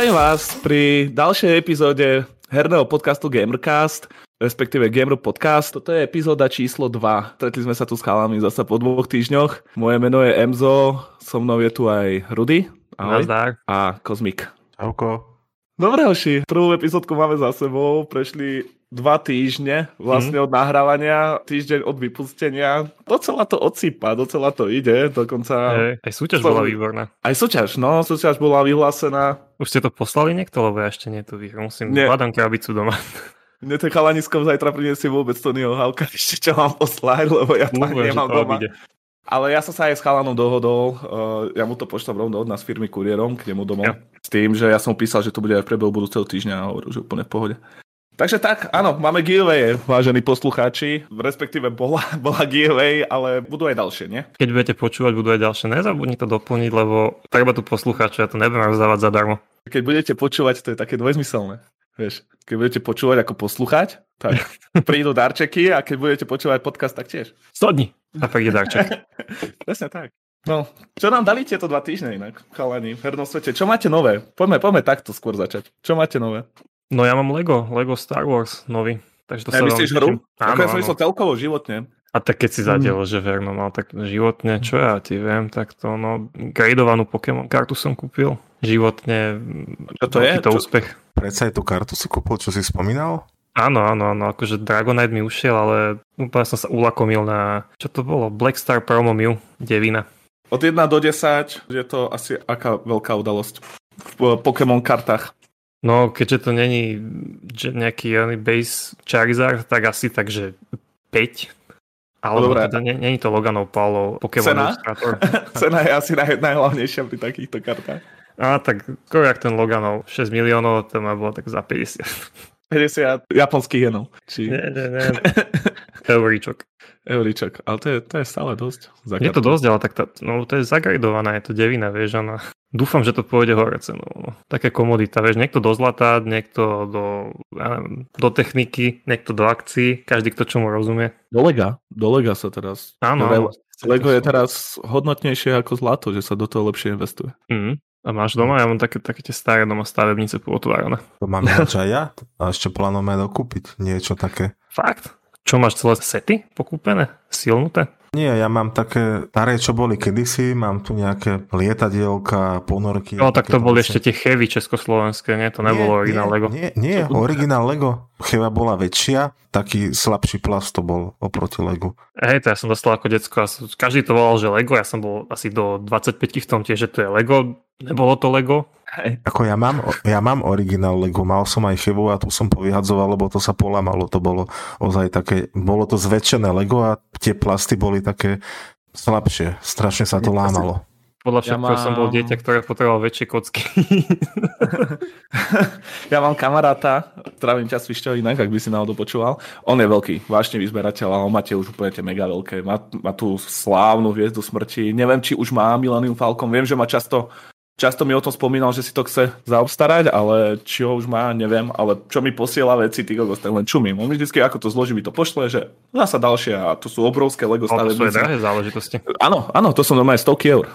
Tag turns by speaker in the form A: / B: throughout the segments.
A: Zdravím vás pri ďalšej epizóde herného podcastu Gamercast, respektíve Gamer Podcast. Toto je epizóda číslo 2. Stretli sme sa tu s chalami zase po dvoch týždňoch. Moje meno je Emzo, so mnou je tu aj Rudy.
B: Ahoj. Nazdar.
A: A Kozmik.
C: Čauko.
A: Dobre, hoši, prvú epizódku máme za sebou, prešli dva týždne vlastne mm. od nahrávania, týždeň od vypustenia. Docela to odsýpa, docela to ide, dokonca...
B: Hey, aj súťaž bola výborná.
A: Aj súťaž, no, súťaž bola vyhlásená.
B: Už ste to poslali niekto, lebo ja ešte nie tu musím, Nie. hľadám krabicu doma.
A: Mne to chalanisko zajtra priniesie vôbec Tonyho Halka, ešte čo mám poslať, lebo ja to nemám doma. Obide. Ale ja som sa aj s chalanom dohodol, uh, ja mu to pošlem rovno od nás firmy kuriérom k nemu domov. Ja. S tým, že ja som písal, že to bude aj v priebehu budúceho týždňa a hovoril, že úplne v pohode. Takže tak, áno, máme giveaway, vážení poslucháči, respektíve bola, bola giveaway, ale budú aj ďalšie, nie?
B: Keď budete počúvať, budú aj ďalšie. Nezabudni to doplniť, lebo treba tu poslucháči, ja to nebudem rozdávať zadarmo.
A: Keď budete počúvať, to je také dvojzmyselné. Vieš, keď budete počúvať ako poslúchať, tak prídu darčeky a keď budete počúvať podcast, tak tiež.
B: 100 dní. A príde darček.
A: Presne tak. No, čo nám dali tieto dva týždne inak, chalani, v hernom svete? Čo máte nové? Poďme, poďme takto skôr začať. Čo máte nové?
B: No ja mám Lego, Lego Star Wars nový. Takže to
A: ja sa myslíš hru? Áno, Ako ja som myslel celkovo životne.
B: A tak keď si zadiel, mm. že verno mal tak životne, čo ja ti viem, tak to no, gradovanú Pokémon kartu som kúpil. Životne,
A: čo to je?
B: to čo? úspech.
C: Predsa aj tú kartu si kúpil, čo si spomínal?
B: Áno, áno, áno, akože Dragonite mi ušiel, ale úplne som sa ulakomil na, čo to bolo, Black Star Promo Mew, devina.
A: Od 1 do 10 je to asi aká veľká udalosť v Pokémon kartách?
B: No, keďže to není nejaký base Charizard, tak asi takže 5 alebo Dobre. teda je to Loganov Paulov Pokémon
A: Cena? Cena je asi naj, najhlavnejšia pri takýchto kartách.
B: A tak jak ten Loganov, 6 miliónov, to má bolo tak za 50.
A: 50 japonských jenov.
B: Či... Nie, nie, nie. Euríčok.
A: Euríčok, ale to je, to je stále dosť.
B: Je to dosť, ale tak tá, no, to je zagridované, je to devina, vieš, a dúfam, že to pôjde hore cenou. No. Také komodita, vieš, niekto do zlata, niekto do, ja neviem, do techniky, niekto do akcií, každý, kto čomu rozumie.
A: Do lega, do lega sa teraz.
B: Áno. áno.
A: Lego je teraz hodnotnejšie ako zlato, že sa do toho lepšie investuje.
B: Mm. A máš doma? Ja mám také, také tie staré doma stavebnice pootvárané.
C: To mám ja aj ja. A ešte plánujeme dokúpiť niečo také.
B: Fakt? Čo máš celé sety pokúpené? Silnuté?
C: Nie, ja mám také staré, čo boli kedysi, mám tu nejaké lietadielka, ponorky.
B: No tak to boli ešte tie Chevy československé, nie? To nebolo nie, originál
C: nie,
B: Lego.
C: Nie, nie, originál Lego. Cheva bola väčšia, taký slabší plast to bol oproti Legu.
B: Hej, to ja som dostal ako decko a každý to volal, že Lego, ja som bol asi do 25 v tom tiež, že to je Lego, nebolo to Lego,
C: Hej. Ako ja mám, ja mám originál Lego, mal som aj chevu a tu som povyhadzoval, lebo to sa polamalo, to bolo ozaj také, bolo to zväčšené Lego a tie plasty boli také slabšie, strašne sa to lámalo.
B: Podľa všetkého ja mám... som bol dieťa, ktoré potreboval väčšie kocky.
A: ja mám kamaráta, trávim čas Svišťov inak, ak by si náhodou počúval. On je veľký, vážne vyzberateľ a on máte už úplne tie mega veľké. Má, má tú slávnu hviezdu smrti. Neviem, či už má Millennium Falcon. Viem, že má často Často mi o tom spomínal, že si to chce zaobstarať, ale či ho už má, neviem. Ale čo mi posiela veci, ty kokos, len čumím. On mi vždy, ako to zloží, mi to pošle, že zasa ďalšie a to sú obrovské Lego stavebnice.
B: to sú drahé záležitosti.
A: Áno, áno, to som normálne stovky eur.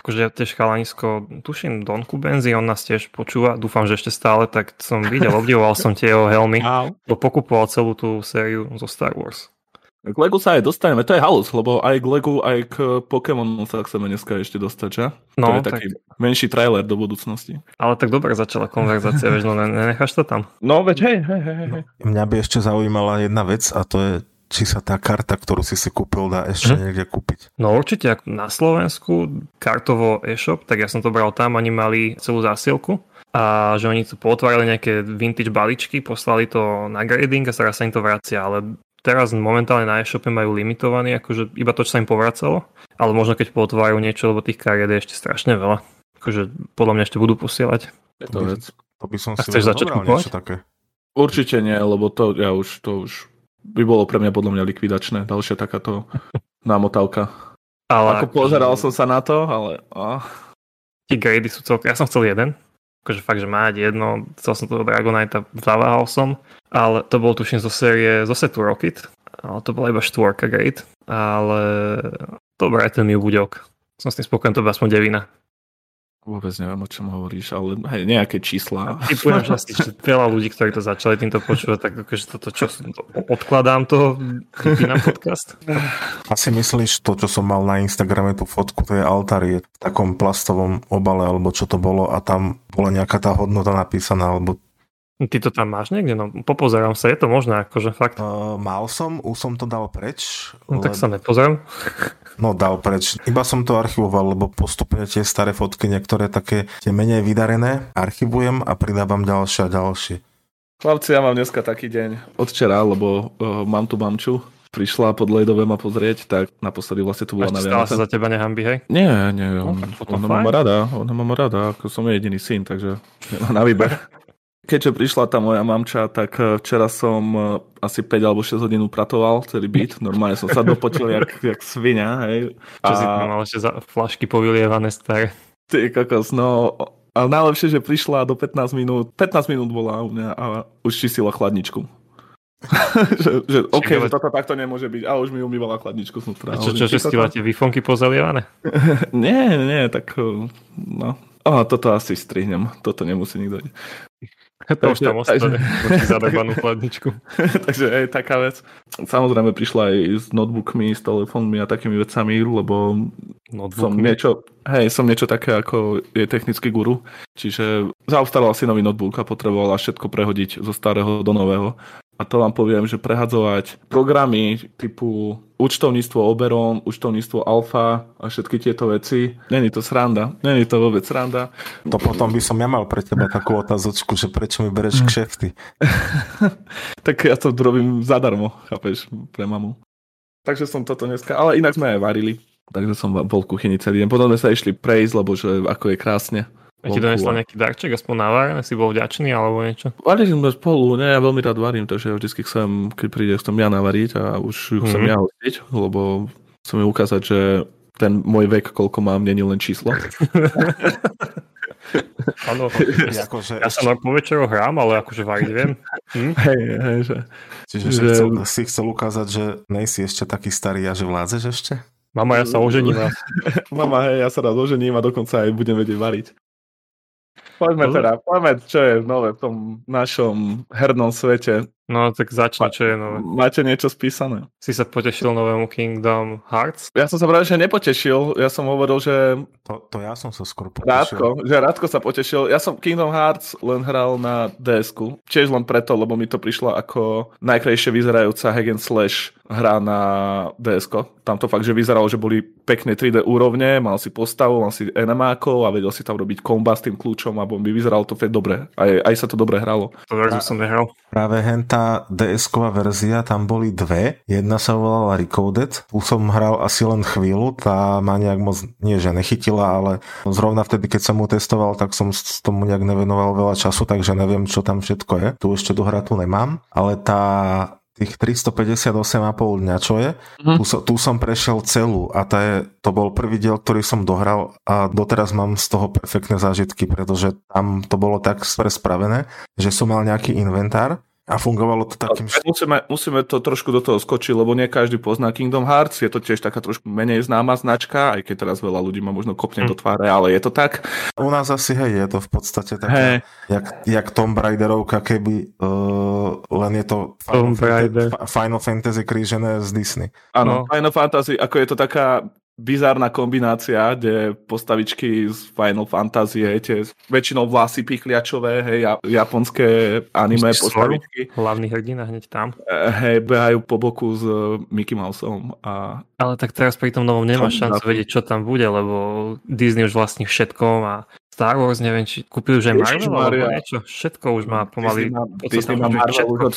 B: Akože ja tiež chalanisko, tuším Donku Benzi, on nás tiež počúva, dúfam, že ešte stále, tak som videl, obdivoval som tie jeho helmy, bo pokupoval celú tú sériu zo Star Wars.
A: K Legu sa aj dostaneme, to je halus, lebo aj k Legu, aj k Pokémonu sa chceme dneska ešte dostať, že? No, to je taký tak... menší trailer do budúcnosti.
B: Ale tak dobre začala konverzácia, vieš, no nenecháš to tam.
A: No veď hej, hej, hej, hej.
C: No, mňa by ešte zaujímala jedna vec a to je, či sa tá karta, ktorú si si kúpil, dá ešte hm? niekde kúpiť.
B: No určite, na Slovensku kartovo e-shop, tak ja som to bral tam, oni mali celú zásielku a že oni tu potvárali nejaké vintage baličky, poslali to na grading a teraz sa im to vracia, ale teraz momentálne na e-shope majú limitovaný, akože iba to, čo sa im povracalo, ale možno keď potvárajú niečo, lebo tých kariet je ešte strašne veľa. Akože podľa mňa ešte budú posielať.
C: Je to vec. To by som
B: si chceš začať niečo
C: také.
A: Určite nie, lebo to ja už, to už by bolo pre mňa podľa mňa likvidačné. Ďalšia takáto námotávka. Ale Ako pozeral som sa na to, ale... Oh.
B: Tie grady sú celkom... Ja som chcel jeden, akože fakt, že mať jedno, chcel som toho Dragonite, zaváhal som, ale to bol tuším zo série, zo setu Rocket, ale to bola iba štvorka grade, ale dobré, ten mi budok. Som s tým spokojný, to by aspoň devina.
A: Vôbec neviem, o čom hovoríš, ale hej, nejaké čísla.
B: Typujem, že asi že veľa ľudí, ktorí to začali týmto počúvať, tak akože toto, čo odkladám to, vypínam podcast.
C: Asi myslíš to, čo som mal na Instagrame, tú fotku, to je altárie v takom plastovom obale, alebo čo to bolo a tam bola nejaká tá hodnota napísaná, alebo
B: Ty to tam máš niekde? No, popozerám sa, je to možné, akože fakt.
C: Uh, mal som, už som to dal preč.
B: No, tak sa nepozerám.
C: No dal preč. Iba som to archivoval, lebo postupne tie staré fotky, niektoré také tie menej vydarené, archivujem a pridávam ďalšie a ďalšie.
A: Chlapci, ja mám dneska taký deň od včera, lebo uh, mám tu mamču, prišla pod Lejdové ma pozrieť, tak naposledy vlastne tu bola na
B: Vianoce. sa za teba nehambi, hej?
A: Nie, nie, on, no, ona má rada, ona má rada, ako som jediný syn, takže na výber. Keďže prišla tá moja mamča, tak eh, včera som eh, asi 5 alebo 6 hodín upratoval celý byt. Normálne som sa dopotil jak, jak svinia. Hej.
B: Čo a... si tam mal ešte za flašky povylievané staré?
A: Ty kokos, no... Ale najlepšie, že prišla do 15 minút. 15 minút bola u mňa a už čistila chladničku. že, že OK, že toto takto nemôže byť. A už mi umývala chladničku znútra.
B: A čo, čo, že ste máte výfonky pozalievané?
A: nie, nie, tak eh, no. Oh, toto asi strihnem. Toto nemusí nikto.
B: To už tam ostane, zadarbanú chladničku.
A: takže aj taká vec. Samozrejme prišla aj s notebookmi, s telefónmi a takými vecami, lebo Notebookmi. som niečo, hej, som niečo také ako je technický guru, čiže zaobstarala si nový notebook a potrebovala všetko prehodiť zo starého do nového. A to vám poviem, že prehadzovať programy typu účtovníctvo Oberon, účtovníctvo Alfa a všetky tieto veci, není to sranda. Není to vôbec sranda.
C: To potom by som ja mal pre teba takú otázočku, že prečo mi bereš kšefty.
A: tak ja to robím zadarmo, chápeš, pre mamu. Takže som toto dneska, ale inak sme aj varili. Takže som bol v kuchyni celý deň. Potom sme sa išli prejsť, lebo že ako je krásne.
B: A ti donesla nejaký darček, aspoň návarené, si bol vďačný alebo niečo?
A: Varili sme spolu, ne, ja veľmi rád varím, takže vždy chcem, keď príde, chcem ja navariť a už ju chcem mm-hmm. ja hostiť, lebo chcem mi ukázať, že ten môj vek, koľko mám, není len číslo.
B: Áno, akože ja sa na povečero hrám, ale akože variť viem.
A: Hm? Hej, hej, že...
C: Čiže že... Chcel, si chcel ukázať, že nejsi ešte taký starý a že vládzeš ešte?
B: Mama, ja sa ožením.
A: Mama, hej, ja sa rád ožením a dokonca aj budem vedieť variť. Poďme teda, poďme, čo je nové v tom našom hernom svete.
B: No tak začni, čo je nové.
A: Máte niečo spísané?
B: Si sa potešil novému Kingdom Hearts?
A: Ja som sa práve, že nepotešil. Ja som hovoril, že...
C: To, to ja som sa skôr potešil.
A: Rádko, že Rádko sa potešil. Ja som Kingdom Hearts len hral na ds Tiež len preto, lebo mi to prišlo ako najkrajšie vyzerajúca hack and slash hra na ds Tam to fakt, že vyzeralo, že boli pekné 3D úrovne, mal si postavu, mal si enemákov a vedel si tam robiť komba s tým kľúčom a by vyzeralo to fakt dobre. Aj, aj sa to dobre hralo.
B: To tak som nehral.
C: Práve henta tá DS-ková verzia, tam boli dve. Jedna sa volala Recoded, tu som hral asi len chvíľu, tá ma nejak moc, nie že nechytila, ale zrovna vtedy, keď som mu testoval, tak som s tomu nejak nevenoval veľa času, takže neviem, čo tam všetko je. Tu ešte do hra tu nemám, ale tá tých 358,5 dňa, čo je, mm. tu, tu som prešiel celú a to, je, to bol prvý diel, ktorý som dohral a doteraz mám z toho perfektné zážitky, pretože tam to bolo tak spravené, že som mal nejaký inventár a fungovalo to takým...
A: Musíme, musíme to trošku do toho skočiť, lebo nie každý pozná Kingdom Hearts, je to tiež taká trošku menej známa značka, aj keď teraz veľa ľudí ma možno kopne hm. do tváre, ale je to tak.
C: U nás asi, hej, je to v podstate také, hey. jak, jak Tomb Raiderovka, keby uh, len je to Final, Fantasy, Final Fantasy krížené z Disney.
A: Áno, no. Final Fantasy, ako je to taká bizárna kombinácia, kde postavičky z Final Fantasy, hej, tie väčšinou vlasy pichliačové, hej, japonské anime Ešte postavičky.
B: Hlavný hrdina hneď tam.
A: E, hej, behajú po boku s Mickey Mouseom a...
B: Ale tak teraz pri tom novom nemáš šancu vedieť, čo tam bude, lebo Disney už vlastní všetko a Star Wars, neviem, či kúpili už aj Marvel alebo niečo. Všetko už má pomaly... Disney má,
A: Disney má Marvel od,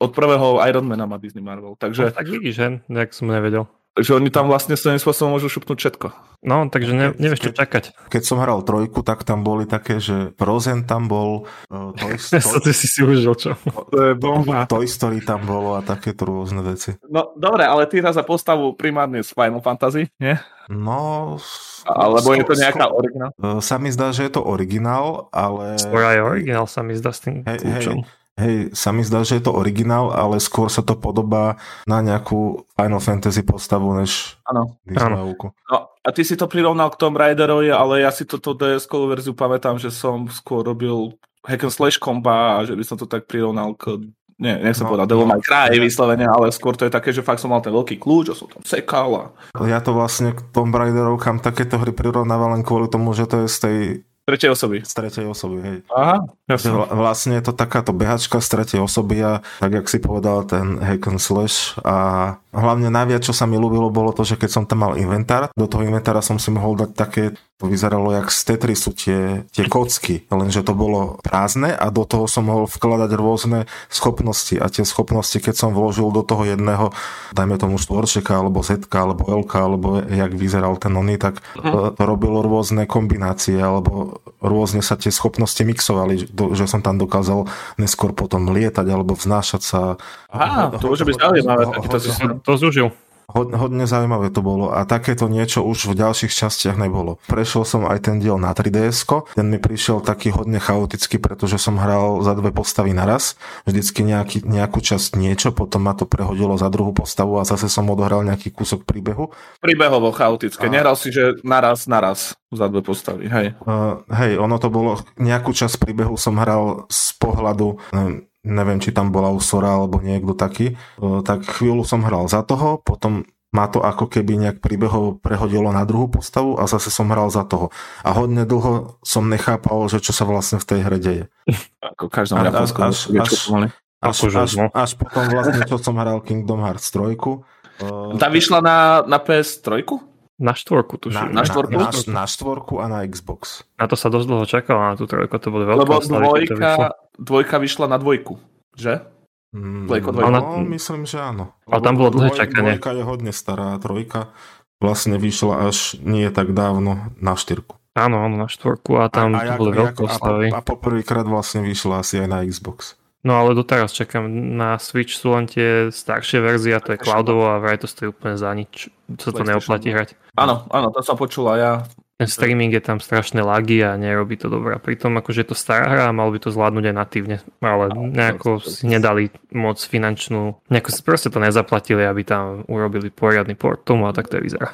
A: od prvého Ironmana má Disney Marvel, takže...
B: No, tak vidíš, že? Jak som nevedel.
A: Takže oni tam vlastne svojím spôsobom môžu šupnúť všetko.
B: No, takže ne, nevieš čo čakať.
C: Keď som hral trojku, tak tam boli také, že Frozen tam bol, uh,
B: Toy Story... ty si si užil, čo?
A: To je bomba.
C: Toy Story tam bolo a takéto rôzne veci.
A: No, dobre, ale ty hra za postavu primárne z Final Fantasy, nie?
C: No...
A: Alebo je to nejaká originál?
C: Uh, sa mi zdá, že je to originál, ale...
B: Skôr aj originál sa mi zdá s tým
C: hej, hej, hej, sa mi zdá, že je to originál, ale skôr sa to podobá na nejakú Final Fantasy postavu, než. Disneyovku.
A: No, a ty si to prirovnal k Tomb Raiderovi, ale ja si toto ds verziu pamätám, že som skôr robil hack and slash komba a že by som to tak prirovnal k nie, nechcem
C: No,
A: no, povedať Devil
C: no.
A: May Cry vyslovene, ale skôr to je také, že fakt som mal ten veľký kľúč a som tam sekal a
C: Ja to vlastne k Tomb Raiderovkám takéto hry prirovnávam len kvôli tomu, že to je z tej
A: tretej osoby.
C: z tretej osoby, hej.
A: Aha,
C: vla- vlastne je to takáto behačka z tretej osoby a tak, jak si povedal, ten hack and slash a hlavne najviac, čo sa mi ľúbilo, bolo to, že keď som tam mal inventár, do toho inventára som si mohol dať také, to vyzeralo jak z Tetrisu tie, tie kocky, lenže to bolo prázdne a do toho som mohol vkladať rôzne schopnosti a tie schopnosti, keď som vložil do toho jedného, dajme tomu štvorčeka, alebo zetka, alebo elka, alebo jak vyzeral ten oný, tak to, to robilo rôzne kombinácie, alebo rôzne sa tie schopnosti mixovali, že som tam dokázal neskôr potom lietať, alebo vznášať sa.
A: Aha, to môže byť zaujímavé, takýto systém.
B: To zúžil.
C: Hod, hodne zaujímavé to bolo a takéto niečo už v ďalších častiach nebolo. Prešiel som aj ten diel na 3ds ten mi prišiel taký hodne chaotický, pretože som hral za dve postavy naraz, vždycky nejaký, nejakú časť niečo, potom ma to prehodilo za druhú postavu a zase som odohral nejaký kúsok príbehu.
A: Príbehovo chaotické.
C: A-
A: Nehral si, že naraz, naraz za dve postavy. Hej.
C: Uh, hej, ono to bolo, nejakú časť príbehu som hral z pohľadu, neviem, neviem či tam bola Usora alebo niekto taký, uh, tak chvíľu som hral za toho, potom ma to ako keby nejak príbehov prehodilo na druhú postavu a zase som hral za toho. A hodne dlho som nechápal, že čo sa vlastne v tej hre deje.
A: Ako každom
C: Až-
A: japonskom
C: až- až-. Až,
B: Akože,
C: až,
B: no.
C: až potom vlastne, čo som hral Kingdom Hearts 3. Uh,
A: Tá vyšla na, na PS3?
B: Na štvorku
C: na,
B: tuším.
A: na
C: na,
A: štvorku?
C: na, na štvorku a na Xbox.
B: Na to sa dosť dlho čakalo, na tú trojku, to boli veľké
A: Lebo
B: oslavy, to
A: dvojka, dvojka vyšla na dvojku. Že?
C: Mm,
A: Playko
C: no, myslím, že áno.
B: Ale tam bolo dlhé
C: Dvoj-
B: čakanie.
C: Dvojka je hodne stará, trojka vlastne vyšla až nie tak dávno na štyrku.
B: Áno, áno, na štvorku a tam to
C: jak-
B: boli
C: jak-
B: veľké
C: a,
B: oslavy.
C: a poprvýkrát vlastne vyšla asi aj na Xbox.
B: No ale doteraz čakám, na Switch sú len tie staršie verzie a to je cloudovo a vraj to stojí úplne za nič. Sa to neoplatí hrať.
A: Áno, áno, to som počul aj ja.
B: Ten streaming je tam strašné lagy a nerobí to dobre. A Pritom akože je to stará hra a mal by to zvládnuť aj natívne. Ale nejako si nedali moc finančnú, nejako si proste to nezaplatili, aby tam urobili poriadny port tomu a tak to vyzerá.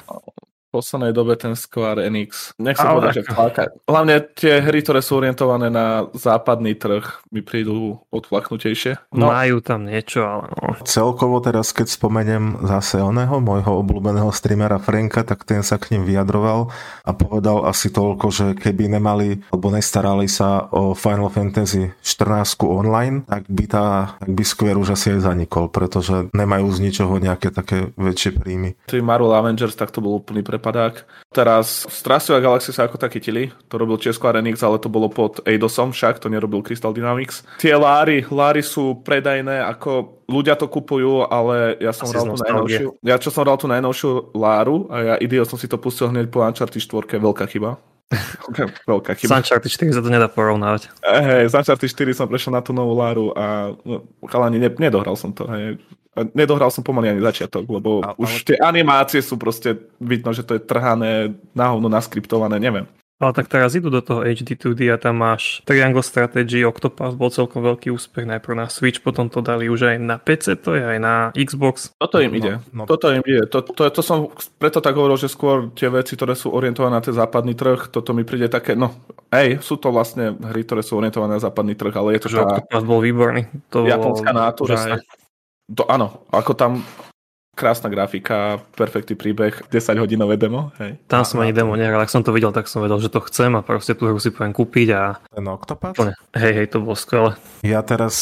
A: V poslednej dobe ten Square Enix. Nech sa povedať, že fláka. Hlavne tie hry, ktoré sú orientované na západný trh, mi prídu odflaknutejšie.
B: No. Majú tam niečo, ale no.
C: Celkovo teraz, keď spomeniem zase oného, môjho obľúbeného streamera Franka, tak ten sa k ním vyjadroval a povedal asi toľko, že keby nemali alebo nestarali sa o Final Fantasy 14 online, tak by, tá, tak by Square už asi aj zanikol, pretože nemajú z ničoho nejaké také väčšie príjmy.
A: tí Marvel Avengers, tak to bol úplný prepadák. Teraz a Galaxy sa ako tak chytili. To robil Česko Enix, ale to bolo pod Eidosom však, to nerobil Crystal Dynamics. Tie Láry, Láry sú predajné, ako ľudia to kupujú, ale ja som hral tú najnovšiu. Ja čo som hral tú najnovšiu Láru a ja idiot som si to pustil hneď po Uncharted 4, veľká chyba. veľká chyba.
B: Uncharted 4 sa to nedá porovnávať.
A: Hej, z Uncharted 4 som prešiel na tú novú Láru a no, chalani, ne, nedohral som to. Hej. Nedohral som pomaly ani začiatok, lebo
C: A-
A: už
C: ale-
A: tie animácie sú proste, vidno, že to je trhané, na hovno naskriptované, neviem.
B: Ale tak teraz idú do toho HD 2D a tam máš Triangle Strategy, Octopath bol celkom veľký úspech, najprv na Switch, potom to dali už aj na PC, to je aj na Xbox.
A: Toto im
C: No,
A: ide.
C: no.
A: Toto im ide. To, to, to som preto tak hovoril, že skôr tie veci, ktoré sú orientované na ten západný trh, toto mi príde také, no, hej, sú to vlastne hry, ktoré sú orientované na západný trh, ale je to
B: Že
A: tá
B: Octopath bol výborný. To
A: japonská nátura.
B: úžasné.
A: To, áno, ako tam krásna grafika, perfektný príbeh, 10 hodinové demo, hej.
B: Tam som ani demo nehral, ak som to videl, tak som vedel, že to chcem a proste tú hru si poviem kúpiť a
C: Ten Octopath?
B: úplne, hej, hej, to bolo skvelé.
C: Ja teraz,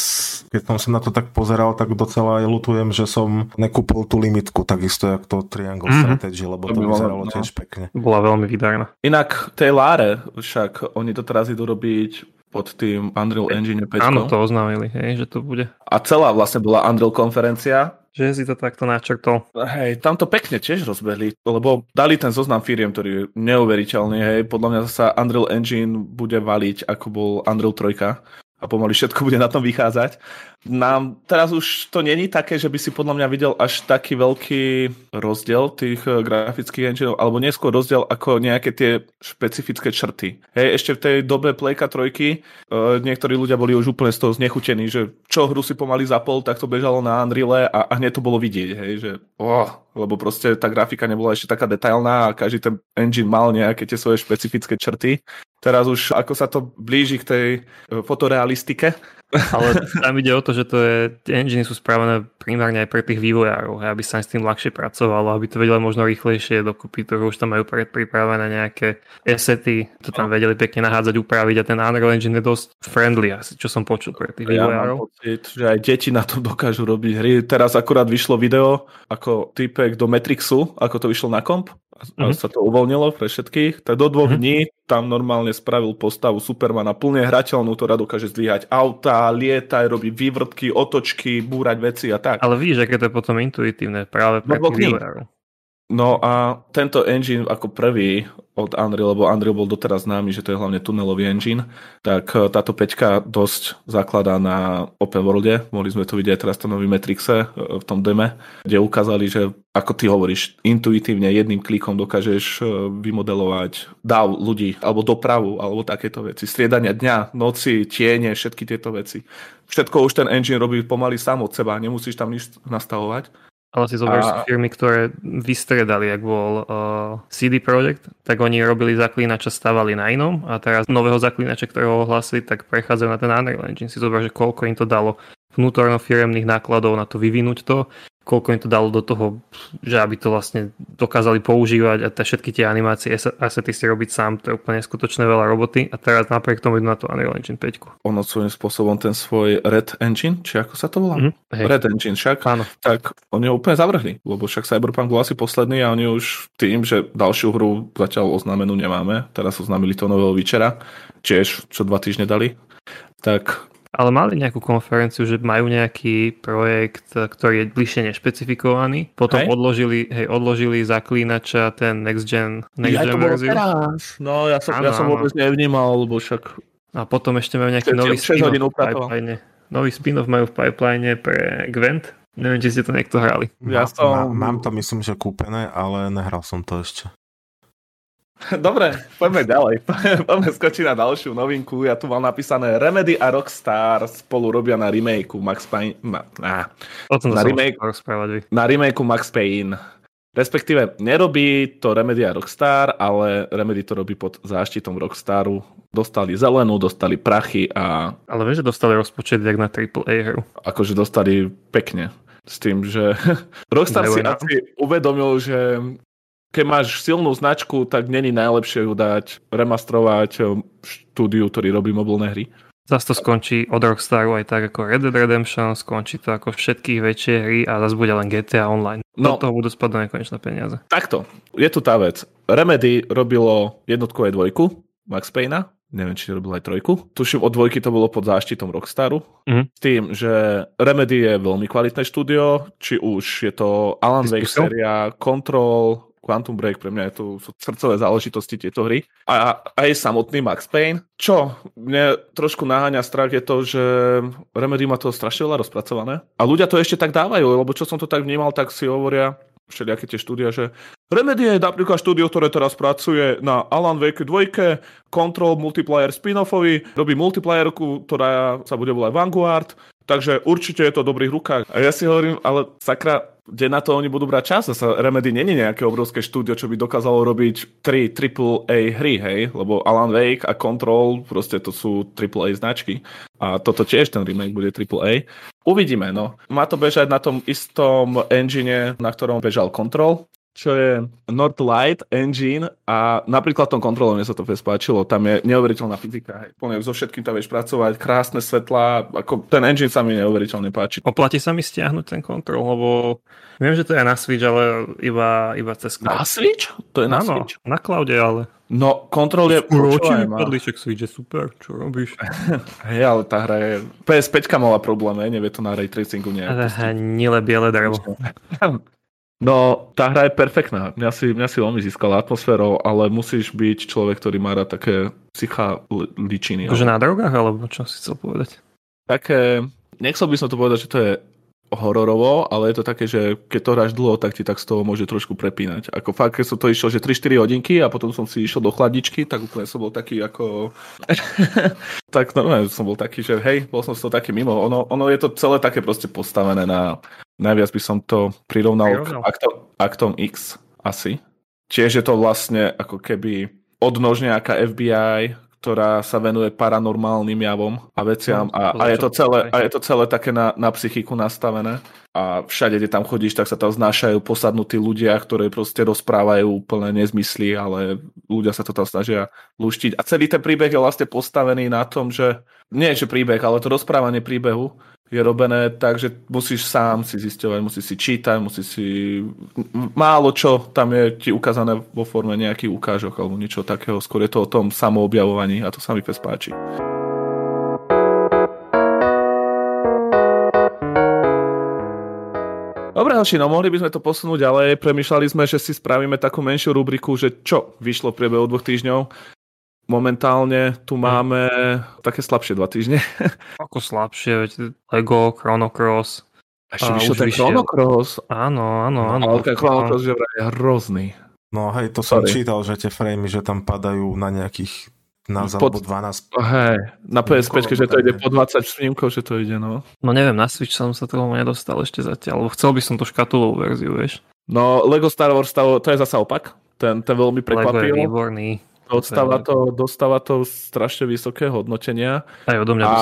C: keď som sa na to tak pozeral, tak docela aj lutujem, že som nekúpil tú limitku, takisto jak to Triangle
B: Mhm.
C: Strategy, lebo
A: To
C: to vyzeralo
A: no.
C: tiež pekne.
B: Bola veľmi výdarná.
A: Inak tej Láre, však oni to teraz idú robiť pod tým Unreal Engine 5.
B: Áno, to oznámili, hej, že to bude.
A: A celá vlastne bola Unreal konferencia.
B: Že si to takto načrtol.
A: Hej, tam to pekne tiež rozbehli, lebo dali ten zoznam firiem, ktorý je neuveriteľný, hej. Podľa mňa sa Unreal Engine bude valiť, ako bol Unreal 3. a pomaly všetko bude na tom vychádzať. Nám teraz už to není také, že by si podľa mňa videl až taký veľký rozdiel tých eh, grafických engineov, alebo neskôr rozdiel ako nejaké tie špecifické črty. Hej, ešte v tej dobe Playka 3 uh, niektorí ľudia boli už úplne z toho znechutení, že čo hru si pomaly zapol, tak to bežalo na Unreal a, a hneď to bolo vidieť, hej, že oh, lebo proste tá grafika nebola ešte taká detailná a každý ten engine mal nejaké tie svoje špecifické črty. Teraz už ako sa to blíži k tej eh, fotorealistike,
B: ale tam ide o to, že to je, tie engine sú spravené primárne aj pre tých vývojárov, aby sa s tým ľahšie pracovalo, aby to vedeli možno rýchlejšie dokúpiť, to už tam majú pripravené nejaké asety, to tam vedeli pekne nahádzať, upraviť a ten Unreal Engine je dosť friendly asi, čo som počul pre tých ja vývojárov.
A: Mám pocit, že aj deti na tom dokážu robiť hry. Teraz akurát vyšlo video ako typek do Matrixu, ako to vyšlo na komp a mm-hmm. sa to uvoľnilo pre všetkých, tak do dvoch mm-hmm. dní tam normálne spravil postavu Supermana plne hrateľnú, ktorá dokáže zdvíhať auta, lietať, robiť vývrtky, otočky, búrať veci a tak.
B: Ale vidíš, aké to je potom intuitívne práve pre no, tých
A: No a tento engine ako prvý od Unreal, lebo Unreal bol doteraz známy, že to je hlavne tunelový engine, tak e, táto peťka dosť zakladá na open worlde. Mohli sme to vidieť teraz to nový Matrixe e, v tom deme, kde ukázali, že ako ty hovoríš, intuitívne jedným klikom dokážeš e, vymodelovať dáv ľudí, alebo dopravu, alebo takéto veci. Striedania dňa, noci, tiene, všetky tieto veci. Všetko už ten engine robí pomaly sám od seba, nemusíš tam nič nastavovať.
B: Ale si zoberieš a... firmy, ktoré vystredali, ak bol uh, CD Projekt, tak oni robili zaklínača, stavali na inom a teraz nového zaklínača, ktorého ohlasili, tak prechádzajú na ten Unreal Engine. Si zober, že koľko im to dalo vnútorno firemných nákladov na to vyvinúť to koľko im to dalo do toho, že aby to vlastne dokázali používať a te, všetky tie animácie, asety si robiť sám, to je úplne skutočne veľa roboty a teraz napriek tomu idú na to Unreal Engine 5.
A: Ono svojím spôsobom ten svoj Red Engine, či ako sa to volá? Mm-hmm. Red Engine však, Áno. tak oni ho úplne zavrhli, lebo však Cyberpunk bol asi posledný a oni už tým, že ďalšiu hru zatiaľ oznamenú nemáme, teraz oznámili to nového Witchera, tiež čo dva týždne dali, tak
B: ale mali nejakú konferenciu, že majú nejaký projekt, ktorý je bližšie nešpecifikovaný. Potom hej. odložili, hej, odložili zaklínača, ten next gen, next ja gen verziu.
A: Teraz. No ja som, ano, ja som vôbec nevnímal, lebo však...
B: A potom ešte majú nejaký nový spin-off v pipeline. Nový spin-off majú v pipeline pre Gwent. Neviem, či ste to niekto hrali.
C: Ja som... Mám to myslím, že kúpené, ale nehral som to ešte.
A: Dobre, poďme ďalej. Poďme skočiť na ďalšiu novinku. Ja tu mám napísané Remedy a Rockstar spolu robia na remakeu Max Payne. Na, na,
B: na, remake,
A: na remakeu Max Payne. Respektíve nerobí to Remedy a Rockstar, ale Remedy to robí pod záštitom Rockstaru. Dostali zelenú, dostali prachy a...
B: Ale vieš, že dostali rozpočet jak na AAA hru.
A: Akože dostali pekne. S tým, že Rockstar si asi uvedomil, že keď máš silnú značku, tak není najlepšie ju dať remastrovať eh, štúdiu, ktorý robí mobilné hry.
B: Zas to skončí od Rockstaru aj tak ako Red Dead Redemption, skončí to ako všetky väčšie hry a zase bude len GTA Online. No, Do toho budú spadať nekonečné peniaze.
A: Takto, je tu tá vec. Remedy robilo jednotku aj dvojku, Max Payne, neviem, či robil aj trojku. Tuším, od dvojky to bolo pod záštitom Rockstaru. Mm. S tým, že Remedy je veľmi kvalitné štúdio, či už je to Alan Wake séria, Control, Quantum Break, pre mňa je to sú srdcové záležitosti tieto hry. A aj samotný Max Payne. Čo mne trošku naháňa strach je to, že Remedy má to strašne veľa rozpracované. A ľudia to ešte tak dávajú, lebo čo som to tak vnímal, tak si hovoria, všelijaké tie štúdia, že Remedy je napríklad štúdio, ktoré teraz pracuje na Alan Wake 2, Control multiplayer spin-offovi, robí multiplayerku, ktorá sa bude volať Vanguard, takže určite je to v dobrých rukách. A ja si hovorím, ale sakra, kde na to oni budú brať čas. Zasa Remedy není nejaké obrovské štúdio, čo by dokázalo robiť 3 AAA hry, hej? Lebo Alan Wake a Control, proste to sú AAA značky. A toto tiež ten remake bude AAA. Uvidíme, no. Má to bežať na tom istom engine, na ktorom bežal Control, čo je Northlight Engine a napríklad tom kontrole mne sa to fest páčilo, tam je neuveriteľná fyzika, hej. Plne so všetkým tam vieš pracovať, krásne svetlá, ako ten engine sa mi neuveriteľne páči.
B: Oplatí sa mi stiahnuť ten kontrol, lebo viem, že to je na Switch, ale iba, iba cez
A: cloud. Na Switch? To je na ano, Switch?
B: na cloude, ale...
A: No, kontrol je...
B: Uroči vypadliček Switch je super, čo robíš?
A: Hej, ale tá hra je... PS5 mala problém, nevie to na ray tracingu nejak.
B: Nile biele drevo.
A: No, tá hra je perfektná. Mňa si, mňa si veľmi získala atmosférou, ale musíš byť človek, ktorý má rád také psycha ličiny.
B: Akože na drogách, alebo čo si chcel povedať?
A: Také, nechcel by som to povedať, že to je hororovo, ale je to také, že keď to hráš dlho, tak ti tak z toho môže trošku prepínať. Ako fakt, keď som to išiel, že 3-4 hodinky a potom som si išiel do chladničky, tak úplne som bol taký ako... tak normálne som bol taký, že hej, bol som z toho taký mimo. Ono, ono je to celé také proste postavené na... Najviac by som to prirovnal k aktom, aktom X asi. Tiež je to vlastne ako keby odnož nejaká FBI, ktorá sa venuje paranormálnym javom a veciam no, a, a, je to celé, a je to celé také na, na psychiku nastavené a všade, kde tam chodíš, tak sa tam znášajú posadnutí ľudia, ktorí proste rozprávajú úplne nezmysly, ale ľudia sa to tam snažia luštiť. A celý ten príbeh je vlastne postavený na tom, že nie že príbeh, ale to rozprávanie príbehu je robené tak, že musíš sám si zisťovať, musíš si čítať, musíš si... Málo čo tam je ti ukázané vo forme nejakých ukážok alebo niečo takého. Skôr je to o tom samoobjavovaní a to sa mi pes páči. Dobre, no mohli by sme to posunúť ďalej. Premýšľali sme, že si spravíme takú menšiu rubriku, že čo vyšlo v priebehu dvoch týždňov. Momentálne tu máme také slabšie dva týždne.
B: Ako slabšie, veď Lego, Chrono Cross.
A: Ešte vyšiel ten Chrono Cross.
B: Áno, áno, áno.
A: Ale ten Chrono Cross je hrozný.
C: No hej, to Sorry. som čítal, že tie framey, že tam padajú na nejakých 15 pod, alebo 12.
A: Hej, na PSP, že to ide po 20 snímkov, že to ide, no.
B: No neviem, na Switch som sa toho nedostal ešte zatiaľ, lebo chcel by som to škatulovú verziu, vieš.
A: No, Lego Star Wars, to je zasa opak. Ten, ten veľmi prekvapil.
B: Lego je výborný.
A: Dostáva to, dostáva to strašne vysoké hodnotenia.
B: Aj odo mňa
A: a,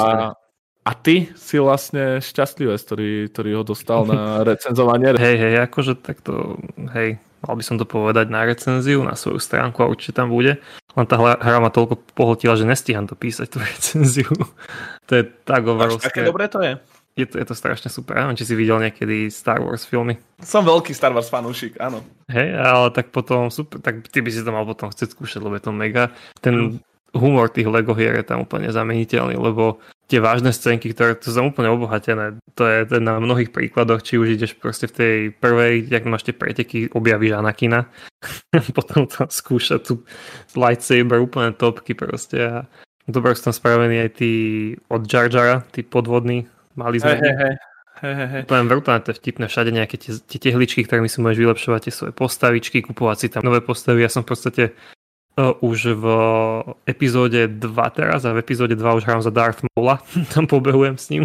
A: a ty si vlastne šťastlivý, ktorý, ktorý ho dostal na recenzovanie.
B: Hej, hej, akože takto, hej, mal by som to povedať na recenziu, na svoju stránku a určite tam bude. Len tá hra ma toľko pohltila, že nestíham to písať, tú recenziu. to je tak overovské.
A: Až také dobré to je?
B: Je to, je to strašne super. Neviem, či si videl niekedy Star Wars filmy.
A: Som veľký Star Wars fanúšik, áno.
B: Hej, ale tak potom super, tak ty by si to mal potom chcieť skúšať, lebo je to mega. Ten humor tých Lego hier je tam úplne zameniteľný, lebo tie vážne scénky, ktoré tu sú úplne obohatené, to je, to na mnohých príkladoch, či už ideš proste v tej prvej, jak máš tie preteky, objavíš Anakina, potom tam skúša tu lightsaber, úplne topky proste a dobre sú tam spravení aj tí od Jar Jara, tí podvodní Mali sme... Hey, hey, hey. Úplne brutálne to je vtipné, všade nejaké tie, tie tehličky, ktorými si môžeš vylepšovať tie svoje postavičky, kupovať si tam nové postavy. Ja som v podstate uh, už v epizóde 2 teraz a v epizóde 2 už hrám za Darth Maula, tam pobehujem s ním.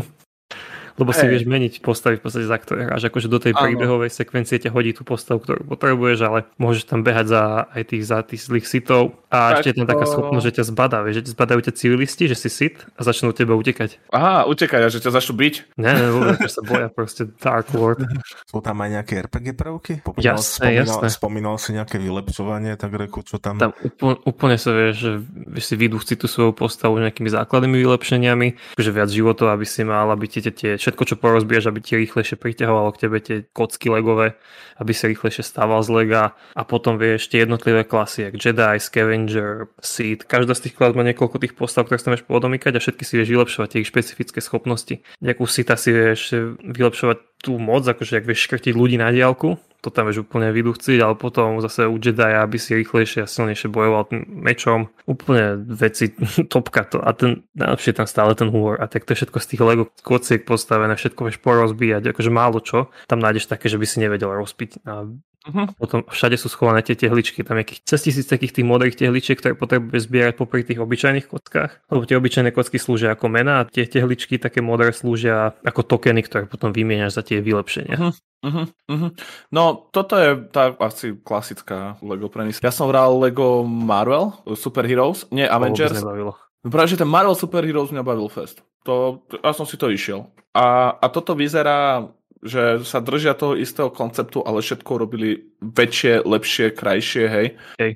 B: Lebo hey. si vieš meniť postavy v podstate za ktoré hráš. Akože do tej ano. príbehovej sekvencie ťa hodí tú postavu, ktorú potrebuješ, ale môžeš tam behať za aj tých, za tých zlých sitov. A tak ešte je tam to... taká schopnosť, že ťa zbadá, vieš, že ťa zbadajú ťa civilisti, že si sit a začnú tebe utekať.
A: Aha, utekať a že ťa začnú byť?
B: Ne, ne, vôbec, že sa boja proste Dark Lord.
C: Sú tam aj nejaké RPG prvky?
B: Popomínal, jasné,
C: spomínal,
B: jasné.
C: Spomínal si nejaké vylepšovanie, tak reku, čo tam...
B: Tam úplne, úplne sa vieš, že vieš si vydúchci tú svoju postavu nejakými základnými vylepšeniami, že viac životov, aby si mal, aby ti tie, všetko, čo porozbiež, aby ti rýchlejšie priťahovalo k tebe tie kocky legové, aby si rýchlejšie stával z lega a potom vieš tie jednotlivé klasy, jak Jedi, Scavenger, Seed. Každá z tých klas má niekoľko tých postav, ktoré sa vieš podomykať a všetky si vieš vylepšovať tie ich špecifické schopnosti. Nejakú Sita si vieš vylepšovať tú moc, akože ak vieš škrtiť ľudí na diálku, to tam vieš úplne vydúchciť, ale potom zase u Jedi, aby si rýchlejšie a silnejšie bojoval tým mečom. Úplne veci, topka to. A ten, najlepšie tam stále ten humor. A tak to je všetko z tých Lego kociek postavené, všetko vieš porozbíjať, akože málo čo. Tam nájdeš také, že by si nevedel rozpiť. A Uh-huh. Potom všade sú schované tie tehličky, tam nejakých cez tisíc takých tých modrých tehličiek, ktoré potrebuješ zbierať popri tých obyčajných kockách. Lebo tie obyčajné kocky slúžia ako mena a tie tehličky také modré slúžia ako tokeny, ktoré potom vymieňaš za tie vylepšenia. Uh-huh.
A: Uh-huh, uh-huh. No, toto je tá asi klasická Lego prenis. Ja som hral Lego Marvel, Super Heroes, nie Avengers.
B: No
A: práve, že ten Marvel Super Heroes mňa bavil fest. To, ja som si to išiel. A, a toto vyzerá že sa držia toho istého konceptu, ale všetko robili väčšie, lepšie, krajšie, hej.
B: hej.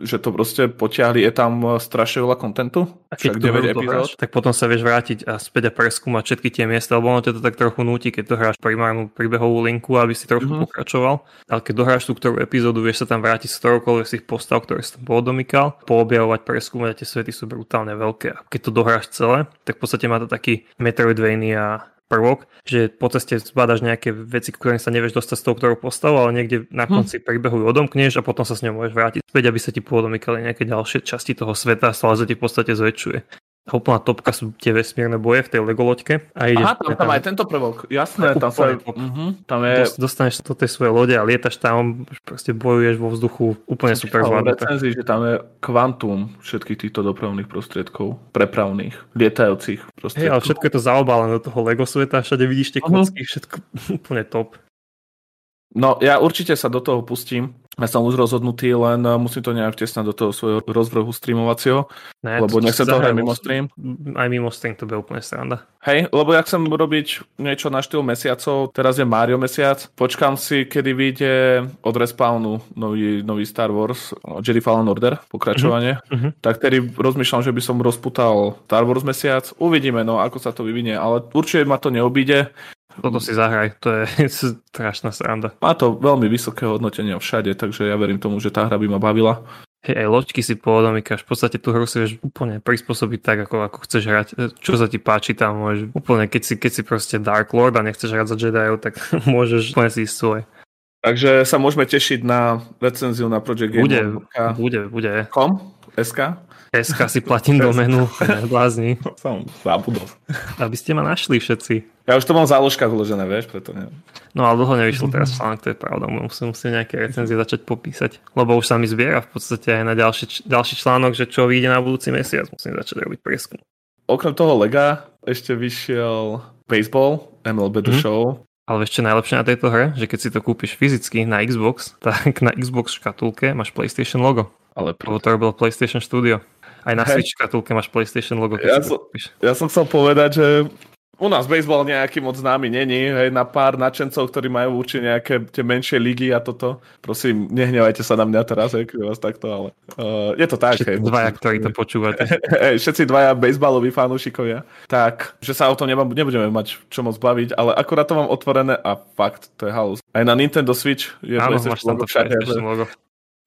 A: Že to proste potiahli, je tam strašne veľa kontentu.
B: A keď to 9 epizód. tak potom sa vieš vrátiť a späť a preskúmať všetky tie miesta, lebo ono to tak trochu núti, keď to hráš primárnu príbehovú linku, aby si trošku mm-hmm. pokračoval. Ale keď dohráš tú ktorú epizódu, vieš sa tam vrátiť z ktoroukoľvek z tých postav, ktoré si tam podomykal, poobjavovať, preskúmať a tie svety sú brutálne veľké. A keď to dohráš celé, tak v podstate má to taký Metroidvania prvok, že po ceste zbadaš nejaké veci, ktorým sa nevieš dostať s tou ktorou postavou, ale niekde na
A: Hm.
B: konci príbehu ju odomkneš a potom sa s ňou môžeš vrátiť späť, aby sa ti poodomykali nejaké ďalšie časti toho sveta a stále sa ti v podstate zväčšuje. Úplná topka sú tie vesmírne boje v tej legoloďke a ideš
A: Aha, tam, tam aj tento prvok. Jasné, tam sa... Mhm, tam je...
B: Dos- dostaneš do tej svojej lode a lietaš tam, proste bojuješ vo vzduchu, úplne super zvládnuté.
A: recenzii, že tam je kvantum všetkých týchto dopravných prostriedkov, prepravných, lietajúcich
B: Hej,
A: prostriedkov.
B: ale všetko je to zaobalené do toho Lego sveta, všade vidíš tie
A: Mhm.
B: kocky, všetko úplne top.
A: No, ja určite sa do toho pustím. Ja som už rozhodnutý, len uh, musím to nejak tesnať do toho svojho rozvrhu streamovacieho,
B: Ne,
A: lebo
B: to-
A: nechcem to hrať mimo stream.
B: Aj mimo stream to bude úplne sranda.
A: Hej, lebo ja chcem robiť niečo na štýl mesiacov, teraz je Mario mesiac, počkám si, kedy vyjde od Respawnu nový, nový Star Wars, Jedi Fallen Order, pokračovanie,
B: mhm.
A: tak tedy rozmýšľam, že by som rozputal Star Wars mesiac, uvidíme, no ako sa to vyvinie, ale určite ma to neobíde,
B: Toto si zahraj, to je strašná sranda.
A: má to veľmi vysoké hodnotenie všade, takže ja verím tomu, že tá hra by ma bavila.
B: Hej, aj loďky si podomykáš, v podstate tú hru si vieš úplne prispôsobiť tak, ako, ako chceš hrať. Čo sa ti páči tam, môžeš úplne, keď si, keď si proste Dark Lord a nechceš hrať za Jediov, tak môžeš úplne si ísť svoj.
A: Takže sa môžeme tešiť na recenziu na Project Game
B: Bude, bude, bude.
A: SK?
B: SK si platím do menu, blázni,
A: Som zabudol.
B: aby ste ma našli všetci.
A: Ja už to mám v záložkách vložené, vieš, preto neviem.
B: No ale dlho nevyšlo teraz článok, to je pravda, musím, musím nejaké recenzie začať popísať, lebo už sa mi zbiera v podstate aj na ďalší, ďalší článok, že čo vyjde na budúci mesiac, musím začať robiť prieskum.
A: Okrem toho Lega ešte vyšiel Baseball, MLB The
B: Mhm.
A: Show.
B: Ale ešte najlepšie na tejto hre, že keď si to kúpiš fyzicky na Xbox, tak na Xbox škatulke máš PlayStation logo,
A: Ale
B: lebo to robilo PlayStation Studio. Aj na
A: Hej.
B: Switch škatulke máš PlayStation logo,
A: Ja som- ja som chcel povedať, že u nás baseball nejaký moc známy není, hej, na pár nadšencov, ktorí majú určite nejaké tie menšie ligy a toto. Prosím, nehnevajte sa na mňa teraz, hej, keď vás takto, ale uh, je to tak, hej.
B: Všetci dvaja, ktorí to počúvate.
A: Hej, všetci dvaja baseballoví fanúšikovia. Tak, že sa o to nemám, nebudeme mať čo moc baviť, ale akurát to mám otvorené a fakt, to je halus. Aj na Nintendo Switch je
B: Áno,
A: PlayStation logo
B: to
A: všade, že-
B: logo.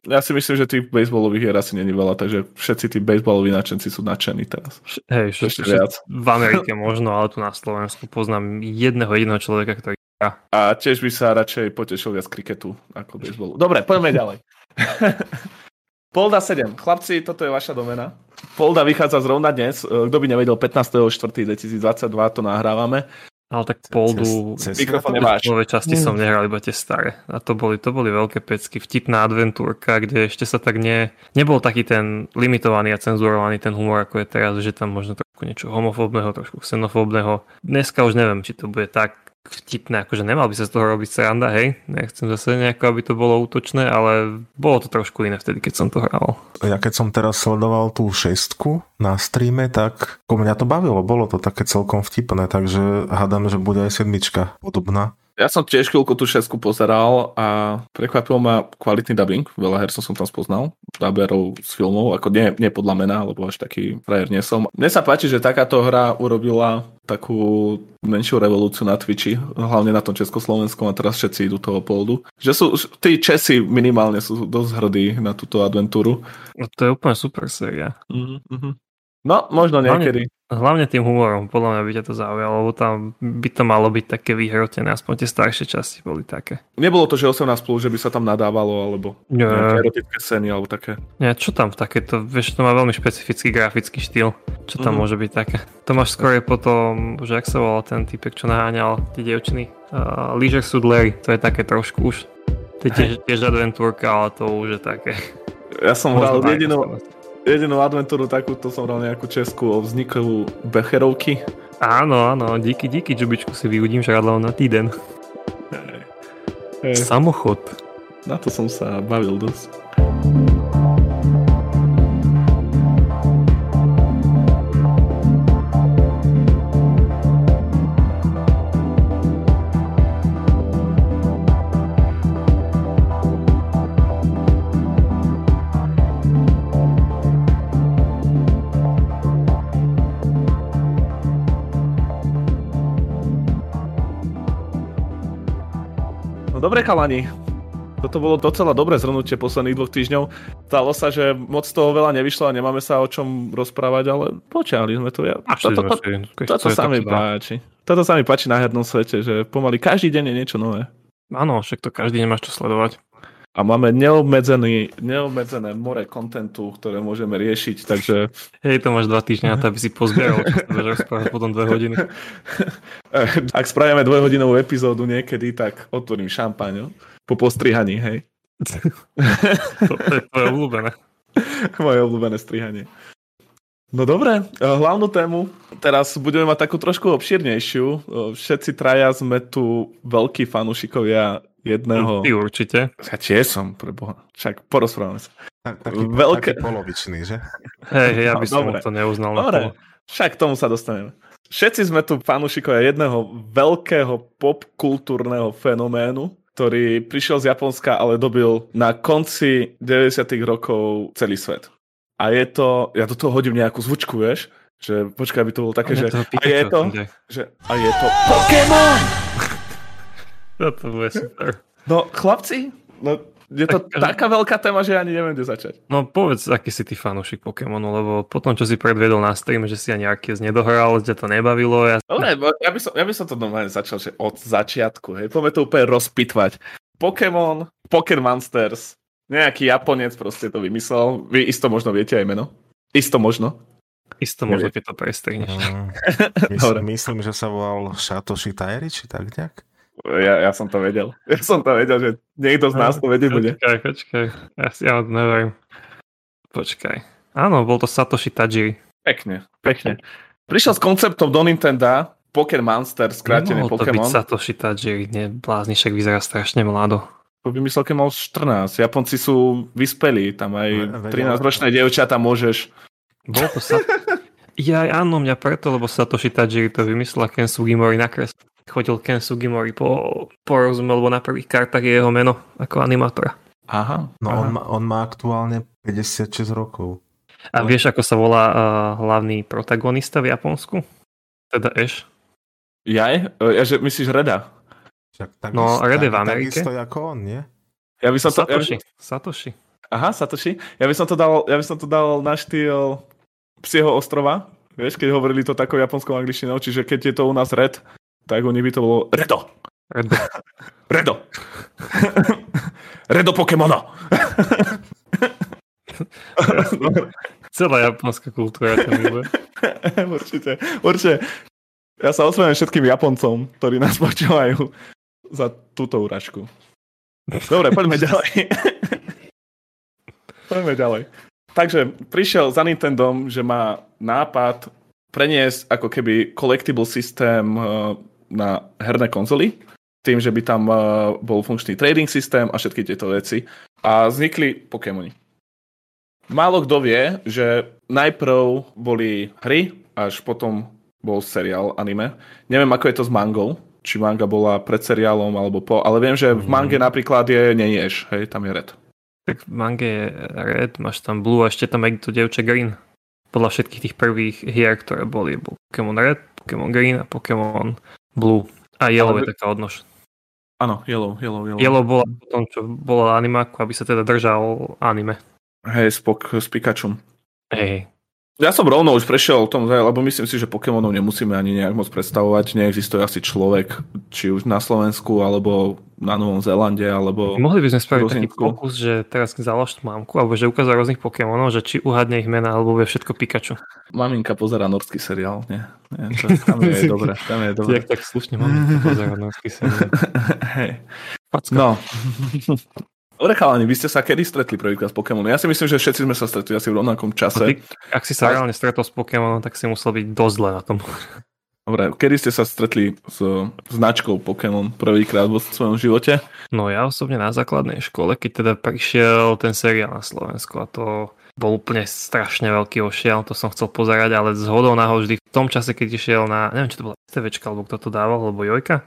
A: Ja si myslím, že tých baseballových hier asi není veľa, takže všetci tí baseballoví nadšenci sú nadšení teraz.
B: Hej, všetci,
A: viac.
B: v Amerike možno, ale tu na Slovensku poznám jedného jediného človeka, ktorý
A: A tiež by sa radšej potešil viac kriketu ako baseballu. Dobre, poďme ďalej. Polda 7. Chlapci, toto je vaša domena. Polda vychádza zrovna dnes. E, Kto by nevedel, 15.4.2022 to nahrávame.
B: Ale tak Poldu
A: Mikrofón nemáš.
B: nové časti som nehral iba tie staré. A to boli, to boli veľké pecky. Vtipná adventúrka, kde ešte sa tak ne, nebol taký ten limitovaný a cenzurovaný ten humor, ako je teraz, že tam možno trošku niečo homofóbneho, trošku xenofóbneho. Dneska už neviem, či to bude tak vtipné, akože nemal by sa z toho robiť sranda, hej. Nechcem zase nejako, aby to bolo útočné, ale bolo to trošku iné vtedy, keď som to hral.
C: Ja keď som teraz sledoval tú šestku na streame, tak ako mňa to bavilo, bolo to také celkom vtipné, takže hádam, že bude aj sedmička podobná.
A: Ja som tiež chvíľku tú šesku pozeral a prekvapil ma kvalitný dubbing. Veľa her som, som tam spoznal, dubberov z filmov, ako nie, nie podľa mena, lebo až taký frajer nie som. Mne sa páči, že takáto hra urobila takú menšiu revolúciu na Twitchi, hlavne na tom československom a teraz všetci idú toho poldu. Že sú, tí Česi minimálne sú dosť hrdí na túto adventúru.
B: No, to je úplne super séria.
A: Mm-hmm. No, možno niekedy.
B: Hlavne tým humorom, podľa mňa by ťa to zaujalo, lebo tam by to malo byť také vyhrotené, aspoň tie staršie časti boli také.
A: Nebolo to, že 18+, plus, že by sa tam nadávalo, alebo
B: Nie.
A: nejaké erotické scény, alebo také.
B: Nie, čo tam v takéto, vieš, to má veľmi špecifický grafický štýl, čo tam
A: Mhm.
B: môže byť také. To máš skôr potom, že ak sa volal ten typek, čo naháňal tie dievčiny, uh, Leisure Suit Larry, to je také trošku už, to je tiež, tiež adventúrka, ale to už je také.
A: Ja som hral
B: aj
A: jedinú, adventúru takúto som hral nejakú českú o vzniku Becherovky.
B: Áno, áno, díky, díky, Čubičku si vyudím žradlov na týden.
A: Hej,
B: Samochod.
A: na to som sa bavil dosť. Kalani. toto bolo docela dobré zhrnutie posledných dvoch týždňov. Stalo sa, že moc toho veľa nevyšlo a nemáme sa o čom rozprávať, ale počali sme to. Ja, toto, to, toto sa mi páči. Toto sa mi páči na hernom svete, že pomaly každý deň je niečo nové.
B: Áno, však to každý nemáš čo sledovať
A: a máme neobmedzený, neobmedzené more kontentu, ktoré môžeme riešiť, takže...
B: Hej, to máš dva týždňa na to, aby si pozbieral, rozprávať potom dve hodiny.
A: Ak spravíme dvojhodinovú epizódu niekedy, tak otvorím šampáň, po postrihaní, hej.
B: to, to je tvoje obľúbené.
A: Moje obľúbené strihanie. No dobre, hlavnú tému teraz budeme mať takú trošku obširnejšiu. Všetci traja sme tu veľkí fanúšikovia jedného...
B: Ty určite.
A: Ja tiež som, pre Boha. Však porozprávame sa.
C: Tak, taký, Veľké... taký polovičný, že?
B: Hej, ja by no, som dobre. to neuznal.
A: Dobre, však k tomu sa dostaneme. Všetci sme tu fanúšikovia jedného veľkého popkultúrneho fenoménu, ktorý prišiel z Japonska, ale dobil na konci 90 rokov celý svet. A je to, ja do toho hodím nejakú zvučku, vieš, že počkaj, aby to bolo také, že a je to, že a je to Pokémon!
B: No to bude super.
A: No chlapci, no je to tak, taká veľká téma, že ani neviem, kde začať.
B: No povedz, aký si ty fanúšik Pokémonu, lebo potom, čo si predvedol na stream, že si ani Arceus nedohral, že to nebavilo. Ja...
A: Dobre, ja by, som, ja by som to normálne začal, že od začiatku, hej, poďme to úplne rozpitvať. Pokémon, Pokémon Monsters, nejaký Japonec proste to vymyslel. Vy isto možno viete aj meno. Isto možno.
B: Isto možno, keď to prestrihneš.
C: Mm, myslím, myslím, že sa volal Satoshi Tairi, či tak nejak?
A: Ja, ja som to vedel. Ja som to vedel, že niekto z nás to vedieť bude.
B: Počkaj, počkaj. Ja si ja neviem. Počkaj. Áno, bol to Satoshi Tajiri.
A: Pekne, pekne. Prišiel s konceptom do Nintendo Pokémon Monster, skrátené Nemohol
B: Pokémon. to byť Satoshi Tajiri, nie, bláznišek vyzerá strašne mlado.
A: To vymyslel, keď mal 14. Japonci sú vyspelí, tam aj 13-ročné dievčatá môžeš...
B: Bol to sa... Ja áno, mňa preto, lebo Satoshi Tajiri to vymyslel Ken Sugimori nakres chodil Ken Sugimori po, porozumel, lebo na prvých kartách je jeho meno ako animátora.
A: Aha.
C: No
A: aha.
C: On, má, on má aktuálne 56 rokov.
B: A Ale... vieš, ako sa volá uh, hlavný protagonista v Japonsku? Teda Ash.
A: Jaj? Ja, že myslíš Reda?
B: Však tak no, Red je v Amerike.
C: Takisto ako on, nie?
A: Ja by som to,
B: Satoshi.
A: Ja by...
B: Satoshi.
A: Aha, Satoshi. Ja by som to dal, ja by som to dal na štýl Psieho ostrova, vieš, keď hovorili to takou japonskou angličtinou, čiže keď je to u nás Red, tak u nich by to bolo Redo.
B: Redo.
A: Redo. Redo Pokémono.
B: Celá japonská kultúra to miluje.
A: určite, určite. Ja sa ospravedlňujem všetkým Japoncom, ktorí nás počúvajú za túto úražku. Dobre, poďme ďalej. poďme ďalej. Takže prišiel za Nintendom, že má nápad preniesť ako keby collectible systém eh, na herné konzoly, tým, že by tam uh, bol funkčný trading systém a všetky tieto veci. A vznikli Pokémoni. Málo kto vie, že najprv boli hry, až potom bol seriál anime. Neviem, ako je to s mangou, či manga bola pred seriálom alebo po, ale viem, že v mange mhm. napríklad je nenieš, hej, tam je red.
B: Tak v mange je red, máš tam blue a ešte tam aj to dievče green. Podľa všetkých tých prvých hier, ktoré boli, bol Pokémon red, Pokémon green a Pokémon Blue. A Yellow Ale... je taká odnož.
A: Áno, Yellow, Yellow, Yellow.
B: Yellow bola potom, čo bola animáku, aby sa teda držal anime.
A: Hej, Spok s Pikačom.
B: Hej,
A: ja som rovno už prešiel o tom, lebo myslím si, že Pokémonov nemusíme ani nejak moc predstavovať. Neexistuje asi človek, či už na Slovensku, alebo na Novom Zélande, alebo...
B: Mohli by sme spraviť taký pokus, že teraz založ mamku, alebo že ukázal rôznych Pokémonov, že či uhadne ich mena, alebo vie všetko Pikachu.
A: Maminka pozera norský seriál, nie? nie to, tam je dobre, tam je dobre.
B: Jak tak slušne maminka pozera norský seriál.
A: Hej. No. Dobre chalani, vy ste sa kedy stretli prvýkrát s Pokémonom? Ja si myslím, že všetci sme sa stretli asi v rovnakom čase. Ty,
B: ak si sa reálne stretol s Pokémonom, tak si musel byť dosť zle na tom.
A: Dobre, kedy ste sa stretli s značkou Pokémon prvýkrát vo svojom živote?
B: No ja osobne na základnej škole, keď teda prišiel ten seriál na Slovensku a to bol úplne strašne veľký ošiel, to som chcel pozerať, ale z hodou vždy v tom čase, keď išiel na, neviem, či to bola STVčka, alebo kto to dával, alebo Jojka,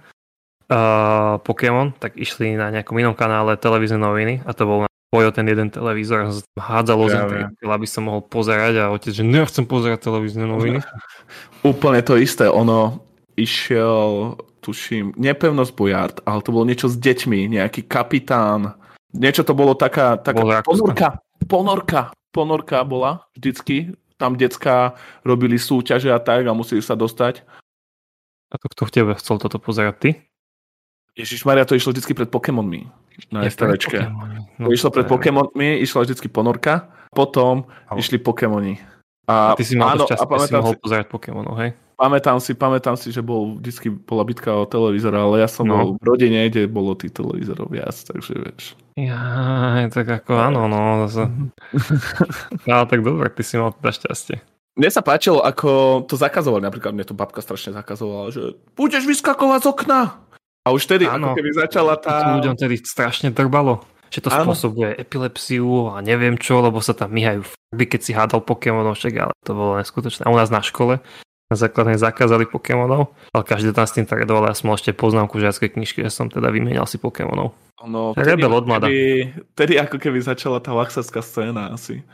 B: uh, Pokémon, tak išli na nejakom inom kanále televízne noviny a to bol na Pojo ten jeden televízor a hádzalo ja, ja. aby som mohol pozerať a otec, že nechcem pozerať televízne noviny.
A: Úplne to isté, ono išiel, tuším, nepevnosť Bojard, ale to bolo niečo s deťmi, nejaký kapitán, Niečo to bolo taká, taká
B: Bolo
A: ponorka, ponorka, ponorka bola vždycky. Tam decka robili súťaže a tak a museli sa dostať.
B: A to kto v tebe chcel toto pozerať? Ty?
A: Ježiš Maria, to išlo vždycky pred Pokémonmi na
B: pred
A: STVčke.
B: Pokémonmi.
A: To išlo pred Pokémonmi, išla vždycky ponorka, potom
C: Ale-
A: išli Pokémoni.
B: A ty si mal
A: áno,
B: šťastie,
A: a
B: že si
A: pamätám
B: mohol
A: si,
B: pozerať Pokémonov, hej?
A: pamätám si, pamätám si, že bol, vždycky bola bitka o televízor, ale ja som
B: No.
A: bol v rodine, kde bolo tých televízorov viac, takže vieš.
B: Ja, tak ako áno, no. Zase. no tak dobre, ty si mal teda šťastie.
A: Mne sa páčilo, ako to zakazovali, napríklad mne to babka strašne zakazovala, že budeš vyskakovať z okna. A už vtedy,
B: Áno.
A: ako keby začala tá...
B: ľuďom tedy strašne drbalo. Že to
A: Áno.
B: spôsobuje epilepsiu a neviem čo, lebo sa tam myhajú farby, keď si hádal Pokémonov, však ale to bolo neskutočné. A u nás na škole na základnej zakázali Pokémonov, ale každý tam s tým tradoval. Ja som mal ešte poznámku žiackej knižke, že som teda vymenal si Pokémonov.
A: No,
B: Rebel od mlada.
A: keby, vtedy ako keby začala tá laxarská scéna asi.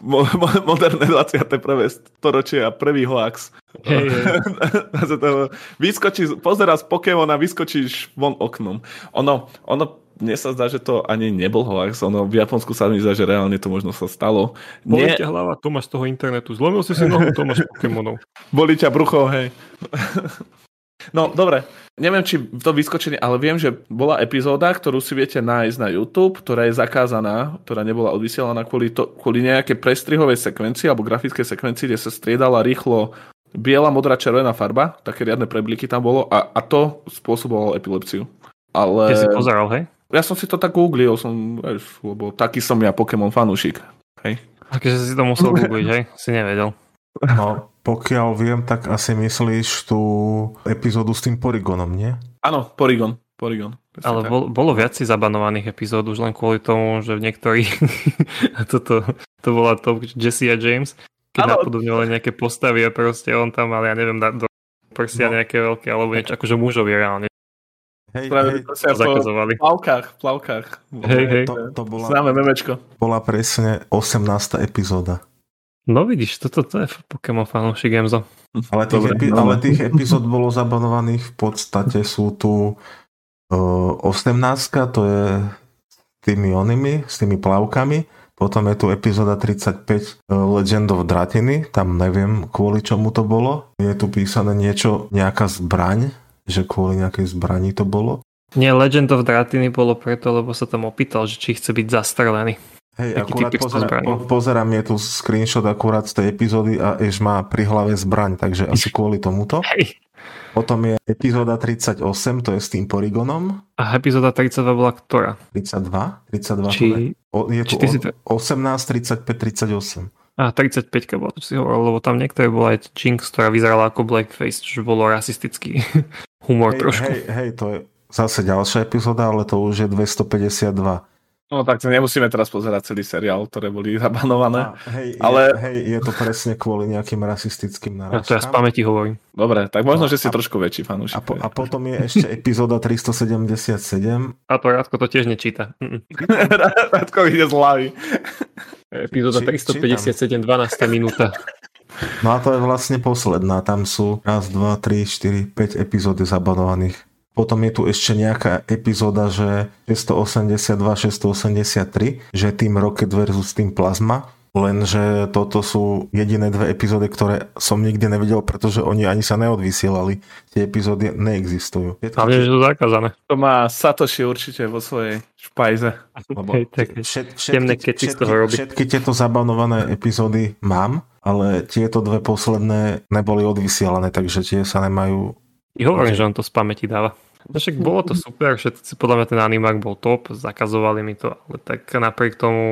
A: Mo, mo, moderné 21. storočie a prvý hoax. Zase to- vyskočíš, pozeráš Pokémona, vyskočíš von oknom. Ono, ono, mne sa zdá, že to ani nebol hoax, ono v Japonsku sa mi zdá, že reálne to možno sa stalo.
B: Boli
A: Nie,
B: ťa hlava, Tomáš z toho internetu. Zlomil si si nohu, Tomáš Pokémonov.
A: boli ťa brucho, hej. No, dobre. Neviem, či to vyskočenie, ale viem, že bola epizóda, ktorú si viete nájsť na YouTube, ktorá je zakázaná, ktorá nebola odvysielaná kvôli, to, kvôli nejaké prestrihovej sekvencii alebo grafickej sekvencii, kde sa striedala rýchlo biela, modrá, červená farba, také riadne prebliky tam bolo a, a to spôsobovalo epilepsiu. Ale
B: Ty si pozeral, hej?
A: ja som si to tak googlil, som, vieš, lebo taký som ja Pokémon fanúšik.
B: A keďže si to musel googliť, hej? Si nevedel.
C: No, pokiaľ viem, tak asi myslíš tú epizódu s tým Porygonom, nie?
A: Áno, Porygon. Porygon.
B: Ale
A: tak.
B: bol, bolo viac zabanovaných epizód už len kvôli tomu, že v niektorých toto, to bola to Jesse a James, keď
A: Áno.
B: napodobňovali nejaké postavy a proste on tam mal, ja neviem, do prsia
C: No.
B: nejaké veľké, alebo niečo, akože mužovia reálne
C: Hej,
A: Práve
C: hej,
B: to zakazovali.
A: v plavkách, v plavkách.
B: Hej, hej.
C: to, to bola,
A: Známe memečko.
C: bola presne 18. epizóda.
B: No vidíš, toto to je Pokémon fanúšik Emzo.
C: Ale tých,
A: Dobre,
C: epi-
A: dobre.
C: ale tých epizód bolo zabanovaných v podstate sú tu uh, 18, to je s tými onými, s tými plavkami. Potom je tu epizóda 35 uh, Legend of Dratiny, tam neviem kvôli čomu to bolo. Je tu písané niečo, nejaká zbraň, že kvôli nejakej zbrani to bolo.
B: Nie, Legend of Dratiny bolo preto, lebo sa tam opýtal, že či chce byť zastrelený.
C: Hej, akurát
B: zbraňou.
C: po, pozerám, je tu screenshot akurát z tej epizódy a Eš má pri hlave zbraň, takže asi kvôli tomuto.
B: Hej.
C: Potom je epizóda 38, to je s tým Porygonom.
B: A epizóda 32 bola ktorá?
C: 32? 32
B: Či...
C: o, je tu
B: či si
C: o, 18, 35, 38.
B: A 35 bola, to si hovoril, lebo tam niektoré bola aj Jinx, ktorá vyzerala ako Blackface, čo bolo rasistický humor
C: Hej,
B: trošku.
C: hej, hej, to je zase ďalšia epizóda, ale to už je 252.
A: No tak to nemusíme teraz pozerať celý seriál, ktoré boli zabanované.
C: A, hej,
A: Ale-
C: je, hej, je to presne kvôli nejakým rasistickým
B: A to ja z
C: narážkam.
B: pamäti hovorím.
A: Dobre, tak možno,
C: No,
A: že si
C: a-
A: trošku väčší fanúšik.
C: A, po, a potom je ešte epizóda 377.
B: A to Rádko to tiež nečíta.
A: Radko ide z hlavy.
B: Epizóda
C: Či-
B: 357, 12 minúta.
C: No a to je vlastne posledná. Tam sú raz, dva, tri, štyri, 5 epizódy zabanovaných. Potom je tu ešte nejaká epizóda, že 682, 683, že Team Rocket versus Team Plasma. Lenže toto sú jediné dve epizódy, ktoré som nikdy nevidel, pretože oni ani sa neodvysielali. Tie epizódy neexistujú. Je to-
B: že to zakázané.
A: To má Satoshi určite vo svojej špajze.
C: Lebo
B: Hej, tak,
C: všet,
B: temné keci z toho robí.
C: všetky tieto zabanované epizódy mám, ale tieto dve posledné neboli odvysielané, takže tie sa nemajú
B: I hovorím, že on to z pamäti dáva. No Však bolo to super, všetci, podľa mňa ten animák bol top, zakazovali mi to, ale tak napriek tomu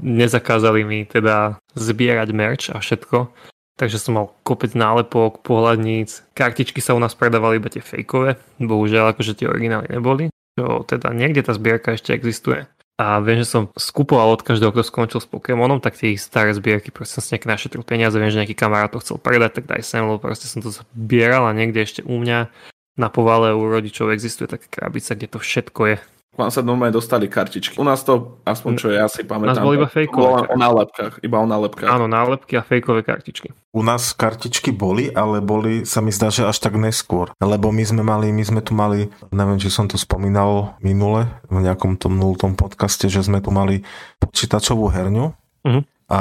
B: nezakázali mi teda zbierať merch a všetko. Takže som mal kopec nálepok, pohľadníc, kartičky sa u nás predávali iba tie fejkové, bohužiaľ akože tie originály neboli, čo teda niekde tá zbierka ešte existuje. A viem, že som skupoval od každého, kto skončil s Pokémonom, tak tie ich staré zbierky, proste som si nejaké našetril peniaze, viem, že nejaký kamarát to chcel predať, tak daj sem, lebo proste som to zbieral a niekde ešte u mňa na povale u rodičov existuje taká krabica, kde to všetko je.
A: Vám sa normálne dostali kartičky. U nás to, aspoň čo ja si pamätám,
B: nás boli iba fejkové
A: o nálepkách, iba o nálepkách.
B: Áno, nálepky a fejkové kartičky.
C: U nás kartičky boli, ale boli, sa mi zdá, že až tak neskôr. Lebo my sme mali, my sme tu mali, neviem, či som to spomínal minule, v nejakom tom nultom podcaste, že sme tu mali počítačovú herňu
B: Mhm.
C: a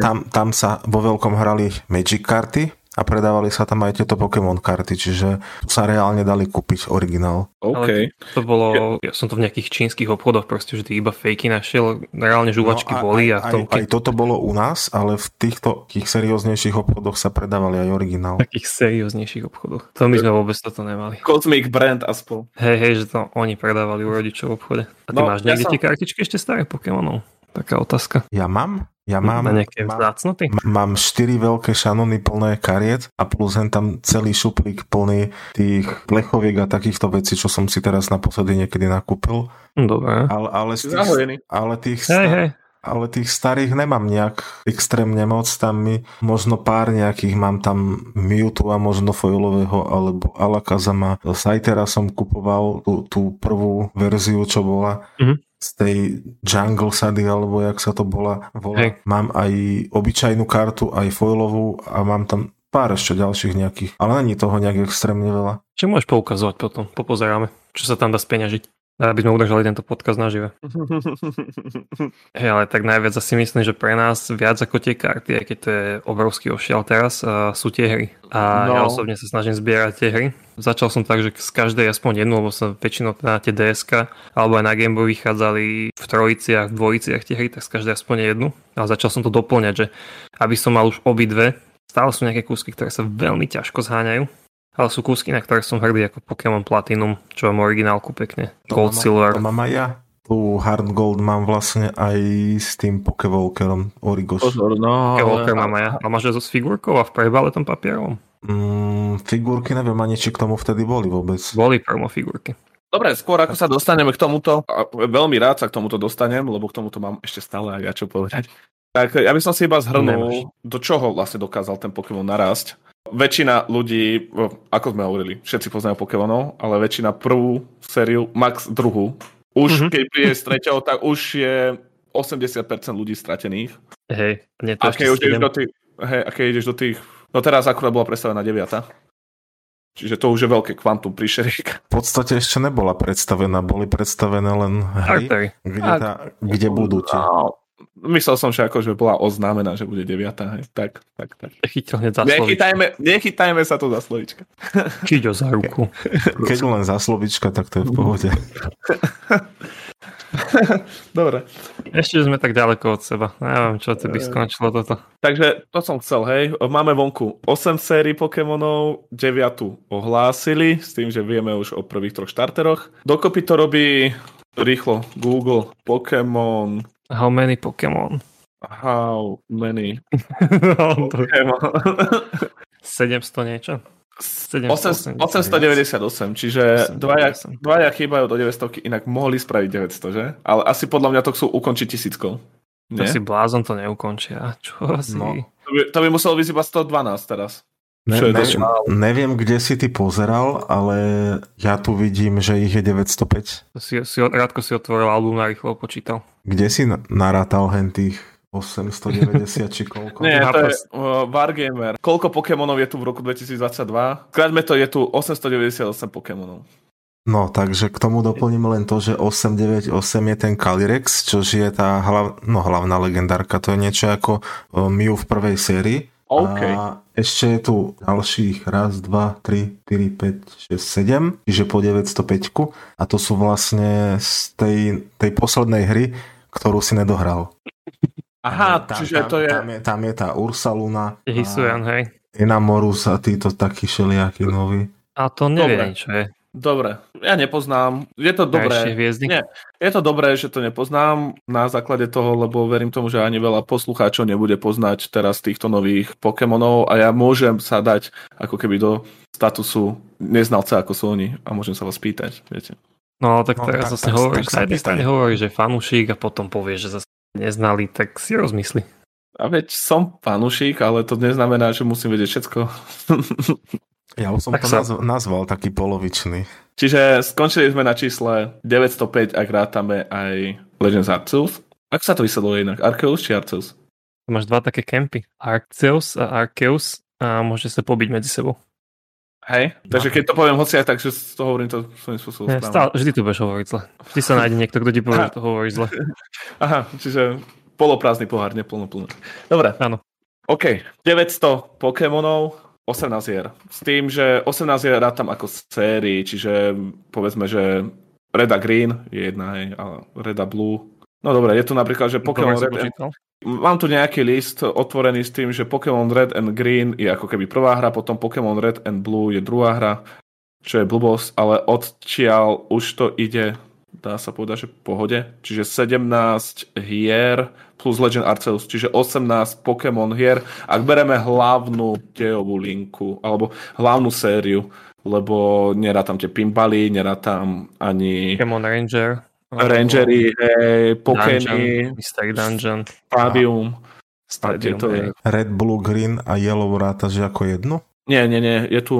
C: tam, tam sa vo veľkom hrali Magic karty a predávali sa tam aj tieto Pokémon karty, čiže sa reálne dali kúpiť originál.
A: OK.
B: Ale to bolo, ja som to v nejakých čínskych obchodoch proste vždy iba fejky našiel, reálne žuvačky
C: No a-
B: boli a
C: aj,
B: v tom
C: aj, aj toto bolo u nás, ale v týchto tých serióznejších obchodoch sa predávali aj originál.
B: takých serióznejších obchodoch. To my sme vôbec toto nemali.
A: Cosmic Brand aspoň.
B: Hej, hej, že to oni predávali u rodičov v obchode. A ty
A: No,
B: máš
A: ja
B: niekde
A: som-
B: tie kartičky ešte staré Pokémonov? Taká otázka.
C: Ja mám? Ja mám,
B: Na nejaké
C: mám,
B: vzácnoty?
C: M- Mám štyri veľké šanony plné kariet a plus hen tam celý šuplík plný tých plechoviek a takýchto vecí, čo som si teraz naposledy niekedy nakúpil.
B: Hm, Dobre.
C: Ale, ale, z tých,
A: Zahojený.
C: ale, tých,
B: Hej, hej.
C: ale tých starých nemám nejak extrémne moc. Tam mi možno pár nejakých mám tam Mewtwo a možno foilového alebo Alakazama. Saitera som kupoval tú, tú prvú verziu, čo bola.
B: Mhm.
C: Z tej Jungle Sady, alebo jak sa to bola, volá.
B: Hej.
C: Mám aj obyčajnú kartu, aj foilovú a mám tam pár ešte ďalších nejakých, ale není toho nejak extrémne veľa.
B: Čo môžeš poukazovať potom? Popozeráme. Čo sa tam dá speňažiť? Aby sme udržali tento podcast nažive. Hej, ale tak najviac asi myslím, že pre nás viac ako tie karty, aj keď to je obrovský ošial teraz, uh, sú tie hry. A
A: No.
B: ja osobne sa snažím zbierať tie hry. Začal som tak, že z každej aspoň jednu, lebo sa väčšinou na tie DSK alebo aj na Game Boy vychádzali v trojiciach, v dvojiciach tie hry, tak z každej aspoň jednu. A začal som to doplňať, že aby som mal už obidve, stále sú nejaké kúsky, ktoré sa veľmi ťažko zháňajú. Ale sú kúsky, na ktoré som hrdý ako Pokémon Platinum, čo mám originálku pekne. Gold,
C: mám,
B: Silver.
C: To mám aj ja. Tu Hard Gold mám vlastne aj s tým Pokevolkerom Origoš.
A: Pozor, no.
B: Walker
A: ale-
B: mám aj ja. A máš aj so s figurkou a v prebale tom papierom?
C: Mm, figurky neviem ani, či k tomu vtedy boli vôbec.
B: Boli promo figurky.
A: Dobre, skôr ako sa dostaneme k tomuto, a veľmi rád sa k tomuto dostanem, lebo k tomuto mám ešte stále aj ja čo povedať. Tak ja by som si iba
B: Nemáš.
A: zhrnul, do čoho vlastne dokázal ten Pokémon narásť. Väčšina ľudí, ako sme hovorili, všetci poznajú Pokémonov, ale väčšina prvú sériu, max druhú. Už
B: Mhm.
A: keď príde s treťou, tak už je 80% ľudí stratených.
B: Hej, nie to
A: A keď, už ideš
B: 7.
A: do tých, hej, a keď ideš do tých... No teraz akurát bola predstavená 9. Čiže to už je veľké kvantum príšeriek.
C: V podstate ešte nebola predstavená, boli predstavené len hry, kde, tá, kde budú tie.
A: No, Myslel som, že akože bola oznámená, že bude 9. Hej. Tak, tak, tak.
B: Chytil hneď za.
A: Nechytajme, nechytajme sa tu za slovička.
B: Chyť za ruku.
C: Keď len za slovička, tak to je v pohode.
A: Dobre.
B: Ešte sme tak ďaleko od seba. Neviem, čo ty by skončilo toto.
A: Takže to som chcel, hej. Máme vonku 8 sérií Pokémonov, 9 ohlásili, s tým, že vieme už o prvých troch štarteroch. Dokopy to robí rýchlo Google Pokémon
B: How many Pokémon?
A: How many
B: No,
A: Pokémon
B: 700 niečo?
A: 8,
B: 780.
A: 898, čiže dvaja,
B: 898.
A: dvaja chýbajú do 900, inak mohli spraviť 900, že? Ale asi podľa mňa to chcú ukončiť tisíckou.
B: To si blázon to neukončia. Čo si?
C: No.
A: To, by, to by muselo byť iba 112 teraz.
C: Ne, ne, neviem, kde si ty pozeral, ale ja tu vidím, že ich je 905.
B: To si, si, Rádko si otvoril album a rýchlo počítal.
C: Kde si na- narátal hen tých 890 či koľko?
A: Nie, to je uh, Wargamer. Koľko Pokémonov je tu v roku 2022? Skráťme to, je tu 898 Pokémonov.
C: No, takže k tomu doplním len to, že 898 je ten Calyrex, čo je tá hlav, no, hlavná legendárka. To je niečo ako uh, Mew v prvej sérii.
A: OK.
C: A ešte je tu ďalších raz, dva, tri, 4, 5, 6, 7, čiže po 905. A to sú vlastne z tej, tej poslednej hry, ktorú si nedohral.
A: Aha,
C: Tam-
A: čiže
C: tam,
A: to je...
C: Tam je, tam je tá Ursaluna.
B: Je Hisuian, hej.
C: Enamorus a títo takí šeliakí noví.
B: A to nevie,
A: Dobre.
B: čo je.
A: Dobre, ja nepoznám. Je to dobré. Nie, je to dobré, že to nepoznám na základe toho, lebo verím tomu, že ani veľa poslucháčov nebude poznať teraz týchto nových Pokémonov a ja môžem sa dať ako keby do statusu neznalca, ako sú oni a môžem sa vás pýtať, viete.
B: No ale tak
C: No,
B: teraz
C: tak-
B: zase
C: tak-
B: hovoríš,
C: tak
B: na
C: sa
B: jednej strane hovoríš, že fanúšik a potom povieš, že zase neznali, tak si rozmysli.
A: A veď som fanúšik, ale to neznamená, že musím vedieť všetko.
C: Ja už som
B: Tak
C: to
B: sa-
C: nazv- nazval taký polovičný.
A: Čiže skončili sme na čísle 905, ak rátame aj Legends Arceus. Ak sa to vysvetlo inak? Arceus či Arceus?
B: Máš dva také kempy. Arceus a Arceus a môžete sa pobiť medzi sebou.
A: Hej, takže keď to poviem hoci aj tak, že to hovorím to svojím spôsobom
B: Ne, stále, vždy tu budeš hovoriť zle. Vždy sa nájde niekto, kto ti povie, že to hovoríš zle.
A: Aha, čiže poloprázdny pohár, neplnoplný. Dobre.
B: Áno.
A: OK, 900 Pokémonov, 18 hier. S tým, že 18 hier rátam ako sérii, čiže povedzme, že Red a Green je jedna, hej, a Red a Blue. No dobre, je tu napríklad, že Pokémon Red and
B: počítal.
A: Mám tu nejaký list otvorený s tým, že Pokémon Red and Green je ako keby prvá hra, potom Pokémon Red and Blue je druhá hra, čo je blbosť, ale odčiaľ už to ide, dá sa povedať, že v pohode. Čiže 17 hier plus Legend Arceus, čiže 18 Pokémon hier, ak bereme hlavnú dejovú linku, alebo hlavnú sériu, lebo nerátam tie Pimbaly, nerátam ani
B: Pokémon Ranger.
A: Rangery, hej, Pokény,
B: Mystery Dungeon.
A: Stadium.
B: Stadium,
A: tieto-
B: hej.
C: Red, Blue, Green a Yellow rátaš ako jednu?
A: Nie, nie, nie, je tu,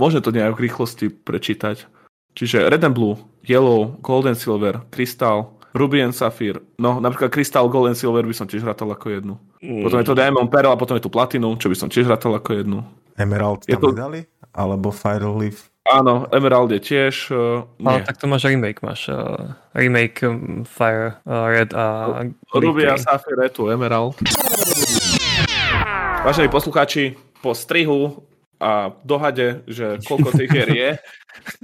A: môžeme to nejak v rýchlosti prečítať. Čiže Red and Blue, Yellow, Gold and Silver, Crystal, Ruby and Sapphire. No, napríklad Crystal, Gold and Silver by som tiež rátal ako jednu. Potom je to Diamond Pearl a potom je tu Platinum, čo by som tiež rátal ako jednu.
C: Emerald
A: Je
C: tam
A: to-
C: nedali? Alebo Fire Leaf?
A: Áno, Emerald je tiež, uh,
B: Ale
A: nie.
B: tak to máš remake, máš uh, remake um, Fire uh, Red a
A: Ruby a. Sapphire je tu Emerald. Vážení poslucháči, po strihu a dohade, že koľko tých hier je,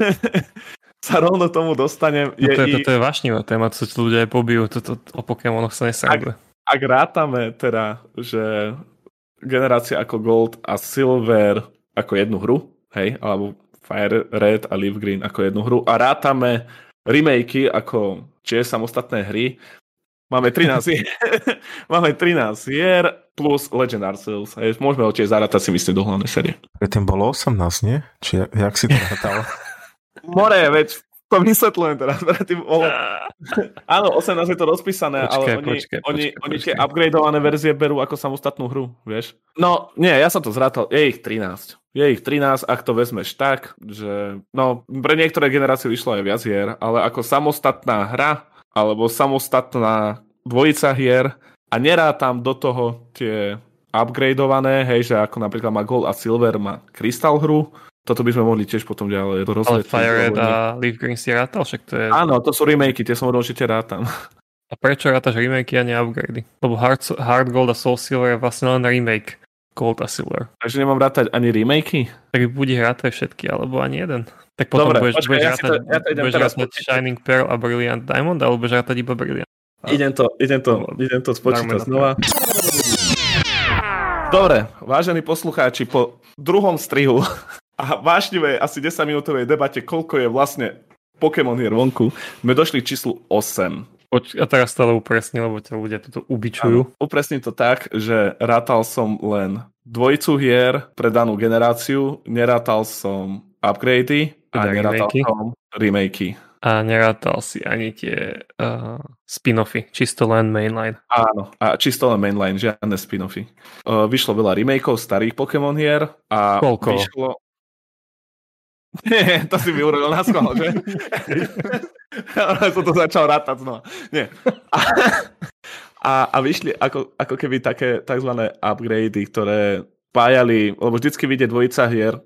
A: sa rovno tomu dostanem.
B: No to, je,
A: i-
B: toto je vášnivá téma, to tu ľudia aj pobijú, toto o Pokémonoch sa nesranduje.
A: ak rátame teda, že generácia ako Gold a Silver ako jednu hru, hej, alebo Fire Red a Leaf Green ako jednu hru a rátame remakey ako čiže samostatné hry, máme 13 hier, máme 13 hier plus Legend Arceus. Hej, môžeme ho tiež zarátať si myslím do hlavnej série.
C: Predtým bolo 18, nie? Či jak- si to rátal?
A: More, veď to vysvetľujem teraz. Predtým bolo... Áno, 18 je to rozpísané,
B: Počkaj,
A: ale oni,
B: počkaj,
A: oni,
B: počkaj,
A: oni tie upgradeované verzie berú ako samostatnú hru, vieš? No, nie, ja som to zrátal, je ich 13. Je ich 13, ak to vezmeš tak, že... No, pre niektoré generácie vyšlo aj viac hier, ale ako samostatná hra, alebo samostatná dvojica hier a nerátam do toho tie upgradeované, hej, že ako napríklad má Gold a Silver, má Crystal hru, toto by sme mohli tiež potom ďalej
B: Ale
A: rozletieť.
B: Fire Red
A: lebo-
B: a Leaf Green si rátal, však to je...
A: Áno, to sú remakey, tie som určite rátam.
B: A prečo rátaš remakey a nie upgrady? Lebo Hard, Hard Gold a Soul Silver je vlastne len remake Gold a Silver.
A: Takže nemám rátať ani remakey?
B: Tak buď ich rátaj všetky, alebo ani jeden. Tak potom
A: Dobre,
B: budeš,
A: počkaj,
B: budeš
A: ja
B: rátať,
A: to- ja to
B: budeš
A: teraz
B: rátať. Shining Pearl a Brilliant Diamond, alebo budeš rátať iba Brilliant. A-
A: Idem to, idem to, idem to spočítať znova. Dobre, vážení poslucháči, po druhom strihu a vášnivej asi 10 minútovej debate, koľko je vlastne Pokémon hier vonku, sme došli k číslu 8.
B: Poč- a teraz stále upresni, lebo ťa ľudia toto ubičujú.
A: Áno, Upresním to tak, že rátal som len dvojicu hier pre danú generáciu, nerátal som upgrady
B: Teda
A: nerátal
B: remakey?
A: som remakey.
B: A nerátal si ani tie uh, spin-offy, čisto len mainline.
A: Áno, a čisto len mainline, žiadne spin-offy. Uh, vyšlo veľa remakeov starých Pokémon hier a
B: Koľko?
A: vyšlo... Nie, to si mi urobil na schvál, že? Som to začal rátať znova. Nie. A, a, a vyšli ako, ako keby také tzv. upgrady, ktoré spájali, lebo vždycky vyjde dvojica hier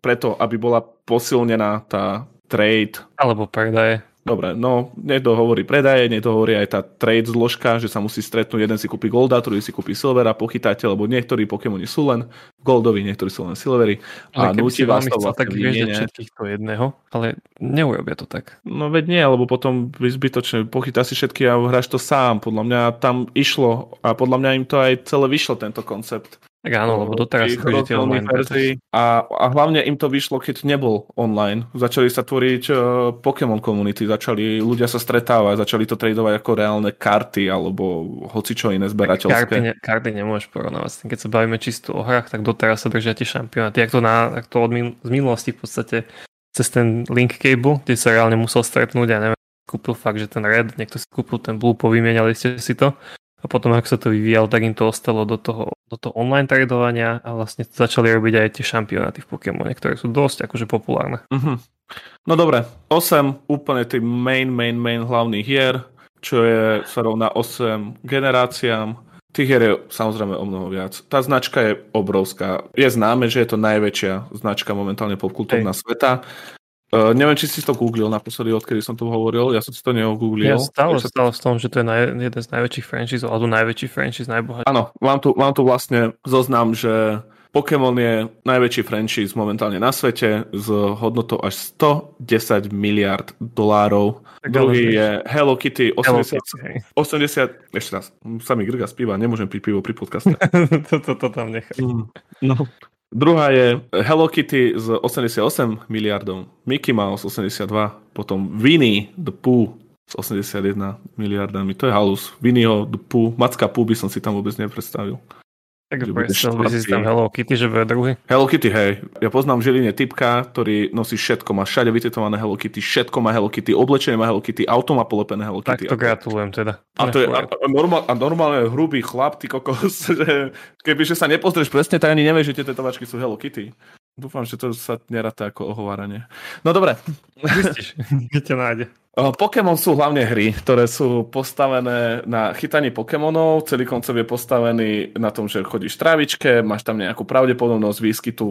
A: preto, aby bola posilnená tá trade
B: Alebo predaje.
A: Dobre, no niekto hovorí predaje, niekto hovorí aj tá trade zložka, že sa musí stretnúť, jeden si kúpi Golda, druhý si kúpi Silvera, pochytáte, lebo niektorí Pokémoni sú len Goldovi, niektorí sú len Silveri a
B: Ale
A: nutí vás to vlastne
B: tak vyviežať
A: vymieňať.
B: všetkých to jedného, ale neurobia to tak.
A: No veď nie, lebo potom by zbytočne pochytá si všetky a hráš to sám. Podľa mňa tam išlo a podľa mňa im to aj celé vyšlo, tento koncept.
B: Tak áno, lebo doteraz chodíte
A: rozdielných
B: online.
A: verzií. A, a hlavne im to vyšlo, keď nebol online. Začali sa tvoriť uh, Pokémon komunity, začali ľudia sa stretávať, začali to tradovať ako reálne karty alebo hocičo iné
B: Karty,
A: zberateľské.
B: ne, karty nemôžeš porovnávať. Keď sa bavíme čisto o hrách, tak doteraz sa držia tie šampionáty. Jak to, na, jak to od min, z minulosti v podstate cez ten link cable, kde sa reálne musel stretnúť a neviem, kúpil fakt, že ten red, niekto si kúpil ten blue, povymieniali ste si to. A potom, ako sa to vyvíjalo, tak im to ostalo do toho, do toho online tradovania a vlastne začali robiť aj tie šampionáty v Pokémone, ktoré sú dosť akože populárne.
A: Uh-huh. No dobre, 8 úplne tých main, main, main hlavných hier, čo je sa rovná 8 generáciám. Tých hier je samozrejme o mnoho viac. Tá značka je obrovská. Je známe, že je to najväčšia značka momentálne popkultúrna sveta. Uh, neviem, či si to googlil naposledy, odkedy som to hovoril. Ja som si to neogooglil.
B: Ja stále, stále v tom, že to je naj, jeden z najväčších franchise, alebo najväčší franchise, najbohatší.
A: Áno, mám tu, mám tu vlastne zoznam, že Pokémon je najväčší franchise momentálne na svete s hodnotou až 110 miliard dolárov. Tak Druhý je Hello Kitty 80, Hello Kitty, 80, ešte raz, sa mi grga spíva, nemôžem piť pivo pri podcaste.
B: Toto to, to tam nechaj. Mm,
A: no. Druhá je Hello Kitty z 88 miliardov, Mickey Mouse 82, potom Winnie the Pooh s 81 miliardami. To je halus. Winnieho the Pooh, Macka Pooh by som si tam vôbec nepredstavil.
B: Tak predstavil by si tam Hello Kitty, že bude druhý?
A: Hello Kitty, hej. Ja poznám v Žiline typka, ktorý nosí všetko, má všade vytetované Hello Kitty, všetko má Hello Kitty, oblečenie má Hello Kitty, auto má polepené Hello Kitty.
B: Tak to gratulujem teda.
A: A, to je, a, a, normál, a normálne hrubý chlap, ty kokos, že keby že sa nepozrieš presne, tak ani nevieš, že tie tetovačky sú Hello Kitty. Dúfam, že to sa neráta ako ohováranie. No dobre.
B: Zistíš, kde ťa nájde.
A: Pokémon sú hlavne hry, ktoré sú postavené na chytaní Pokémonov. Celý koncept je postavený na tom, že chodíš trávičke, máš tam nejakú pravdepodobnosť výskytu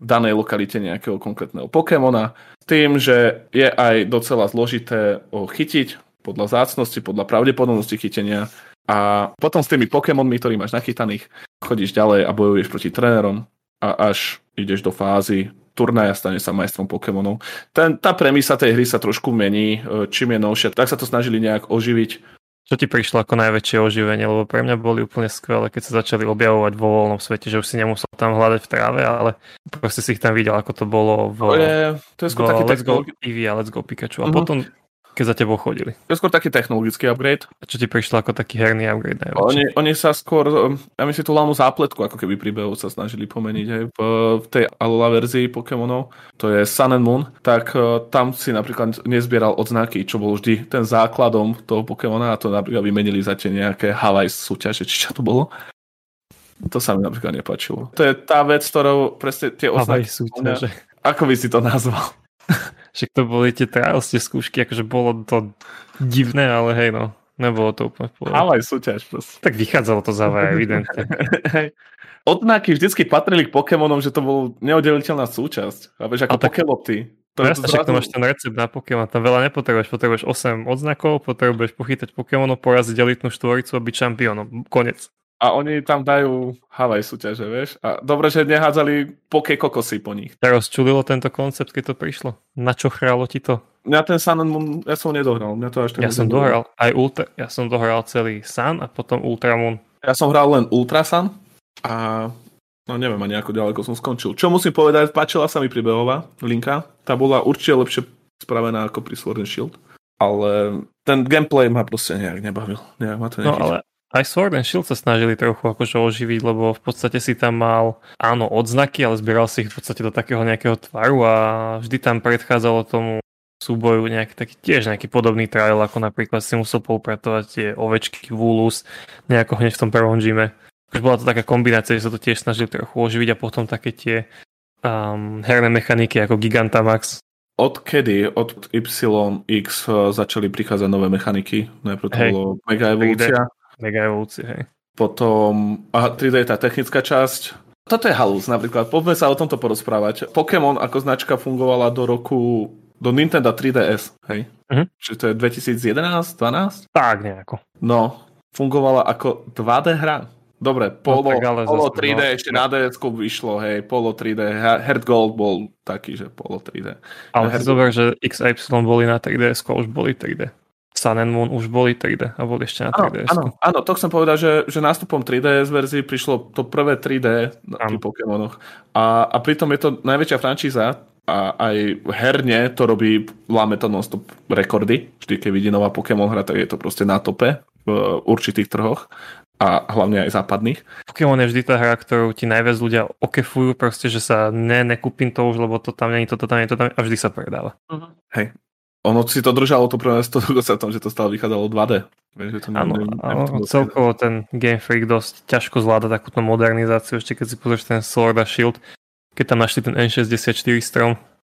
A: v danej lokalite nejakého konkrétneho Pokémona. Tým, že je aj docela zložité ho chytiť podľa zácnosti, podľa pravdepodobnosti chytenia. A potom s tými Pokémonmi, ktorý máš nachytaných, chodíš ďalej a bojuješ proti trénerom a až ideš do fázy turnaja, stane sa majstrom Pokémonov. Ten, tá premisa tej hry sa trošku mení, e, čím je novšia, tak sa to snažili nejak oživiť.
B: Čo ti prišlo ako najväčšie oživenie? Lebo pre mňa boli úplne skvelé, keď sa začali objavovať vo voľnom svete, že už si nemusel tam hľadať v tráve, ale proste si ich tam videl, ako to bolo v,
A: to je, to je skôr taký
B: Let's Go Eevee a Let's Go Pikachu. A uh-huh. potom keď za tebou chodili.
A: To je skôr taký technologický upgrade.
B: A čo ti prišlo ako taký herný upgrade?
A: Oni, oni sa skôr, um, ja myslím, tú hlavnú zápletku, ako keby príbehov sa snažili pomeniť aj v, v tej Alola verzii Pokémonov, to je Sun and Moon, tak uh, tam si napríklad nezbieral odznaky, čo bol vždy ten základom toho Pokémona a to napríklad vymenili za tie nejaké Hawaii súťaže, či čo to bolo. To sa mi napríklad nepačilo. To je tá vec, ktorou presne tie
B: oznaky... súťaže.
A: Ako by si to nazval?
B: Však to boli tie trials, tie skúšky, akože bolo to divné, ale hej no, nebolo to úplne
A: v Ale aj súťaž proste.
B: Tak vychádzalo to za evidentne.
A: Odnáky vždycky patrili k Pokémonom, že to bol neoddeliteľná súčasť. A vieš, ako tak... Pokéloty.
B: To no jasne, však to máš ten recept na Pokémon, tam veľa nepotrebuješ, potrebuješ 8 odznakov, potrebuješ pochytať Pokémonov, poraziť elitnú štvoricu a byť šampiónom. Konec
A: a oni tam dajú Havaj súťaže, vieš? A dobre, že nehádzali poké kokosy po nich.
B: Teraz čudilo tento koncept, keď to prišlo? Na čo chrálo ti to?
A: Mňa ten Sun and Moon, ja som nedohral. Mňa to až
B: ja som dohral aj Ultra, ja som dohral celý Sun a potom Ultra Moon.
A: Ja som hral len Ultra Sun a no neviem ani ako ďaleko som skončil. Čo musím povedať, páčila sa mi príbehová linka. Tá bola určite lepšie spravená ako pri Sword and Shield. Ale ten gameplay ma proste nejak nebavil. Nejak ma to
B: no ale aj Sword and Shield sa snažili trochu akože oživiť, lebo v podstate si tam mal, áno, odznaky, ale zbieral si ich v podstate do takého nejakého tvaru a vždy tam predchádzalo tomu súboju nejaký taký tiež nejaký podobný trial, ako napríklad si musel poupratovať tie ovečky Vulus nejako hneď v tom prvom gyme. Už bola to taká kombinácia, že sa to tiež snažili trochu oživiť a potom také tie um, herné mechaniky ako Gigantamax.
A: Odkedy od YX začali prichádzať nové mechaniky? Najprv to Hej, bolo Mega Evolúcia.
B: Mega evolúcie, hej.
A: Potom, aha, 3D je tá technická časť. Toto je halus napríklad, poďme sa o tomto porozprávať. Pokémon ako značka fungovala do roku, do Nintendo 3DS, hej? Uh-huh. Čiže to je 2011, 12?
B: Tak nejako.
A: No, fungovala ako 2D hra. Dobre, no Polo, no, Polo 3D no, ešte na ds vyšlo, hej, Polo 3D, Heart Gold bol taký, že Polo 3D.
B: Ale Heart... zober, že XY boli na 3DS, už boli 3D. Sun and Moon už boli 3D a boli ešte na 3D.
A: Áno, áno, to chcem povedať, že, že nástupom 3DS verzii prišlo to prvé 3D na tých Pokémonoch. A, a pritom je to najväčšia franšíza a aj herne to robí, láme to non-stop rekordy. Vždy, keď vidí nová Pokémon hra, tak je to proste na tope v určitých trhoch a hlavne aj západných.
B: Pokémon je vždy tá hra, ktorú ti najviac ľudia okefujú, proste, že sa ne, nekúpim to už, lebo to tam není, toto tam nie, to tam a vždy sa predáva.
A: Uh-huh. Hej, ono si to držalo to prvé 100 dokonca tom, že to stále vychádzalo 2D. Vieš, že to
B: ne, áno, ne, áno celkovo ten Game Freak dosť ťažko zvláda takúto modernizáciu, ešte keď si pozrieš ten Sword a Shield, keď tam našli ten N64 strom,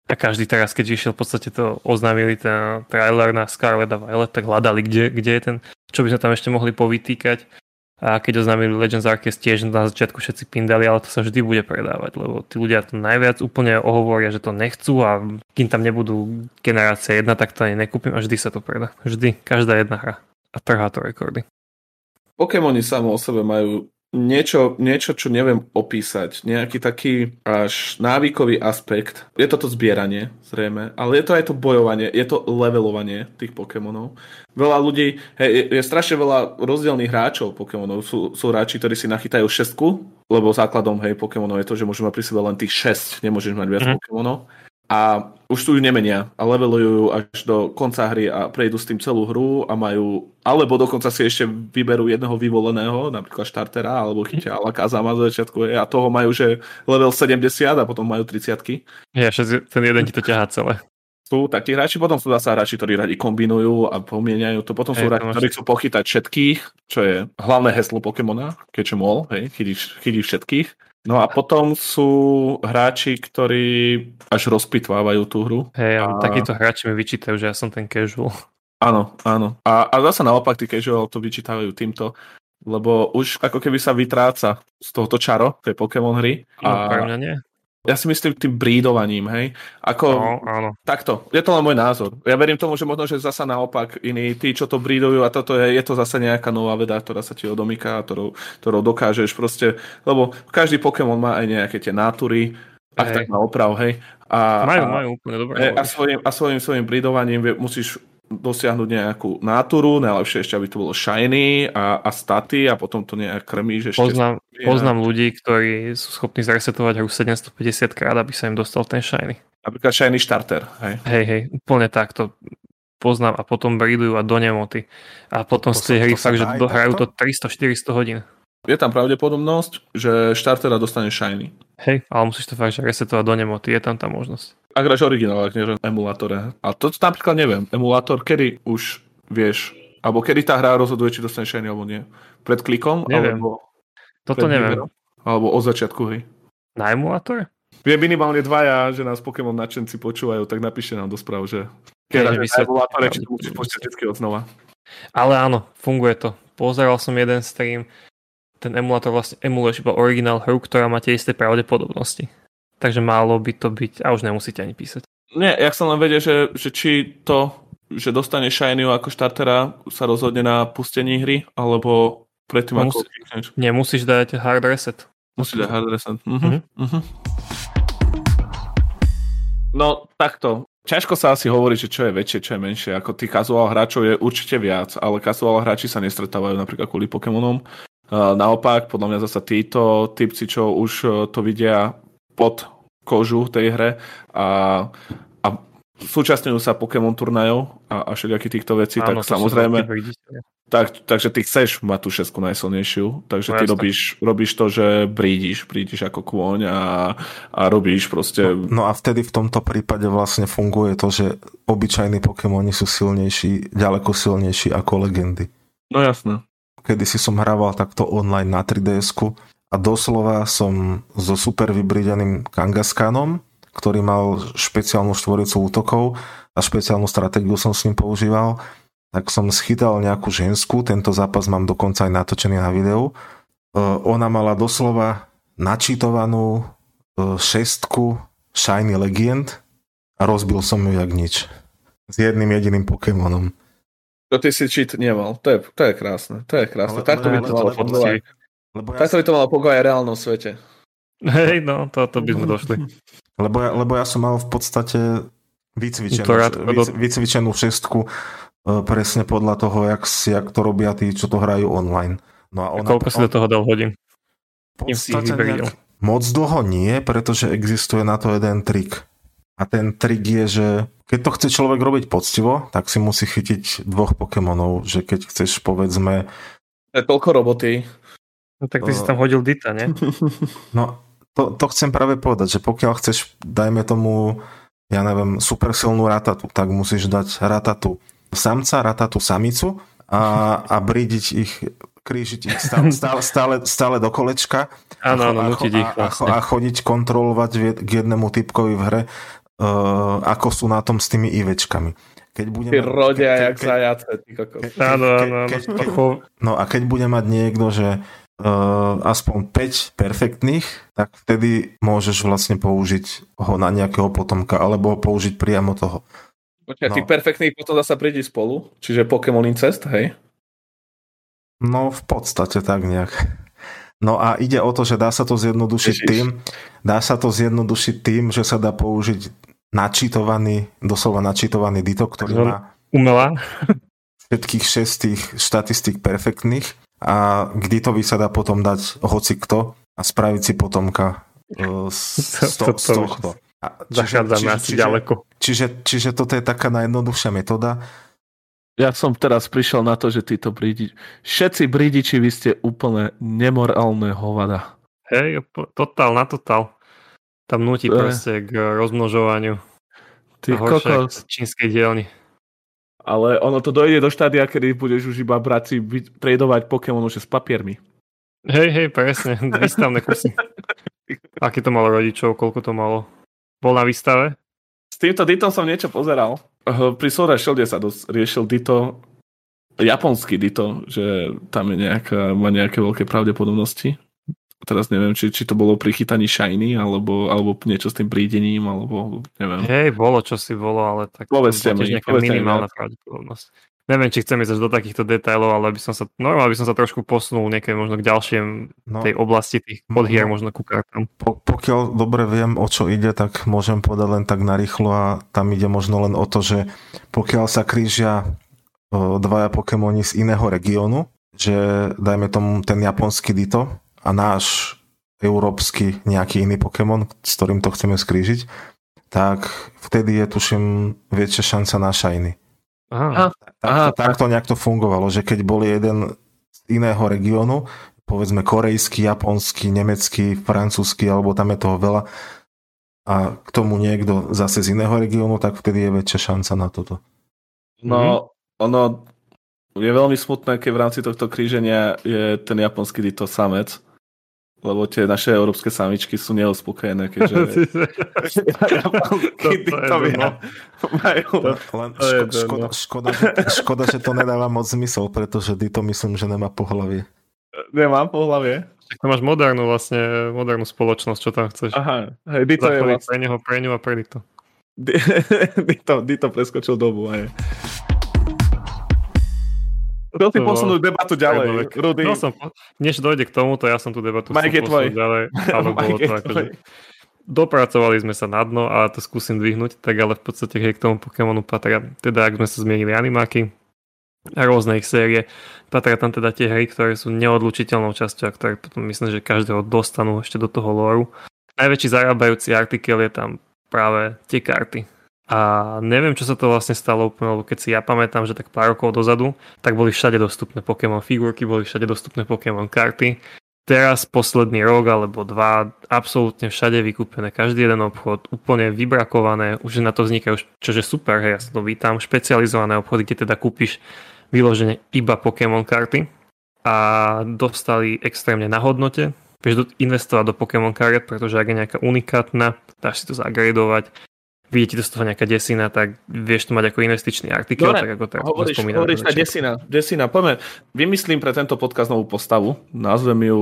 B: A každý teraz, keď išiel v podstate to oznámili ten trailer na Scarlet a Violet, tak hľadali, kde, kde je ten, čo by sme tam ešte mohli povytýkať. A keď oznámili Legends Arceus tiež na začiatku všetci pindali, ale to sa vždy bude predávať, lebo tí ľudia to najviac úplne ohovoria, že to nechcú a kým tam nebudú generácia jedna, tak to ani nekúpim a vždy sa to predá. Vždy, každá jedna hra. A trhá to rekordy.
A: Pokémoni samo o sebe majú niečo, niečo, čo neviem opísať. Nejaký taký až návykový aspekt. Je to to zbieranie, zrejme, ale je to aj to bojovanie, je to levelovanie tých Pokémonov. Veľa ľudí, hej, je, je strašne veľa rozdielných hráčov Pokémonov. Sú, sú hráči, ktorí si nachytajú šestku, lebo základom hej, Pokémonov je to, že môžeme mať pri sebe len tých 6, nemôžeš mať viac mm. Pokémonov a už tu ju nemenia a levelujú až do konca hry a prejdú s tým celú hru a majú, alebo dokonca si ešte vyberú jedného vyvoleného, napríklad štartera, alebo chytia Alakazama za začiatku a toho majú, že level 70 a potom majú 30
B: Ja, ten jeden ti to ťahá celé.
A: Sú takí hráči, potom sú zase hráči, ktorí radi kombinujú a pomieňajú to. Potom sú hej, hráči, ktorí chcú pochytať všetkých, čo je hlavné heslo Pokémona, keďže mol, hej, chytíš, chytíš všetkých. No a potom sú hráči, ktorí až rozpitvávajú tú hru.
B: Hej, a... takíto hráči mi vyčítajú, že ja som ten casual.
A: Áno, áno. A, a zase naopak tí casual to vyčítajú týmto, lebo už ako keby sa vytráca z tohoto čaro tej Pokémon hry.
B: No, a... pre mňa nie.
A: Ja si myslím tým brídovaním, hej. Ako,
B: no, áno.
A: Takto, je to len môj názor. Ja verím tomu, že možno, že zasa naopak iní, tí, čo to brídujú a toto je, je to zase nejaká nová veda, ktorá sa ti odomýka, ktorou, ktorou dokážeš proste, lebo každý Pokémon má aj nejaké tie nátury, ak tak má oprav, hej.
B: A, majú, a, majú úplne dobré.
A: A svojim, a svojim, svojim brídovaním musíš dosiahnuť nejakú náturu, najlepšie ešte, aby to bolo shiny a, a staty a potom to nejak krmíš ešte.
B: Poznám, poznám ľudí, ktorí sú schopní zaresetovať hru 750 krát, aby sa im dostal ten shiny.
A: Napríklad shiny starter, hej?
B: Hej, hej, úplne takto poznám a potom bridujú a do nemoty. A potom z tej hry fakt, že dohrajú to 300-400 hodín.
A: Je tam pravdepodobnosť, že startera dostane shiny.
B: Hej, ale musíš to fakt že resetovať do nemoty, je tam tá možnosť.
A: Ak hráš originál, ak nie emulátore. A to napríklad neviem. Emulátor, kedy už vieš, alebo kedy tá hra rozhoduje, či dostane shiny alebo nie. Pred klikom?
B: Neviem.
A: Alebo
B: Toto neviem. Výberom,
A: alebo od začiatku hry.
B: Na emulátore?
A: Je minimálne dvaja, že nás Pokémon nadšenci počúvajú, tak napíšte nám do správ, že keď na emulátore, či to musíš počítať vždy od znova.
B: Ale áno, funguje to. Pozeral som jeden stream, ten emulátor vlastne emuluješ iba originál hru, ktorá má tie isté pravdepodobnosti. Takže málo by to byť, a už nemusíte ani písať.
A: Nie, ja som len vedel, že, že či to, že dostane Shiny ako štartera, sa rozhodne na pustení hry, alebo predtým
B: Mus, ako klikneš. Nie, musíš dať hard reset.
A: Musíš dať hard reset. Uh-huh, uh-huh. Uh-huh. No, takto. Ťažko sa asi hovorí, že čo je väčšie, čo je menšie. Ako tých casual hráčov je určite viac, ale casual hráči sa nestretávajú napríklad kvôli Pokémonom. Naopak, podľa mňa zase títo typci, čo už to vidia pod kožu tej hre a, a súčasňujú sa Pokémon turnajov a, a všetky týchto vecí, Áno, tak samozrejme tak, takže ty chceš mať tú šesku najsilnejšiu, takže no, ty robíš, robíš to, že brídiš, brídiš ako kôň a, a robíš proste...
C: No, no a vtedy v tomto prípade vlastne funguje to, že obyčajní Pokémoni sú silnejší, ďaleko silnejší ako legendy.
A: No jasné.
C: Kedy si som hrával takto online na 3DS-ku a doslova som so super vybrideným Kangaskanom, ktorý mal špeciálnu štvoricu útokov a špeciálnu stratégiu som s ním používal, tak som schytal nejakú ženskú, tento zápas mám dokonca aj natočený na videu. E, ona mala doslova načítovanú e, šestku Shiny Legend a rozbil som ju jak nič. S jedným jediným Pokémonom.
A: To ty si cheat nemal, to je, to je krásne, to je krásne. Takto by to malo ja... Takto by to malo pokoj aj v reálnom svete.
B: Hej, no, to, to by sme došli.
C: Lebo ja, lebo ja som mal v podstate vycvičenú, vyc, vycvičenú šestku e, presne podľa toho, jak, jak to robia tí, čo to hrajú online.
B: No a, ona, a koľko si do toho dal hodín?
C: nejak, moc dlho nie, pretože existuje na to jeden trik. A ten trik je, že keď to chce človek robiť poctivo, tak si musí chytiť dvoch Pokémonov, že keď chceš povedzme...
A: Je toľko roboty.
B: No tak ty uh, si tam hodil Dita, nie?
C: No, to, to chcem práve povedať, že pokiaľ chceš, dajme tomu, ja neviem, super silnú ratatu, tak musíš dať ratatu samca, ratatu samicu a, a brídiť ich krížiť ich stále, stále, stále, stále do kolečka
B: ano, a, ano, a,
C: a, a, a chodiť kontrolovať k jednému typkovi v hre uh, ako sú na tom s tými IVčkami. Keď bude
A: Ty rodia, jak zajace, ty kokos.
B: Áno, áno, áno.
C: No a keď bude mať niekto, že uh, aspoň 5 perfektných, tak vtedy môžeš vlastne použiť ho na nejakého potomka, alebo použiť priamo toho.
A: Počkaj, no. tých perfektných potom zase príde spolu, čiže Pokémon Incest, hej?
C: No v podstate tak nejak. No a ide o to, že dá sa to zjednodušiť Ježiš. tým, dá sa to zjednodušiť tým, že sa dá použiť načítovaný, doslova načítovaný Dito, ktorý má
B: umelá
C: všetkých šestých štatistík perfektných a k Ditovi sa dá potom dať hoci kto a spraviť si potomka uh, z, to, z tohto.
B: Zachádzame asi čiže, ďaleko.
C: Čiže, čiže toto je taká najjednoduchšia metóda.
A: Ja som teraz prišiel na to, že títo brídi... Všetci brídiči, vy ste úplne nemorálne hovada.
B: Hej, totál na totál. Tam nutí proste k rozmnožovaniu. Ty kokos. čínskej dielni.
A: Ale ono to dojde do štádia, kedy budeš už iba brať si tradovať Pokémon už s papiermi.
B: Hej, hej, presne. Výstavné kusy. Aký to malo rodičov? Koľko to malo? Bol na výstave?
A: S týmto Ditom som niečo pozeral. Pri Sword Shielde sa dosť riešil Dito, japonský Dito, že tam je nejaká, má nejaké veľké pravdepodobnosti. Teraz neviem, či, či to bolo pri chytaní Shiny, alebo, alebo niečo s tým prídením, alebo neviem.
B: Hej, bolo čo si bolo, ale tak
A: povedzte mi,
B: nejaká minimálna pravdepodobnosť neviem, či chcem ísť do takýchto detailov, ale by som sa, normálne by som sa trošku posunul niekej možno k ďalším no, tej oblasti tých podhier, no, možno ku kartám.
C: Po, pokiaľ dobre viem, o čo ide, tak môžem povedať len tak narýchlo a tam ide možno len o to, že pokiaľ sa krížia dvaja Pokémoni z iného regiónu, že dajme tomu ten japonský Dito a náš európsky nejaký iný Pokémon, s ktorým to chceme skrížiť, tak vtedy je tuším väčšia šanca na Shiny. Aha. Aha, tak, to nejak to fungovalo, že keď bol jeden z iného regiónu, povedzme korejský, japonský, nemecký, francúzsky, alebo tam je toho veľa, a k tomu niekto zase z iného regiónu, tak vtedy je väčšia šanca na toto.
A: No, mm-hmm. ono je veľmi smutné, keď v rámci tohto kríženia je ten japonský dito samec, lebo tie naše európske samičky sú neuspokojené, keďže
C: majú... Len ško, škoda, škoda, škoda, že to nedáva moc zmysel, pretože Dito myslím, že nemá pohlavie.
A: Nemám pohlavie?
B: Tak máš modernú vlastne, modernú spoločnosť, čo tam chceš.
A: Aha, hej, Dito je vlastne...
B: pre neho, pre ňu a pre Dito.
A: Dito, Dito preskočil dobu, aj. Chcel si posunúť debatu ďalej, Rudy.
B: No som, než dojde k tomuto, ja som tú debatu
A: Mike je tvoj.
B: ďalej. Ale bolo to akože, dopracovali sme sa na dno a to skúsim dvihnúť, tak ale v podstate hej, k tomu Pokémonu patria, teda ak sme sa zmienili animáky a rôzne ich série, patria tam teda tie hry, ktoré sú neodlučiteľnou časťou a ktoré potom myslím, že každého dostanú ešte do toho lore. Najväčší zarábajúci artikel je tam práve tie karty a neviem, čo sa to vlastne stalo úplne, lebo keď si ja pamätám, že tak pár rokov dozadu, tak boli všade dostupné Pokémon figurky, boli všade dostupné Pokémon karty. Teraz posledný rok alebo dva, absolútne všade vykúpené, každý jeden obchod, úplne vybrakované, už na to vznikajú, čože super, hej, ja sa to vítam, špecializované obchody, kde teda kúpiš vyložene iba Pokémon karty. A dostali extrémne na hodnote, vieš investovať do Pokémon kariet, pretože ak je nejaká unikátna, dáš si to zagradovať, vidíte to z toho nejaká desina, tak vieš to mať ako investičný artikel,
A: Dobre,
B: tak ako teraz
A: hovoríš, hovoríš tá desina, desina, poďme, vymyslím pre tento podcast novú postavu, nazvem ju,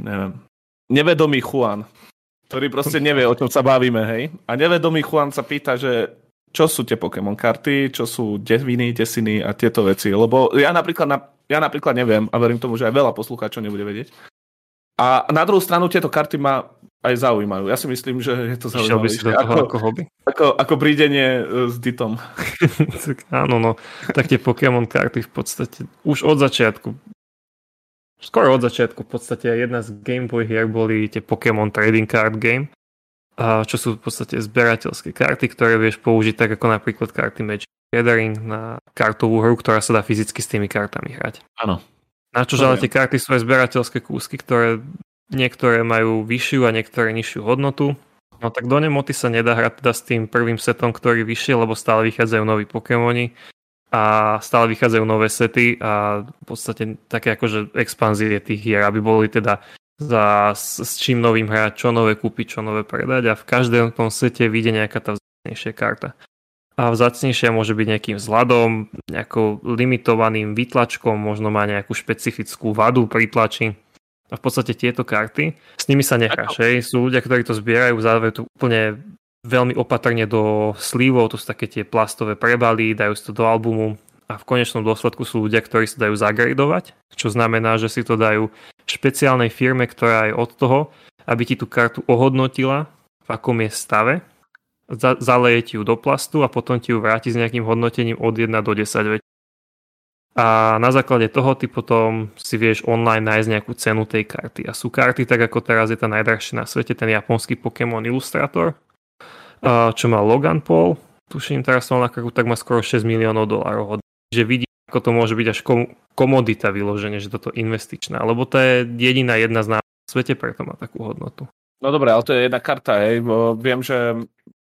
A: neviem, nevedomý Juan, ktorý proste nevie, o čom sa bavíme, hej, a nevedomý Juan sa pýta, že čo sú tie Pokémon karty, čo sú deviny, desiny a tieto veci, lebo ja napríklad, ja napríklad neviem a verím tomu, že aj veľa poslucháčov nebude vedieť. A na druhú stranu tieto karty ma aj zaujímajú. Ja si myslím, že je to zaujímavé.
B: by si do toho ako, ako hobby?
A: Ako, ako prídenie e, s Ditom.
B: áno, no. Tak tie Pokémon karty v podstate už od začiatku skoro od začiatku v podstate jedna z Game Boy hier boli tie Pokémon Trading Card Game, čo sú v podstate zberateľské karty, ktoré vieš použiť tak ako napríklad karty Magic Gathering na kartovú hru, ktorá sa dá fyzicky s tými kartami hrať.
A: Áno.
B: Na čo ale tie karty sú aj zberateľské kúsky, ktoré niektoré majú vyššiu a niektoré nižšiu hodnotu. No tak do Nemoty sa nedá hrať teda s tým prvým setom, ktorý vyšiel, lebo stále vychádzajú noví Pokémoni a stále vychádzajú nové sety a v podstate také akože expanzie tých hier, aby boli teda za, s, s čím novým hrať, čo nové kúpiť, čo nové predať a v každom tom sete vyjde nejaká tá vzácnejšia karta. A vzácnejšia môže byť nejakým vzhľadom, nejakou limitovaným vytlačkom, možno má nejakú špecifickú vadu pri tlači. A v podstate tieto karty, s nimi sa necháš, hej. Sú ľudia, ktorí to zbierajú, zároveň to úplne veľmi opatrne do slívov, to sú také tie plastové prebaly, dajú si to do albumu a v konečnom dôsledku sú ľudia, ktorí sa dajú zagradovať, čo znamená, že si to dajú špeciálnej firme, ktorá je od toho, aby ti tú kartu ohodnotila, v akom je stave, za, zaleje ti ju do plastu a potom ti ju vráti s nejakým hodnotením od 1 do 10 a na základe toho ty potom si vieš online nájsť nejakú cenu tej karty. A sú karty, tak ako teraz je tá najdrahšia na svete, ten japonský Pokémon Illustrator, čo má Logan Paul, tuším teraz mal na kartu, tak má skoro 6 miliónov dolárov. Že vidí, ako to môže byť až kom- komodita vyloženie, že toto investičná, lebo to je jediná jedna z na svete, preto má takú hodnotu.
A: No dobre, ale to je jedna karta, hej. Viem, že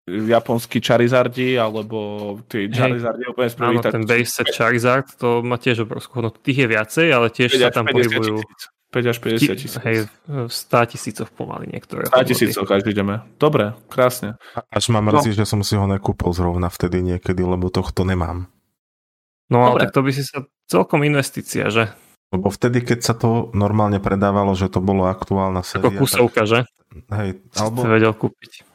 A: japonský Charizardi, alebo tí Charizardi úplne z
B: Áno, ten base set Charizard, to má tiež obrovskú hodnotu. Tých je viacej, ale tiež sa tam pohybujú
A: 5 až 50 tisíc.
B: Hej, v 100 tisícoch pomaly niektoré.
A: 100 tisícoch až ideme. Dobre, krásne.
C: Až ma mrzí, no. že som si ho nekúpil zrovna vtedy niekedy, lebo tohto nemám.
B: No ale tak to by si sa celkom investícia, že?
C: Lebo vtedy, keď sa to normálne predávalo, že to bolo aktuálna séria.
B: Ako kusovka, tak... že?
C: Hej, alebo...
B: Si vedel kúpiť.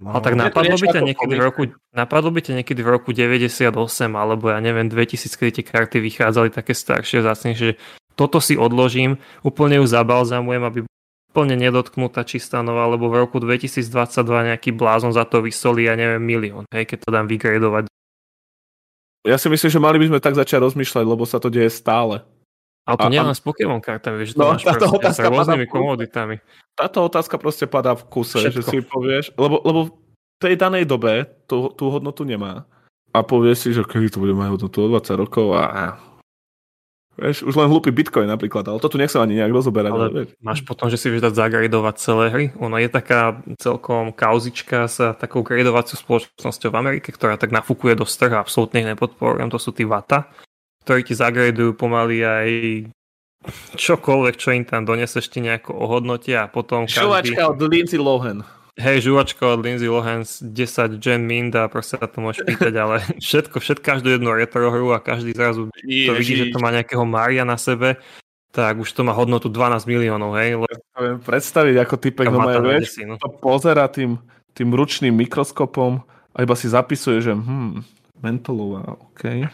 B: No, ale tak napadlo by, ťa niekedy v roku, napadlo by ťa niekedy v roku 98 alebo ja neviem 2000, keď tie karty vychádzali také staršie, zácnejšie, že toto si odložím, úplne ju zabalzamujem, aby úplne nedotknutá čistá nová, lebo v roku 2022 nejaký blázon za to vysolí, ja neviem, milión, hej, keď to dám vygradovať.
A: Ja si myslím, že mali by sme tak začať rozmýšľať, lebo sa to deje stále.
B: Ale to nie len s Pokémon kartami, vieš, to no, máš táto otázka s rôznymi komoditami.
A: Táto otázka proste padá v kuse, Všetko. že si povieš, lebo, lebo v tej danej dobe tú, tú hodnotu nemá. A povieš si, že kedy to bude mať hodnotu o 20 rokov a Vieš, už len hlupý Bitcoin napríklad, ale to tu nechcem ani nejak rozoberať. Ale,
B: ale máš potom, že si vieš dať zagradovať celé hry. Ona je taká celkom kauzička sa takou gradovacou spoločnosťou v Amerike, ktorá tak nafúkuje do strha, absolútne ich nepodporujem, to sú tí Vata ktorí ti zagradujú pomaly aj čokoľvek, čo im tam doneseš ti nejako ohodnotia a potom
A: každý... Žuvačka od Lindsay Lohan.
B: Hej, žuvačka od Lindsay Lohan 10 Gen Mind a proste sa to môžeš pýtať, ale všetko, všetko, každú jednu retro hru a každý zrazu to vidí, že to má nejakého Maria na sebe, tak už to má hodnotu 12 miliónov, hej.
A: Ja viem predstaviť, ako typek no majú, vieš, to pozera tým, tým ručným mikroskopom a iba si zapisuje, že hm, Mentolová, OK.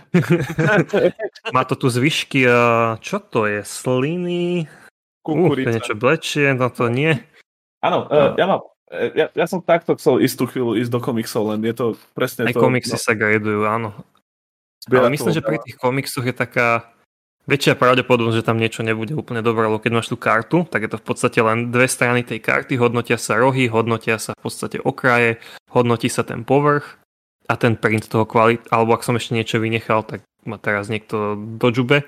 B: Má to tu zvyšky, čo to je? Sliny? Kukurica. Uh, to niečo blečie, no to nie.
A: Áno, uh, ja mám e, ja, ja som takto chcel istú chvíľu ísť do komiksov, len je to presne
B: Aj
A: to...
B: komiksy no. sa gradujú, áno. Ale myslím, že pri tých komiksoch je taká väčšia pravdepodobnosť, že tam niečo nebude úplne dobré, lebo keď máš tú kartu, tak je to v podstate len dve strany tej karty, hodnotia sa rohy, hodnotia sa v podstate okraje, hodnotí sa ten povrch a ten print toho kvalit, alebo ak som ešte niečo vynechal, tak ma teraz niekto dožube.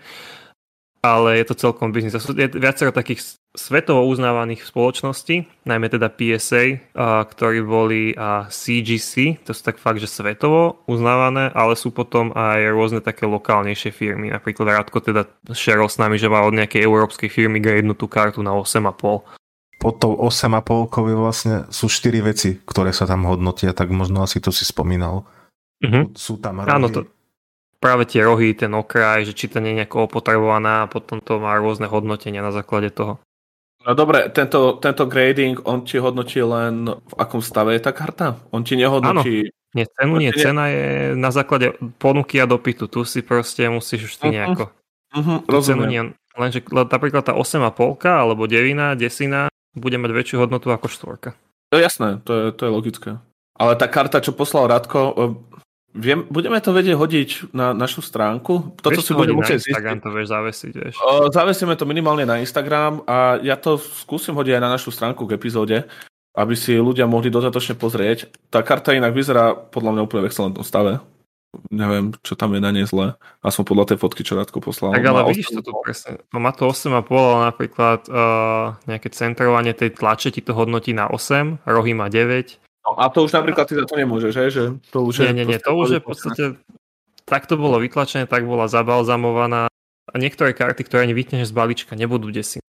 B: Ale je to celkom biznis. Je viacero takých svetovo uznávaných spoločností, najmä teda PSA, ktorí boli a CGC, to sú tak fakt, že svetovo uznávané, ale sú potom aj rôzne také lokálnejšie firmy. Napríklad Radko teda šerol s nami, že má od nejakej európskej firmy gradenú tú kartu na 8,5
C: pod tou 8,5 vlastne sú 4 veci, ktoré sa tam hodnotia, tak možno asi to si spomínal.
B: Uh-huh.
C: Sú tam rohy.
B: Áno, to, práve tie rohy, ten okraj, že či to nie je nejako opotrebovaná a potom to má rôzne hodnotenia na základe toho.
A: No dobre, tento, tento grading, on ti hodnotí len v akom stave je tá karta? On ti nehodnotí...
B: Áno. Nie, cenu nie. Cena je na základe ponuky a dopytu. Tu si proste musíš už ty uh-huh. nejako...
A: Uh-huh, rozumiem. Cenu nie,
B: lenže napríklad tá 8,5 alebo 9, desina bude mať väčšiu hodnotu ako štvorka.
A: To je jasné, to je, to je logické. Ale tá karta, čo poslal Radko, e, viem, budeme to vedieť hodiť na našu stránku?
B: Toto si budeme musieť Instagram to vieš zavesiť, vieš.
A: O, zavesíme to minimálne na Instagram a ja to skúsim hodiť aj na našu stránku k epizóde, aby si ľudia mohli dodatočne pozrieť. Tá karta inak vyzerá podľa mňa úplne v excelentnom stave neviem, čo tam je na nej zle. Aspoň podľa tej fotky, čo Radko poslal.
B: Tak ale vidíš to tu presne. No má to 8,5, ale napríklad uh, nejaké centrovanie tej tlače ti to hodnotí na 8, rohy má 9.
A: No, a to už napríklad ty za to nemôžeš, že? že to už
B: nie, nie, nie, to už je v podstate tak to bolo vytlačené, tak bola zabalzamovaná a niektoré karty, ktoré ani vytneš z balíčka, nebudú desi.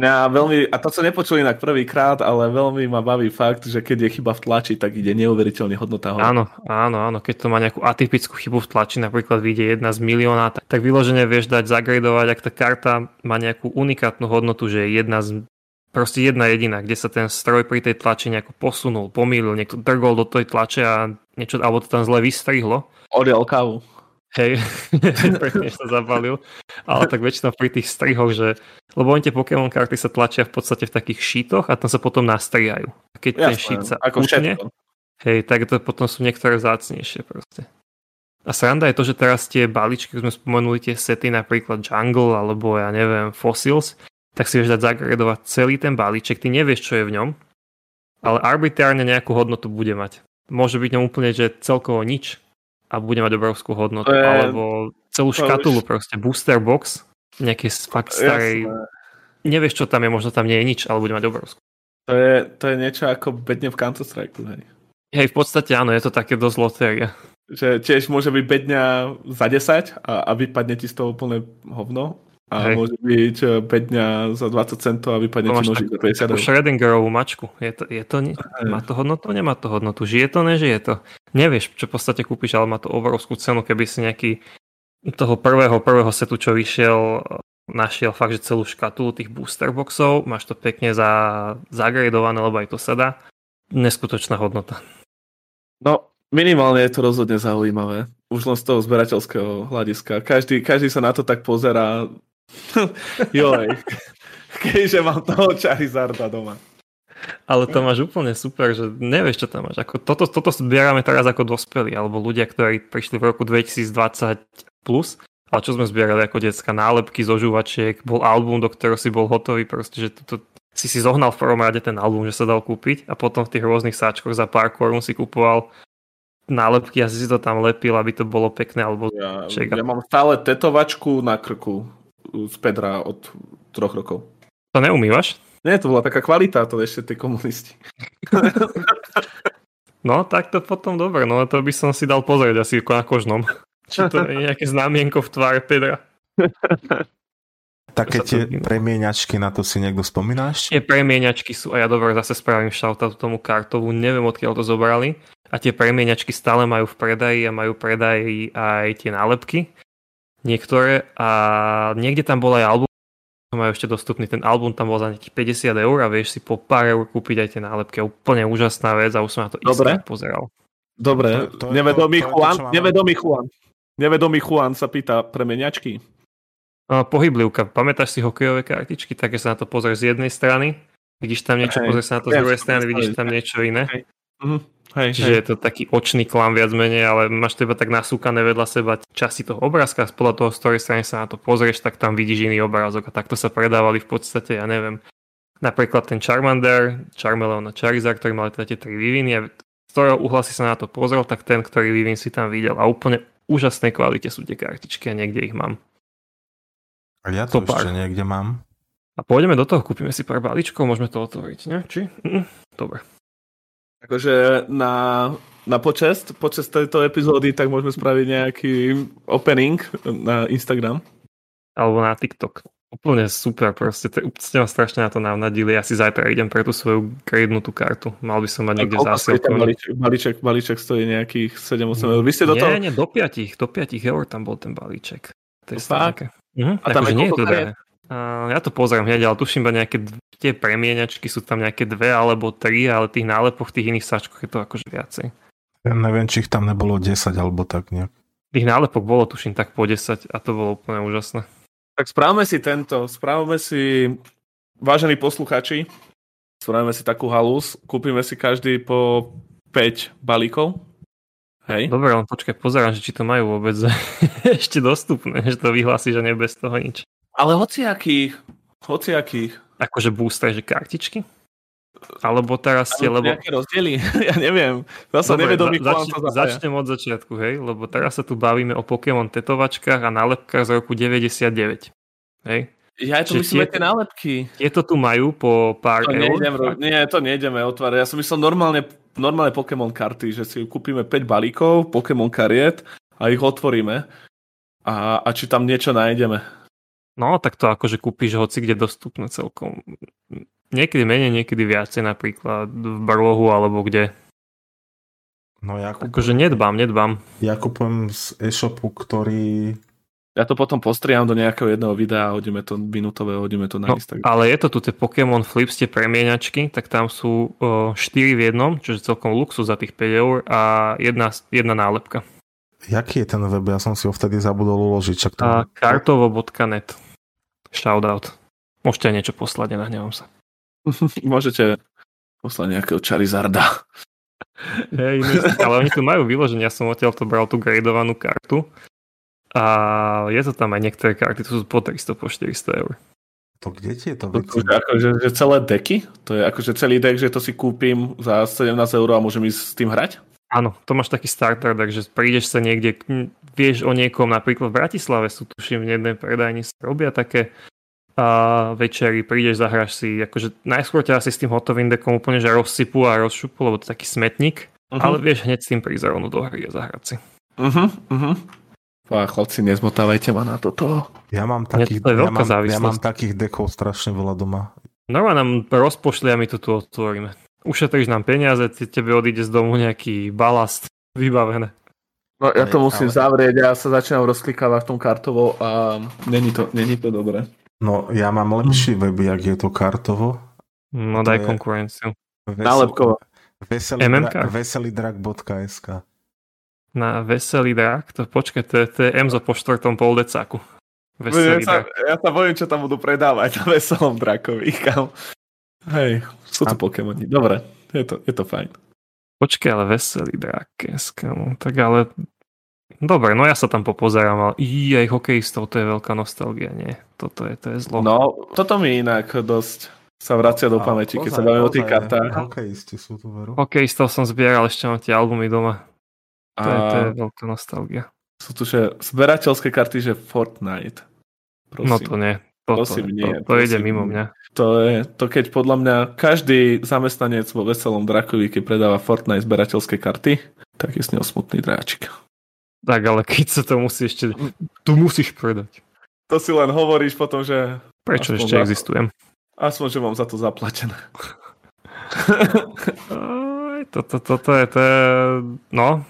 A: Ja, veľmi, a to sa nepočul inak prvýkrát, ale veľmi ma baví fakt, že keď je chyba v tlači, tak ide neuveriteľne hodnota hore.
B: Áno, áno, áno, keď to má nejakú atypickú chybu v tlači, napríklad vyjde jedna z milióna, tak, tak vyložene vieš dať zagradovať, ak tá karta má nejakú unikátnu hodnotu, že je jedna z proste jedna jediná, kde sa ten stroj pri tej tlači nejako posunul, pomýlil, niekto drgol do tej tlače a niečo, alebo to tam zle vystrihlo.
A: Odjel kávu.
B: Hej, predtým sa zabalil. Ale tak väčšinou pri tých strihoch, že... Lebo oni tie Pokémon karty sa tlačia v podstate v takých šítoch a tam sa potom nastrihajú. A keď Jasné, ten šít sa ako utne, hej, tak to potom sú niektoré zácnejšie proste. A sranda je to, že teraz tie balíčky, sme spomenuli tie sety, napríklad Jungle alebo ja neviem, Fossils, tak si vieš dať zagradovať celý ten balíček, ty nevieš, čo je v ňom, ale arbitrárne nejakú hodnotu bude mať. Môže byť ňom úplne, že celkovo nič a bude mať obrovskú hodnotu, je... alebo celú škatulu už... proste, booster box, nejaké fakt starej, Jasné. nevieš, čo tam je, možno tam nie je nič, ale bude mať obrovskú.
A: To je, to je niečo ako bedne v Counter-Strike, hej.
B: Hej, v podstate áno, je to také dosť lotéria.
A: Že tiež môže byť bedňa za 10 a, a vypadne ti z toho úplne hovno a Hej. môže byť 5 e, dňa za 20 centov a vypadne ti nožík za 50 eur.
B: Schrödingerovú mačku. Je to, je to, má to hodnotu, nemá to hodnotu. Žije to, nežije to. Nevieš, čo v podstate kúpiš, ale má to obrovskú cenu, keby si nejaký toho prvého, prvého setu, čo vyšiel, našiel fakt, že celú škatulu tých booster boxov, máš to pekne za, zagradované, lebo aj to sa dá. Neskutočná hodnota.
A: No, minimálne je to rozhodne zaujímavé. Už len z toho zberateľského hľadiska. Každý, každý sa na to tak pozerá Joj. Keďže mám toho Charizarda doma.
B: Ale to máš úplne super, že nevieš, čo tam máš. Ako toto, toto zbierame teraz ako dospelí, alebo ľudia, ktorí prišli v roku 2020 plus, ale čo sme zbierali ako detská nálepky zo žuvačiek, bol album, do ktorého si bol hotový, proste, že toto si si zohnal v prvom rade ten album, že sa dal kúpiť a potom v tých rôznych sáčkoch za pár korún si kupoval nálepky a si si to tam lepil, aby to bolo pekné. Alebo
A: ja, ja mám stále tetovačku na krku z Pedra od troch rokov.
B: To neumývaš?
A: Nie, to bola taká kvalita, to ešte tie komunisti.
B: no, tak to potom dobre, no to by som si dal pozrieť asi ako na kožnom. Či to je nejaké znamienko v tváre Pedra.
C: Také tie premieňačky, na to si niekto spomínaš?
B: Tie premieňačky sú, a ja dobre zase spravím shoutout tomu kartovu, neviem odkiaľ to zobrali. A tie premieňačky stále majú v predaji a majú predaji aj tie nálepky niektoré a niekde tam bol aj album, majú ešte dostupný ten album, tam bol za nejakých 50 eur a vieš si po pár eur kúpiť aj tie nálepky. Úplne úžasná vec a už som na to Dobre. pozeral.
A: Dobre, to, to nevedomý, to, Juan, to, nevedomý Juan. Nevedomý Juan sa pýta pre meniačky.
B: pohyblivka. Pamätáš si hokejové kartičky? Tak sa na to pozrieš z jednej strany, vidíš tam niečo, pozrieš sa na to z druhej strany, vidíš tam niečo iné. Uh-huh. Hej, Čiže hej. je to taký očný klam viac menej, ale máš to iba tak nasúkané vedľa seba časti toho obrázka, podľa toho, z ktorej strany sa na to pozrieš, tak tam vidíš iný obrázok a takto sa predávali v podstate, ja neviem, napríklad ten Charmander, Charmeleon a Charizard, ktorý mali teda tie tri výviny a z ktorého uhla si sa na to pozrel, tak ten, ktorý vývin si tam videl a úplne úžasnej kvalite sú tie kartičky a niekde ich mám.
C: A ja to, to ešte pár. niekde mám.
B: A pôjdeme do toho, kúpime si pár balíčkov, môžeme to otvoriť, ne? Či? Mm, dobre.
A: Akože na, na počest, počest tejto epizódy, tak môžeme spraviť nejaký opening na Instagram.
B: Alebo na TikTok. Úplne super, proste, ste ma strašne na to navnadili. Ja si zajtra idem pre tú svoju krednutú kartu. Mal by som mať niekde v zásielku.
A: Balíček, balíček, balíček stojí nejakých 7-8 eur. Vy ste do nie, toho...
B: Nie, do 5, do 5 eur tam bol ten balíček.
A: To je fakt?
B: Mhm, a tam je nie je to ja to pozriem hneď, ale tuším iba nejaké tie premieňačky sú tam nejaké dve alebo tri, ale tých nálepov v tých iných sáčkoch je to akože viacej.
C: Ja neviem, či ich tam nebolo 10 alebo tak nejak.
B: Tých nálepok bolo tuším tak po 10 a to bolo úplne úžasné.
A: Tak správame si tento, správame si, vážení posluchači, spravíme si takú halus, kúpime si každý po 5 balíkov. Hej.
B: Dobre, len počkaj, pozerám, že či to majú vôbec ešte dostupné, že to vyhlási, že nie bez toho nič.
A: Ale hociakých, hociakých.
B: Akože booster, že kartičky? Alebo teraz ste, lebo...
A: Nejaké rozdiely? ja neviem. Zase nevedomý
B: za, zač- Začnem od začiatku, hej? Lebo teraz sa tu bavíme o Pokémon tetovačkách a nálepkách z roku 99. Hej?
A: Ja to myslím tie, tie nálepky.
B: Tieto tu majú po pár
A: to eur. Nejdem, nie, to nejdeme otvárať. Ja som myslel normálne, normálne Pokémon karty, že si kúpime 5 balíkov Pokémon kariet a ich otvoríme. A, a či tam niečo nájdeme.
B: No, tak to akože kúpiš hoci kde dostupné celkom. Niekedy menej, niekedy viacej, napríklad v Barlohu alebo kde.
C: No ja kúpujem,
B: Akože nedbám, nedbám.
C: ja kúpujem z e-shopu, ktorý...
A: Ja to potom postriam do nejakého jedného videa a hodíme to minútové, hodíme to na
B: No,
A: Instagram.
B: ale je to tu tie Pokémon Flips, tie premieňačky, tak tam sú o, 4 v jednom, čo je celkom luxus za tých 5 eur a jedna, jedna nálepka.
C: Jaký je ten web? Ja som si ho vtedy zabudol uložiť. Čak to...
B: A kartovo.net. Shoutout. Môžete aj niečo poslať, nenahnevam sa.
A: Môžete poslať nejakého Charizarda.
B: Iné- ale oni tu majú vyloženie, ja som odtiaľ to bral tú gradovanú kartu a je to tam aj niektoré karty, tu sú po 300, po 400 eur.
C: To kde tieto
A: To, to, akože, že celé deky? To je akože celý deck, že to si kúpim za 17 eur a môžem ísť s tým hrať?
B: Áno, to máš taký starter, takže prídeš sa niekde, vieš o niekom, napríklad v Bratislave sú tuším v jednej predajni sa robia také a večery, prídeš, zahráš si, akože najskôr ťa asi s tým hotovým dekom úplne že rozsypu a rozšupu, lebo to je taký smetník,
A: Uh-huh.
B: ale vieš hneď s tým prísť rovno do hry a zahrať si.
A: Uh-huh, uh-huh. A chlapci, nezmotávajte ma na toto.
C: Ja mám takých,
B: to
C: ja mám, ja mám takých dekov strašne veľa doma.
B: Normálne nám rozpošli a my to tu otvoríme. Ušetríš nám peniaze, te- tebe odíde z domu nejaký balast, vybavené.
A: No ja to musím
C: ale-
A: zavrieť, ja sa začínam rozklikávať v tom kartovo a není to, není to dobré.
C: No, ja mám lepší web, jak je to kartovo.
B: No
C: To
B: daj
C: je-
B: konkurenciu.
A: Nálepková.
C: Veselý,
B: MMK?
C: dra, veselydrak.sk
B: Na veselý drak, to počkaj, to je, to je Emzo po štvrtom poldecáku. Veselý
A: Ja sa, ja sa bojím, čo tam budú predávať na veselom drakovi. Kam. Hej, sú tu
C: A-
A: Pokémoni. Dobre, je to, je to fajn.
B: Počkaj, ale veselý drak. No, tak ale... Dobre, no ja sa tam popozerám, ale í, aj hokejistov, to je veľká nostalgia, nie. Toto je, to je zlo.
A: No, toto mi inak dosť sa vracia do pamäti, keď sa bavíme o tých kartách.
C: Hokejisti sú tu, veru.
B: Hokejistov som zbieral, ešte mám tie albumy doma. To, je, to je
A: A
B: veľká nostalgia.
A: sú tu že zberateľské karty, že Fortnite. Prosím.
B: No to nie. To,
A: Prosím, nie,
B: to, to ide
A: prosím.
B: mimo mňa.
A: To je to, keď podľa mňa každý zamestnanec vo Veselom Drakovi, keď predáva Fortnite zberateľské karty, tak je s ňou smutný dráčik.
B: Tak ale keď sa to musí ešte... Tu musíš predať.
A: To si len hovoríš potom, že
B: Prečo ešte
A: za-
B: existujem?
A: aspoň, že mám za to zaplatené.
B: Toto, toto je, to je, no,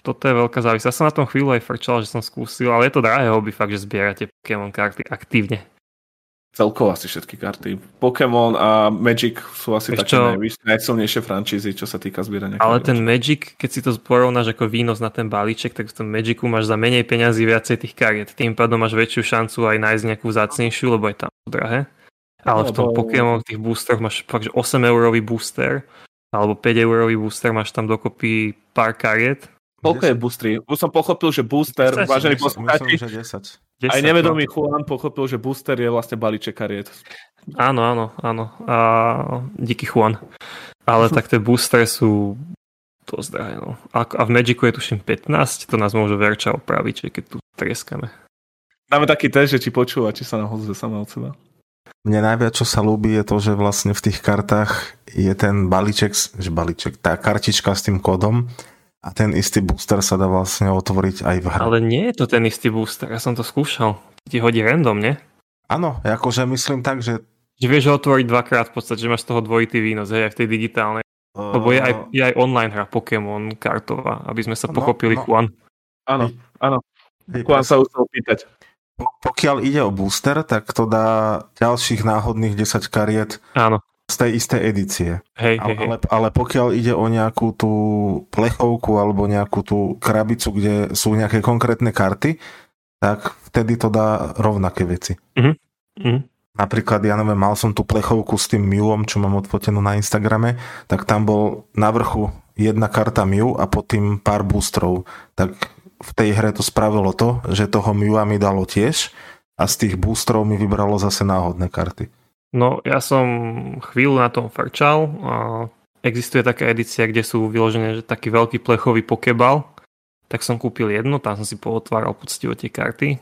B: toto je veľká závislosť. Ja som na tom chvíľu aj frčal, že som skúsil, ale je to drahé hobby fakt, že zbierate Pokémon karty aktívne.
A: Celkovo asi všetky karty. Pokémon a Magic sú asi
B: Vieš
A: také najvyš, najsilnejšie frančízy, čo sa týka zbierania
B: Ale ten Magic, keď si to porovnáš ako výnos na ten balíček, tak v tom Magicu máš za menej peňazí viacej tých kariet. Tým pádom máš väčšiu šancu aj nájsť nejakú zácnejšiu, lebo je tam drahé. Ale v tom Pokémon, v tých boostroch máš fakt, že 8 eurový booster, alebo 5 eurový booster, máš tam dokopy pár kariet.
A: Koľko je boostry? Už som pochopil, že booster,
B: Desať,
A: vážení
C: Myslím,
A: poslucháči,
C: že 10.
B: 10,
A: aj
B: no.
A: nevedomý Juan pochopil, že booster je vlastne balíček kariet.
B: Áno, áno, áno. A díky Juan. Ale tak tie boostre sú dosť drahé. No. A, a v Magicu je tuším 15, to nás môže Verča opraviť, že keď tu trieskame.
A: Dáme taký test, že či počúva, či sa nám sama od seba.
C: Mne najviac, čo sa ľúbi, je to, že vlastne v tých kartách je ten balíček, že balíček, tá kartička s tým kódom a ten istý booster sa dá vlastne otvoriť aj v hre.
B: Ale nie je to ten istý booster, ja som to skúšal. Ti hodí random, nie?
C: Áno, akože myslím tak, že...
B: Že vieš ho otvoriť dvakrát v podstate, že máš z toho dvojitý výnos, hej, aj v tej digitálnej. Lebo je aj, je aj online hra Pokémon kartová, aby sme sa
C: No,
B: pochopili
C: no.
B: Juan.
A: Áno, áno. Juan sa už chcel pýtať.
C: po- Pokiaľ ide o booster, tak to dá ďalších náhodných 10 kariet
B: Áno,
C: z tej istej edície.
B: hej,
C: Ale,
B: hej.
C: ale, ale pokiaľ ide o nejakú tú plechovku alebo nejakú tú krabicu, kde sú nejaké konkrétne karty, tak vtedy to dá rovnaké veci.
B: Mhm.
C: Napríklad, ja neviem, mal som tú plechovku s tým Mewom, čo mám odfotenú na Instagrame, tak tam bol na vrchu jedna karta Mew a pod tým pár boostrov. Tak v tej hre to spravilo to, že toho Mewa mi dalo tiež a z tých boostrov mi vybralo zase náhodné karty.
B: No, ja som chvíľu na tom frčal. Existuje taká edícia, kde sú vyložené že taký veľký plechový pokebal. Tak som kúpil jednu, tam som si pootváral poctivo tie karty.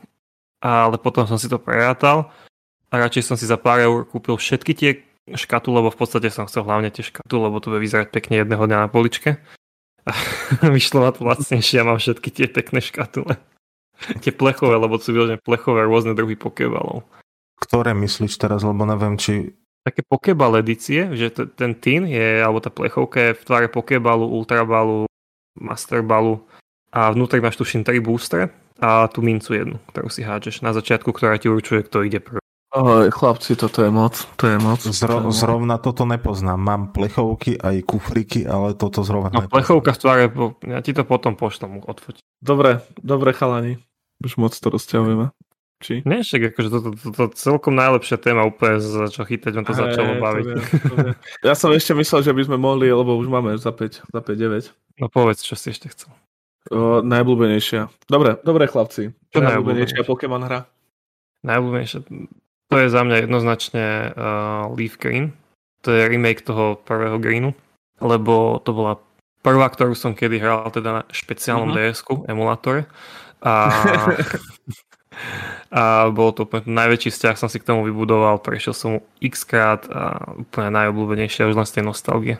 B: Ale potom som si to prerátal a radšej som si za pár eur kúpil všetky tie škatule, lebo v podstate som chcel hlavne tie škatule, lebo to bude vyzerať pekne jedného dňa na poličke. A vyšlo ma to lacnejšie a mám všetky tie pekné škatule. Tie plechové, lebo sú vyložené plechové rôzne druhy pokebalov.
C: Ktoré myslíš teraz, lebo neviem, či...
B: Také pokeball edície, že t- ten tin je, alebo tá plechovka je v tvare pokebalu, ultrabalu, masterbalu a vnútri máš tuším 3 boostre a tú mincu jednu, ktorú si hádžeš na začiatku, ktorá ti určuje, kto ide prvý.
A: Oj, chlapci, toto je moc, to je moc.
C: Zro,
A: to je moc.
C: zrovna toto nepoznám. Mám plechovky aj kufriky, ale toto zrovna
B: No
C: nepoznám.
B: plechovka v tvare, ja ti to potom pošlem odfoť.
A: Dobre, dobre chalani. Už moc to rozťahujeme. Či?
B: Nie, však akože toto to, to, to, celkom najlepšia téma úplne za čo chytať, ma to začalo baviť.
A: to. Ja som ešte myslel, že by sme mohli, lebo už máme za 5, za 5 9.
B: No povedz, čo si ešte chcel.
A: O, najblúbenejšia. Dobre, dobre chlapci.
B: Čo
A: najblúbenejšia? Pokémon hra?
B: Najobľúbenejšie, to je za mňa jednoznačne uh, Leaf Green. To je remake toho prvého Greenu, lebo to bola prvá, ktorú som kedy hral teda na špeciálnom
A: Mhm.
B: mm-hmm. DS-ku, emulátore. A, a bol to úplne najväčší vzťah som si k tomu vybudoval, prešiel som mu x krát a úplne najobľúbenejšie už len z tej nostalgie.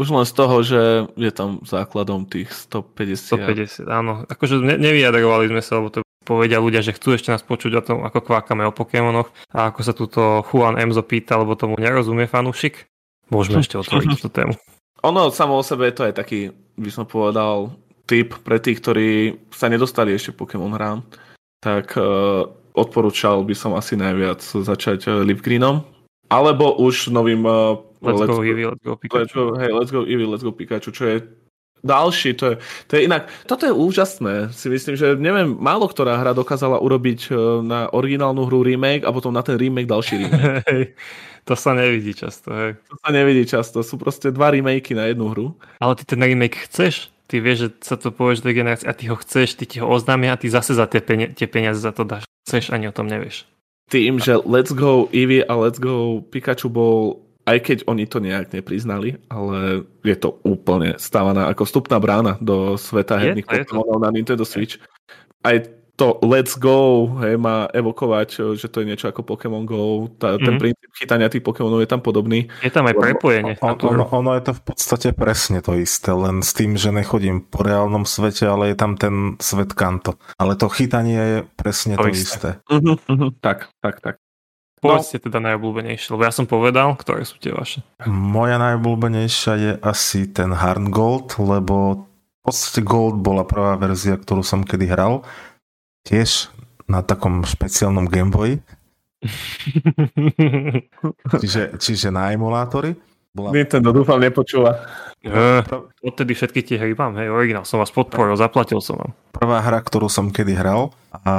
A: Už len z toho, že je tam základom tých 150.
B: 150, áno. Akože ne, nevyjadrovali sme sa, lebo to povedia ľudia, že chcú ešte nás počuť o tom, ako kvákame o Pokémonoch a ako sa túto Juan Emzo pýta, lebo tomu nerozumie fanúšik. Môžeme ešte otvoriť túto tému.
A: Ono samo o sebe to je taký, by som povedal, tip pre tých, ktorí sa nedostali ešte Pokémon hrám. Tak uh, odporúčal by som asi najviac začať uh, Leaf Greenom. Alebo už novým uh,
B: Let's, go Eevee, let's go
A: Let's
B: Pikachu.
A: go, hej, let's go Eevee, let's go Pikachu, čo je ďalší, to je, to je inak, toto je úžasné, si myslím, že neviem, málo ktorá hra dokázala urobiť na originálnu hru remake a potom na ten remake ďalší remake.
B: Hej, to sa nevidí často, hej.
A: To sa nevidí často, sú proste dva remakey na jednu hru.
B: Ale ty ten remake chceš, ty vieš, že sa to povieš do generácie a ty ho chceš, ty ti ho oznámia a ty zase za tie, peni- tie peniaze za to dáš. Chceš, ani o tom nevieš.
A: Tým, že Let's Go Eevee a Let's Go Pikachu bol, aj keď oni to nejak nepriznali, ale je to úplne stávaná ako vstupná brána do sveta herných
B: to, to.
A: Pokémonov na Nintendo Switch. Aj to Let's Go hej, má evokovať, že to je niečo ako Pokémon Go. Tá, Ten
B: Mhm.
A: princíp chytania tých Pokémonov je tam podobný.
B: Je tam aj prepojenie.
C: On,
B: tú
C: ono, je to v podstate presne to isté, len s tým, že nechodím po reálnom svete, ale je tam ten svet kanto. Ale to chytanie je presne
B: To
C: to,
B: isté.
C: isté.
A: Uh-huh, uh-huh. Tak, tak, tak.
B: Povedzte teda najobľúbenejšie, lebo ja som povedal, ktoré sú tie vaše.
C: Moja najobľúbenejšia je asi ten Hard Gold, lebo v podstate Gold bola prvá verzia, ktorú som kedy hral. Tiež na takom špeciálnom Gameboy, čiže, čiže na emulátory. Bola
A: Nintendo dúfam nepočúva.
B: Eh, Odtedy všetky tie hry mám, hej, originál som vás podporil, zaplatil som vám.
C: prvá hra, ktorú som kedy hral a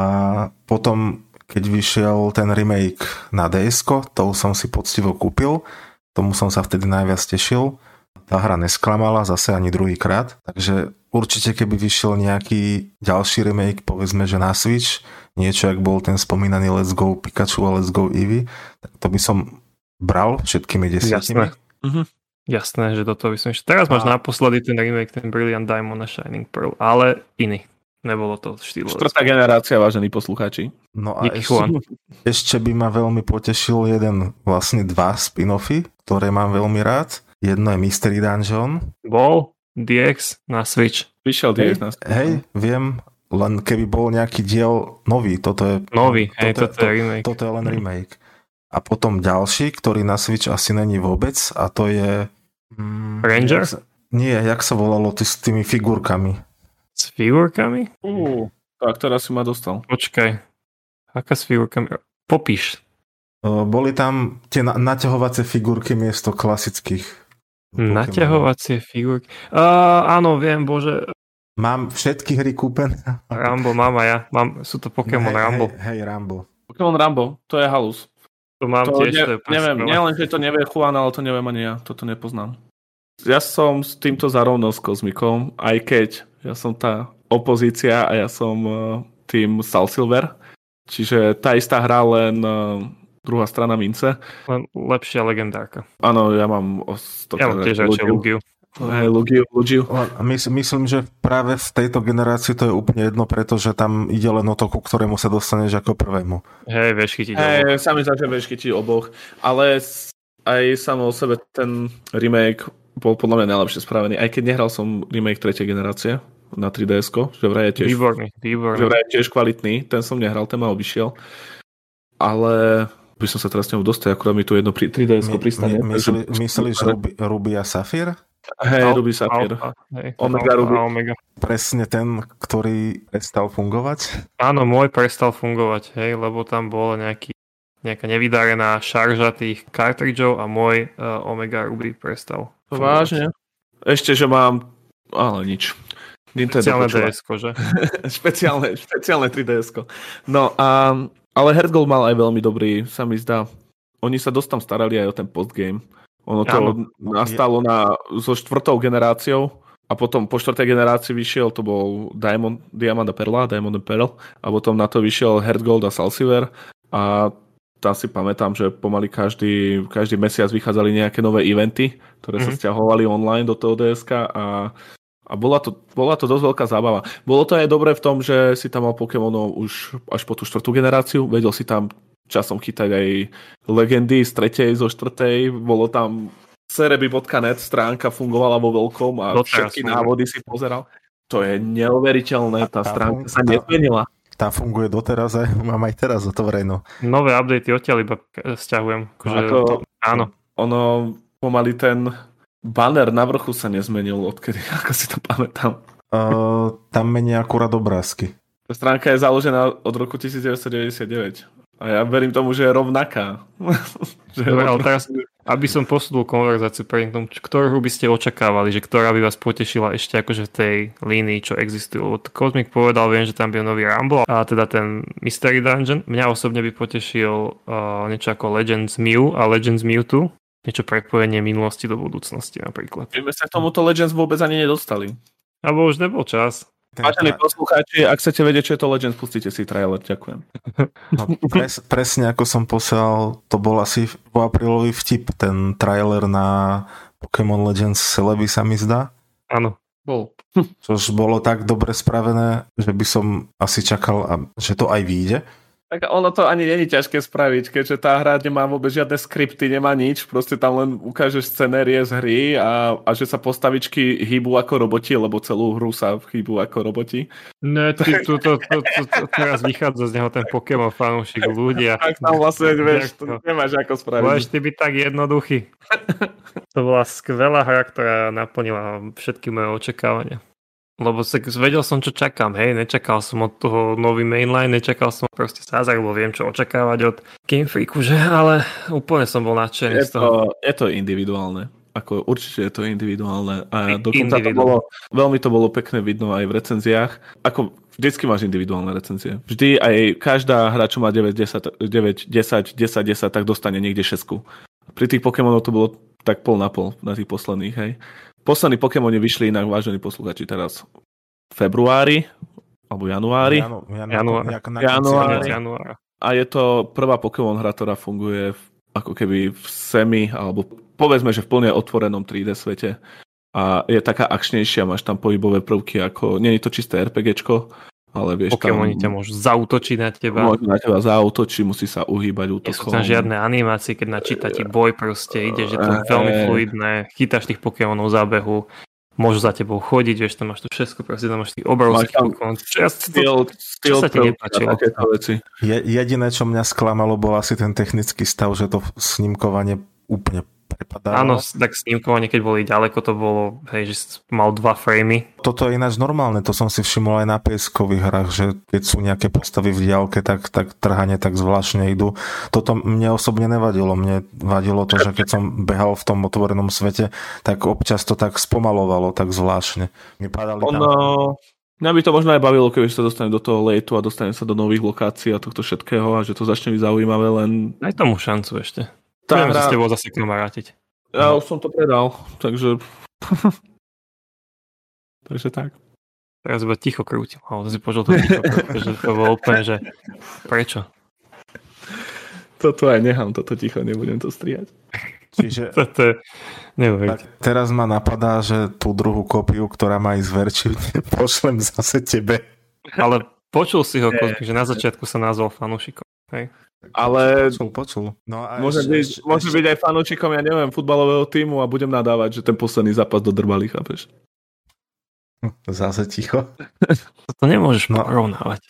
C: potom, keď vyšiel ten remake na ds to som si poctivo kúpil, tomu som sa vtedy najviac tešil. Tá hra nesklamala zase ani druhýkrát, takže určite keby vyšiel nejaký ďalší remake, povedzme, že na Switch, niečo, ak bol ten spomínaný Let's Go Pikachu a Let's Go Eevee, tak to by som bral všetkými desiatimi.
B: Jasné. Jasné, že toto by som ešte... Teraz máš
C: A-
B: naposledy ten remake, ten Brilliant Diamond a Shining Pearl, ale iný. Nebolo to štýlové.
A: Štvrtá generácia, vážení poslucháči.
C: No a
B: Díky,
C: ešte,
B: Juan.
C: ešte by ma veľmi potešil jeden, vlastne dva spin-offy, ktoré mám veľmi rád. Jedno je Mystery Dungeon.
B: Bol DX na Switch.
A: Vyšiel
C: Hej,
A: DX na
C: hej, viem, len keby bol nejaký diel nový, toto je,
B: Nový, hej,
C: toto,
B: toto je remake.
C: toto je len remake. A potom ďalší, ktorý na Switch asi není vôbec, a to je... Mm,
B: Ranger?
C: jak sa- Nie, jak sa volalo ty, s tými figurkami.
B: S figurkami?
A: Uh, tak teraz si ma dostal.
B: Počkaj. Aká s figurkami? Popíš.
C: Boli tam tie na- naťahovacie figurky miesto klasických. Pokémonov.
B: Naťahovacie figurky. Uh, áno, viem, bože.
C: Mám všetky hry kúpené.
B: Rambo mám a ja. Mám, sú to Pokémon
C: hej,
B: Rambo.
C: Hej, hej, Rambo.
A: Pokémon Rambo, to je halus.
B: To mám
A: To
B: tiež.
A: ne,
B: to je
A: neviem, nielen, že to nevie Juan, ale to neviem ani ja, toto nepoznám. Ja som s týmto zarovno s Kozmikom, aj keď ja som tá opozícia a ja som uh, tým Sal Silver, čiže tá istá hra, len uh, druhá strana mince.
B: Len lepšia legendárka.
A: Áno, ja mám o 100
B: Ja mám tiež radšej Lugiu.
A: Hej, Lugiu, Lugiu.
C: A mys- myslím, že práve v tejto generácii to je úplne jedno, pretože tam ide len o to, ku ktorému sa dostaneš ako prvému.
B: Hej, vieš chytiť. oboch.
A: Hej, sami za tebe chytiť oboch, ale aj samo o sebe ten remake bol podľa mňa najlepšie spravený, aj keď nehral som remake tretej generácie. na 3DS, že vraj je tiež,
B: Výborný, výborný.
A: že vraj je tiež kvalitný, ten som nehral, ten ma obišiel. Ale by som sa teraz s ňou dostal, akurát mi tu jedno pri 3DS
C: My,
A: pristane.
C: my, myslí, myslíš Ruby, Ruby a Safir?
A: Hej,
B: Al-
A: Ruby
B: hej,
A: Omega Ruby.
B: a Omega.
C: Presne ten, ktorý prestal fungovať?
B: Áno, môj prestal fungovať, hej, lebo tam bola nejaký, nejaká nevydarená šarža tých cartridgeov a môj uh, Omega Ruby prestal. fungovať.
A: Vážne? Ešte, že mám... Ale nič. Nintendo
B: Špeciálne ds že?
A: špeciálne, špeciálne 3DS. No a, ale Herzgold mal aj veľmi dobrý, sa mi zdá. Oni sa dosť tam starali aj o ten postgame. Ono to
B: Áno.
A: nastalo na, so štvrtou generáciou a potom po štvrtej generácii vyšiel, to bol Diamond, Diamond a Perla, Diamond and Pearl a potom na to vyšiel Herzgold a Salsiver a tam si pamätám, že pomaly každý, každý mesiac vychádzali nejaké nové eventy, ktoré sa
B: Mhm.
A: stiahovali online do toho DSK a a bola to, bola to dosť veľká zábava. Bolo to aj dobré v tom, že si tam mal Pokémonov už až po tú štvrtú generáciu, vedel si tam časom chytať aj legendy z tretej, zo štvrtej, bolo tam cerebi.net, stránka fungovala vo veľkom a
B: Doteraz
A: všetky
B: funguje.
A: návody si pozeral. To je neuveriteľné, tá
C: Tá
A: stránka sa nezmenila.
C: Tá funguje doteraz, aj, mám aj teraz otvorenú.
B: Nové updaty odtiaľ iba stiahujem. Akože,
A: Ako-
B: áno,
A: Ono pomaly ten banner na vrchu sa nezmenil odkedy, ako si to pamätám.
C: Uh, tam menia akurát obrázky.
A: Tá stránka je založená od roku 1999. A ja verím tomu, že je rovnaká. že
B: Dobre, ale teraz, aby som posunul konverzáciu pre tom, č- ktorú by ste očakávali, že ktorá by vás potešila ešte akože v tej línii, čo existuje. Lebo Cosmic povedal, viem, že tam byl nový Rumble a teda ten Mystery Dungeon. Mňa osobne by potešil uh, niečo ako Legends Mew a Legends Mewtwo. Niečo prepojenie minulosti do budúcnosti napríklad.
A: My sme sa k tomuto Legends vôbec ani nedostali.
B: Alebo už nebol čas.
A: Vážení poslucháči, ak chcete vedieť, čo je to Legends, pustite si trailer. Ďakujem.
C: no, pres, presne ako som posielal, to bol asi po aprílový vtip, ten trailer na Pokémon Legends Celebi sa mi zdá.
B: Áno.
A: Bol.
C: Čož bolo tak dobre spravené, že by som asi čakal, a- že to aj vyjde.
A: Tak ono to ani není ťažké spraviť, keďže tá hra nemá vôbec žiadne skripty, nemá nič, proste tam len ukážeš scenérie z hry a, a že sa postavičky hýbu ako roboti, lebo celú hru sa hýbu ako roboti.
B: Ne, ty, tu, to, to, to, to, teraz vychádza z neho ten Pokémon fanúšik ľudia.
A: Tak tam vlastne, vieš, to nemáš ako spraviť.
B: Budeš ty byť tak jednoduchý. To bola skvelá hra, ktorá naplnila všetky moje očakávania. Lebo sa, vedel som, čo čakám, hej, nečakal som od toho nový mainline, nečakal som proste zázrak, lebo viem, čo očakávať od Game Freaku, že? Ale úplne som bol nadšený
A: Je
B: z toho.
A: to, je to individuálne. Ako určite je to individuálne. A dokonca to bolo, veľmi to bolo pekné vidno aj v recenziách. Ako vždycky máš individuálne recenzie. Vždy aj každá hra, čo má 9, 10, 9 10, 10, 10, tak dostane niekde šesku. Pri tých Pokémonov to bolo tak pol na pol na tých posledných, hej. Poslední Pokémoni vyšli inak, vážení posluchači, teraz v februári alebo januári.
C: Janu, janu,
B: Január.
A: Január.
C: januára.
B: januára.
A: a je to prvá Pokémon hra, ktorá funguje v, ako keby v semi, alebo povedzme, že v plne otvorenom 3D svete. A je taká akčnejšia, máš tam pohybové prvky, ako, nie je to čisté RPGčko, ale vieš
B: Pokémoni ťa
A: tam,
B: môžu zautočiť na teba.
A: môže na teba zautočí, musí sa uhýbať
B: Nie sú
A: útokom.
B: tam žiadne animácie, keď načíta ti boj proste ide, že to je veľmi
A: Eh.
B: fluidné, chytáš tých Pokémonov za behu, môžu za tebou chodiť, vieš, tam máš to všetko, proste tam máš tých obrovských Pokémonov. Čo, to,
A: Skill, skill
B: sa ti nepáčilo?
C: Je, jediné, čo mňa sklamalo, bol asi ten technický stav, že to snímkovanie úplne prepadalo.
B: áno, tak snímkovanie, keď boli ďaleko, to bolo, hej, že mal dva framey.
C: Toto je ináč normálne, to som si všimol aj na PS-kových hrách, že keď sú nejaké postavy v diálke, tak, tak trhanie tak zvláštne idú. Toto mne osobne nevadilo. Mne vadilo to, že keď som behal v tom otvorenom svete, tak občas to tak spomalovalo, tak zvláštne. Mi padali tam...
A: Ono, mňa by to možno aj bavilo, keby sa dostane do toho lejtu a dostane sa do nových lokácií a tohto všetkého a že to začne byť zaujímavé, len
B: Daj tomu šancu ešte.
A: Tá
B: Budeme sa s
A: hra,
B: tebou zase kamarátiť.
A: ja už som to predal, takže takže tak.
B: Teraz iba ticho krútim. Ale si počul to ticho, pretože to bolo úplne, že prečo?
A: Toto aj nechám, toto ticho, nebudem to strihať.
C: Čiže
B: Toto je neuveriteľné.
C: tak teraz ma napadá, že tú druhú kópiu, ktorá má ísť verčiť, pošlem zase tebe.
B: Ale počul si ho, Kozmi, že na začiatku sa nazval fanúšikom.
A: Ale
C: Počul, počul. No a
A: môže,
C: ešte-
A: byť,
C: ešte-
A: môže
C: ešte-
A: byť aj fanúčikom, ja neviem, futbalového týmu a budem nadávať, že ten posledný zápas dodrbali, chápeš?
C: Zase ticho.
B: To nemôžeš
C: No.
B: porovnávať.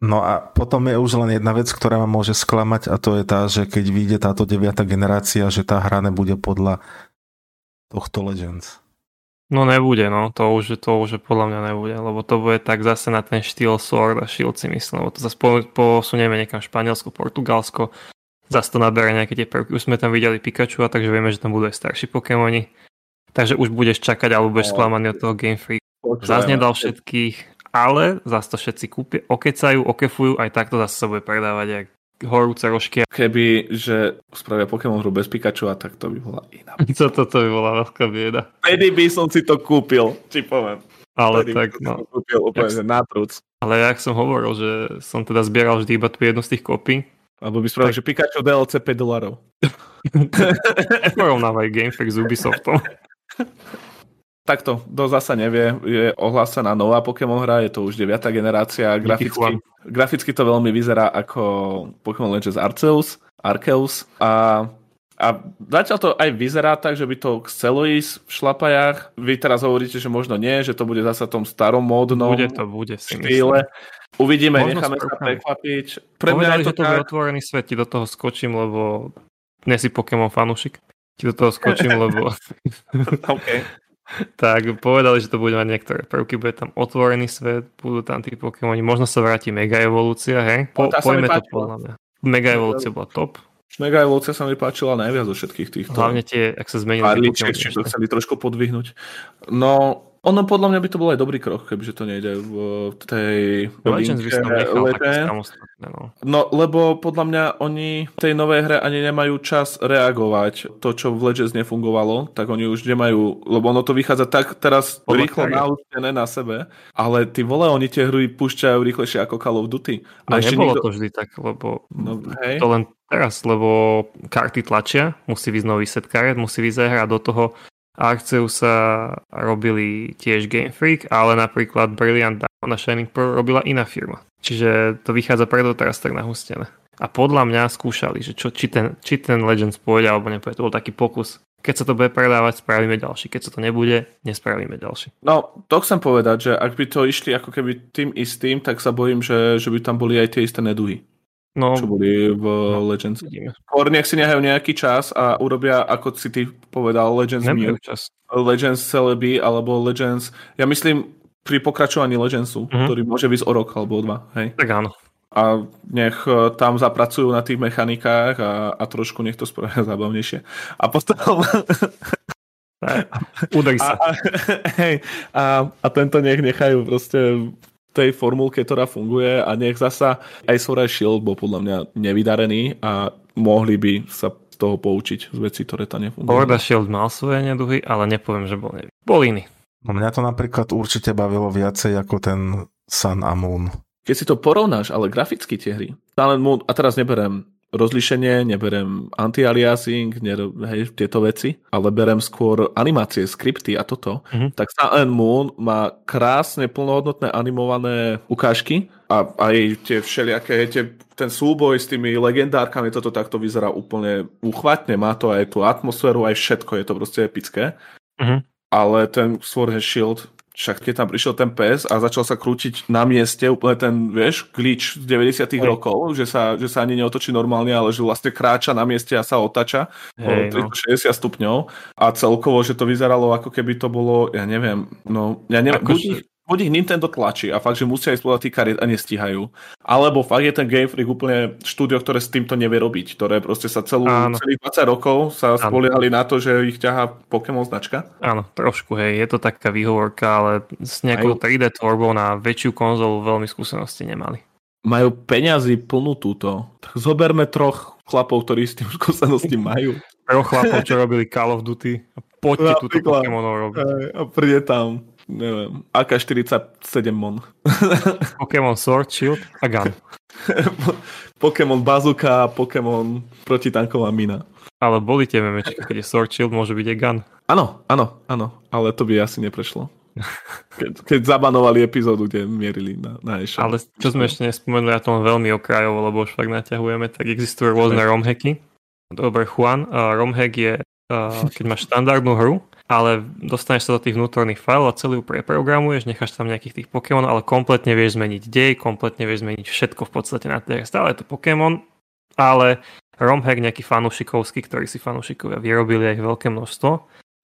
C: No a potom je už len jedna vec, ktorá ma môže sklamať a to je tá, že keď vyjde táto deviata generácia, že tá hra nebude podľa tohto Legends.
B: No nebude, no. To už, to už podľa mňa nebude, lebo to bude tak zase na ten štýl Sword a Shield si myslím, lebo to zase po- posunieme niekam Španielsko, Portugalsko, zase to nabere nejaké tie prvky. Už sme tam videli Pikachu, a takže vieme, že tam budú aj starší Pokémoni. Takže už budeš čakať, alebo budeš
A: No.
B: sklamaný od toho Game Freak. Zase nedal všetkých, ale zase to všetci kúpia, okecajú, okefujú, aj takto zase sa bude predávať jak horúce rožky.
A: Keby, že spravia Pokémon hru bez Pikachu, a tak to by bola iná.
B: Co toto by bola veľká bieda.
A: Vtedy by som si to kúpil, ti poviem.
B: Ale
A: Vtedy
B: tak, no.
A: to kúpil úplne,
B: Jak-
A: že nátrúc.
B: Ale jak som hovoril, že som teda zbieral vždy iba tú jednu z tých kopí,
A: Alebo by spravil, že Pikachu DLC 5 dolarov.
B: porovnávaj Game Freak s Ubisoftom.
A: Takto, kto zasa nevie, je ohlásená nová Pokémon hra, je to už 9. generácia, graficky, graficky to veľmi vyzerá ako Pokémon Legends Arceus, Arceus a, a zatiaľ to aj vyzerá tak, že by to chcelo ísť v šlapajách. Vy teraz hovoríte, že možno nie, že to bude zasa tom starom módnom
B: Bude to, bude si myslím.
A: štýle. Uvidíme,
B: Možno
A: necháme sa prekvapiť. Pre mňa
B: Povedali,
A: to
B: že to bude otvorený svet, ti do toho skočím, lebo nie si Pokémon fanúšik. Ti do toho skočím, lebo
A: okay.
B: Tak povedali, že to bude mať niektoré prvky, bude tam otvorený svet, budú tam tí Pokémoni, možno sa vráti Mega Evolúcia, hej? Po,
A: No,
B: poďme to podľa mňa. Mega Evolúcia bola top,
A: Mega Evolúcia sa mi páčila najviac zo všetkých týchto.
B: hlavne tie, ak sa zmenili Pokémoni.
A: či to chceli trošku podvihnúť. No, ono podľa mňa by to bol aj dobrý krok, kebyže to nejde v tej
B: Legends
A: linke
B: samostatné, no.
A: No, lebo podľa mňa oni v tej novej hre ani nemajú čas reagovať. To, čo v Legends nefungovalo, tak oni už nemajú, lebo ono to vychádza tak teraz
B: Podľa
A: rýchlo naučené na sebe, ale ty vole, oni tie hry púšťajú rýchlejšie ako Call of Duty.
B: No nebolo
A: nikto-
B: to vždy tak, lebo
A: No, hej.
B: to len teraz, lebo karty tlačia, musí výsť nový set kariet, musí výsť hra do toho. Arceus sa robili tiež Game Freak, ale napríklad Brilliant Diamond a Shining Pearl robila iná firma. Čiže to vychádza preto teraz tak nahustené. A podľa mňa skúšali, že čo, či, ten, či ten Legends pôjde alebo nepôjde. To bol taký pokus. Keď sa to bude predávať, spravíme ďalší. Keď sa to nebude, nespravíme ďalší.
A: No, to chcem povedať, že ak by to išli ako keby tým istým, tak sa bojím, že, že by tam boli aj tie isté neduhy,
B: No,
A: čo boli v Legends.
B: vidíme.
A: Skôr nech si nehajú nejaký čas a urobia, ako si ty povedal, Legends
B: Nemajú
A: Mew,
B: čas.
A: Legends Celebi, alebo Legends, ja myslím pri pokračovaní Legendsu,
B: Mhm.
A: ktorý môže byť o rok alebo o dva, hej.
B: Tak áno.
A: A nech e, tam zapracujú na tých mechanikách a, a trošku nech to spravia zábavnejšie. A potom...
B: Udaj
A: A,
B: sa.
A: a, hej, a, a tento nech nechajú proste tej formulke, ktorá funguje a nech zasa aj Sword and Shield bol podľa mňa nevydarený a mohli by sa z toho poučiť z veci, ktoré tam nefungujú.
B: Sword a Shield mal svoje neduhy, ale nepoviem, že bol nevý. Bol iný.
C: No mňa to napríklad určite bavilo viacej ako ten Sun a Moon.
A: Keď si to porovnáš, ale graficky tie hry, Silent Moon, a teraz neberem rozlišenie, neberem anti-aliasing, nero- hej, tieto veci, ale berem skôr animácie, skripty a toto,
B: Mhm.
A: tak Silent Moon má krásne plnohodnotné animované ukážky a aj tie všelijaké, tie, ten súboj s tými legendárkami, toto takto vyzerá úplne uchvatne, má to aj tú atmosféru, aj všetko, je to proste epické.
B: Mhm.
A: Ale ten Sword and Shield, však keď tam prišiel ten pes a začal sa krútiť na mieste, úplne ten, vieš, glitch z 90
B: Hej.
A: rokov, že sa, že sa ani neotočí normálne, ale že vlastne kráča na mieste a sa otača o
B: no.
A: 360 stupňov a celkovo, že to vyzeralo ako keby to bolo, ja neviem, no, ja neviem,
B: Akože-
A: buď, buď ich Nintendo tlačí a fakt, že musia ísť podľa tých kariet a nestíhajú, alebo fakt je ten Game Freak úplne štúdio, ktoré s týmto nevie robiť, ktoré proste sa celú,
B: Áno.
A: celých 20 rokov sa
B: Áno.
A: spoliehali na to, že ich ťahá Pokémon značka.
B: Áno, trošku, hej, je to taká výhovorka, ale s nejakou
A: Majú-
B: 3D tvorbou na väčšiu konzolu veľmi skúsenosti nemali.
A: majú peňazí plnú túto. Tak zoberme troch chlapov, ktorí s tým skúsenosti majú.
B: Pro chlapov, čo robili Call of Duty, poďte túto. Pokémonov robiť.
A: A príde tam, neviem, AK-47 mon.
B: Pokémon Sword, Shield a Gun.
A: Pokémon Bazooka, Pokémon protitanková mina.
B: Ale boli tie memečky, keď je Sword Shield, môže byť aj Gun.
A: Áno, áno, áno, ale to by asi neprešlo. Keď, keď zabanovali epizódu, kde mierili na, na eShop.
B: Ale čo sme ešte nespomenuli, ja to len veľmi okrajovo, lebo už fakt naťahujeme, tak existujú rôzne romhacky. Dobre, Juan, uh, romhack je, uh, keď máš štandardnú hru ale dostaneš sa do tých vnútorných fajlov a celý ju preprogramuješ, necháš tam nejakých tých Pokémon, ale kompletne vieš zmeniť dej, kompletne vieš zmeniť všetko v podstate na tej Stále je to Pokémon, ale romhack nejaký fanúšikovský, ktorý si fanúšikovia vyrobili aj veľké množstvo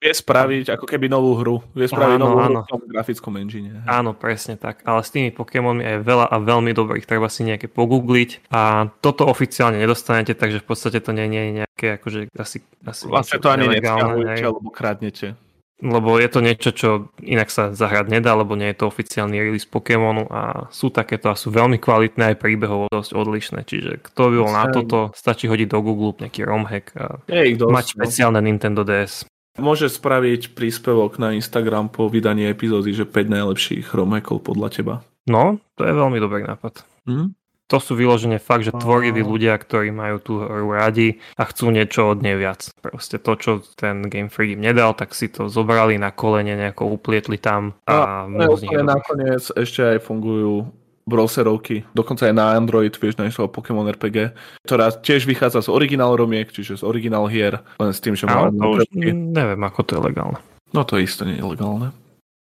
A: Vie spraviť ako keby novú hru. Vie spraviť áno, novú áno. hru v grafickom engine.
B: Áno, presne tak. Ale s tými Pokémonmi je veľa a veľmi dobrých. Treba si nejaké pogoogliť. A toto oficiálne nedostanete, takže v podstate to nie, nie je nejaké akože asi... asi
A: vlastne to ani nestiahujete, alebo kradnete.
B: Lebo je to niečo, čo inak sa zahrať nedá, lebo nie je to oficiálny release Pokémonu a sú takéto a sú veľmi kvalitné aj príbehovo dosť odlišné. Čiže kto by bol na toto, stačí hodiť do Google nejaký romhack a mať no. špeciálne Nintendo DS.
A: Môže spraviť príspevok na Instagram po vydaní epizódy, že 5 najlepších romhackov podľa teba.
B: No, to je veľmi dobrý nápad. Mm? To sú vyložene fakt, že tvoriví ľudia, ktorí majú tú hru radi a chcú niečo od nej viac. Proste to, čo ten Game Freak im nedal, tak si to zobrali na kolene, nejako uplietli tam a
A: no, nakoniec ešte aj fungujú browserovky, dokonca aj na Android, vieš, nájsť Pokémon RPG, ktorá tiež vychádza z originál romiek, čiže z originál hier, len s tým, že
B: má... to už neviem, ako to je legálne.
A: No to isto nie je legálne.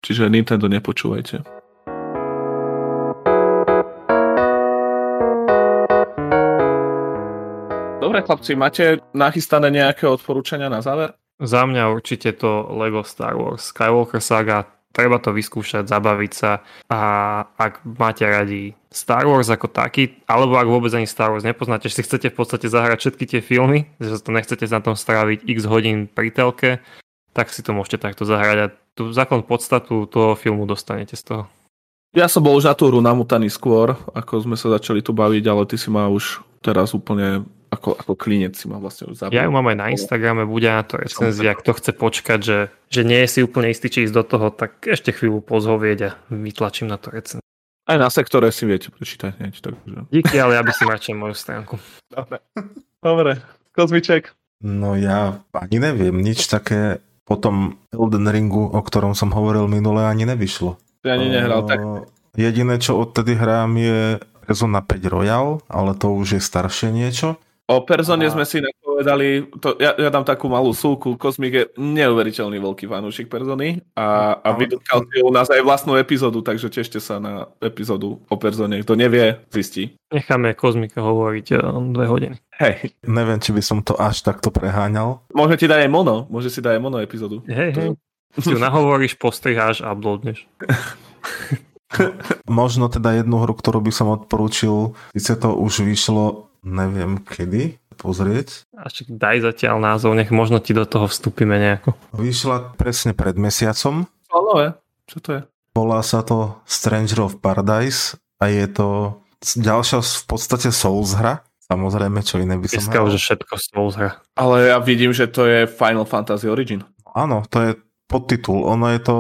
A: Čiže Nintendo nepočúvajte. Dobre chlapci, máte nachystané nejaké odporúčania na záver?
B: Za mňa určite to Lego Star Wars Skywalker Saga treba to vyskúšať, zabaviť sa a ak máte radi Star Wars ako taký, alebo ak vôbec ani Star Wars nepoznáte, že si chcete v podstate zahrať všetky tie filmy, že to nechcete na tom stráviť x hodín pri telke, tak si to môžete takto zahrať a tú základnú podstatu toho filmu dostanete z toho.
A: Ja som bol už na tú hru namutaný skôr, ako sme sa začali tu baviť, ale ty si ma už teraz úplne ako, ako klinec si ma vlastne už
B: zabral. Ja ju mám aj na Instagrame, bude na to recenzia, kto chce počkať, že, že nie je si úplne istý, či ísť do toho, tak ešte chvíľu pozhovieť a vytlačím na to recenziu.
A: Aj na sektore si viete prečítať hneď. Takže...
B: Díky, ale ja by si radšej moju stránku.
A: Dobre. Dobre. Kozmiček.
C: No ja ani neviem, nič také po tom Elden Ringu, o ktorom som hovoril minule, ani nevyšlo.
A: Ja ani nehral, tak...
C: Jediné, čo odtedy hrám, je Persona 5 Royal, ale to už je staršie niečo.
A: O Persone a... sme si povedali, to, ja, ja dám takú malú súku, Kozmik je neuveriteľný veľký fanúšik Persony a, a vydotkal si u nás aj vlastnú epizódu, takže tešte sa na epizódu o Persone. Kto nevie, zistí.
B: Necháme Kozmika hovoriť o eh, dve hodiny.
A: Hej.
C: Neviem, či by som to až takto preháňal.
A: Môže ti dať aj mono, môže si dať aj mono epizódu.
B: Hej, hej. Si ju nahovoríš, postriháš a uploadneš.
C: Možno teda jednu hru, ktorú by som odporúčil, síce to už vyšlo neviem kedy, pozrieť.
B: Až daj zatiaľ názov, nech možno ti do toho vstúpime nejako.
C: Vyšla presne pred mesiacom.
A: Ale, čo to je?
C: Volá sa to Stranger of Paradise a je to ďalšia v podstate Souls hra. Samozrejme, čo iné by som
B: Dneska už všetko Souls hra.
A: Ale ja vidím, že to je Final Fantasy Origin.
C: Áno, to je podtitul. Ono je to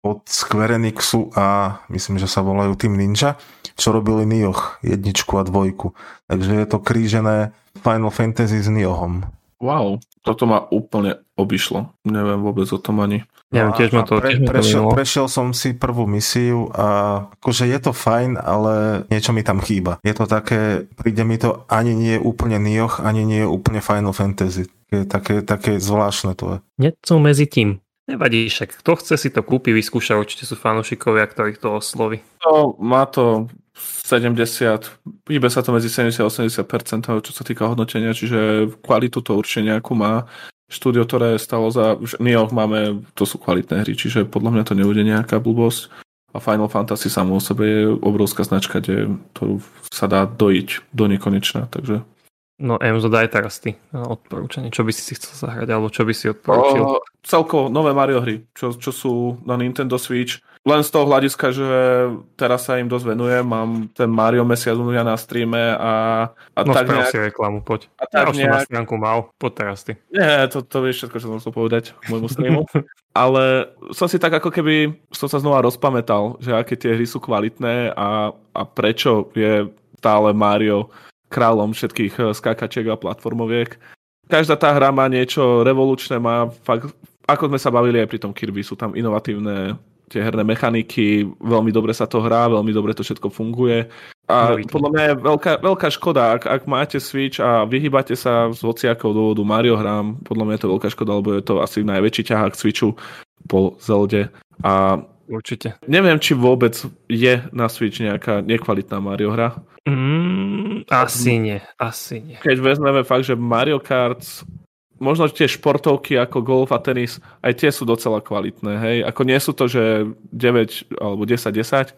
C: od Square Enixu a myslím, že sa volajú Team Ninja, čo robili Nioh jedničku a dvojku. Takže je to krížené Final Fantasy s Niohom.
A: Wow, toto ma úplne obišlo. Neviem vôbec o tom ani.
B: Neviem, tiež ma to, pre, tiež
C: prešiel, prešiel som si prvú misiu a akože je to fajn, ale niečo mi tam chýba. Je to také, príde mi to ani nie je úplne Nioh, ani nie je úplne Final Fantasy. Je také, také zvláštne to je.
B: Něco medzi tým. Nevadí, však kto chce si to kúpi, vyskúša, určite sú fanúšikovia, ktorých to osloví.
A: No, má to 70, hýbe sa to medzi 70 a 80%, čo sa týka hodnotenia, čiže kvalitu to určite nejakú má. Štúdio, ktoré stalo za... Nioh máme, to sú kvalitné hry, čiže podľa mňa to nebude nejaká blbosť. A Final Fantasy samo o sebe je obrovská značka, kde, ktorú sa dá dojiť do nekonečna, takže
B: No Emzo, daj teraz ty odporúčanie. Čo by si si chcel zahrať, alebo čo by si odporúčil? O,
A: celkovo nové Mario hry, čo, čo sú na Nintendo Switch. Len z toho hľadiska, že teraz sa im dosť venujem, mám ten Mario mesiac u na streame a, a
B: no, tak nejak... si reklamu, poď. A tak ja už nejak... som na stránku mal, poď teraz ty.
A: Nie, to, to vieš všetko, čo som chcel povedať môjmu streamu. Ale som si tak ako keby som sa znova rozpamätal, že aké tie hry sú kvalitné a, a prečo je stále Mario kráľom všetkých eh, skákačiek a platformoviek. Každá tá hra má niečo revolučné, má fakt, ako sme sa bavili aj pri tom Kirby, sú tam inovatívne tie herné mechaniky, veľmi dobre sa to hrá, veľmi dobre to všetko funguje. A
B: Veľký.
A: podľa mňa je veľká, veľká škoda, ak, ak máte Switch a vyhýbate sa z hociakého dôvodu Mario hrám, podľa mňa je to veľká škoda, lebo je to asi najväčší ťahák Switchu po Zelde. A
B: Určite.
A: neviem, či vôbec je na Switch nejaká nekvalitná Mario hra.
B: Mm, asi nie, asi nie.
A: Keď vezmeme fakt, že Mario Kart, možno tie športovky ako golf a tenis, aj tie sú docela kvalitné, hej. Ako nie sú to, že 9 alebo 10-10,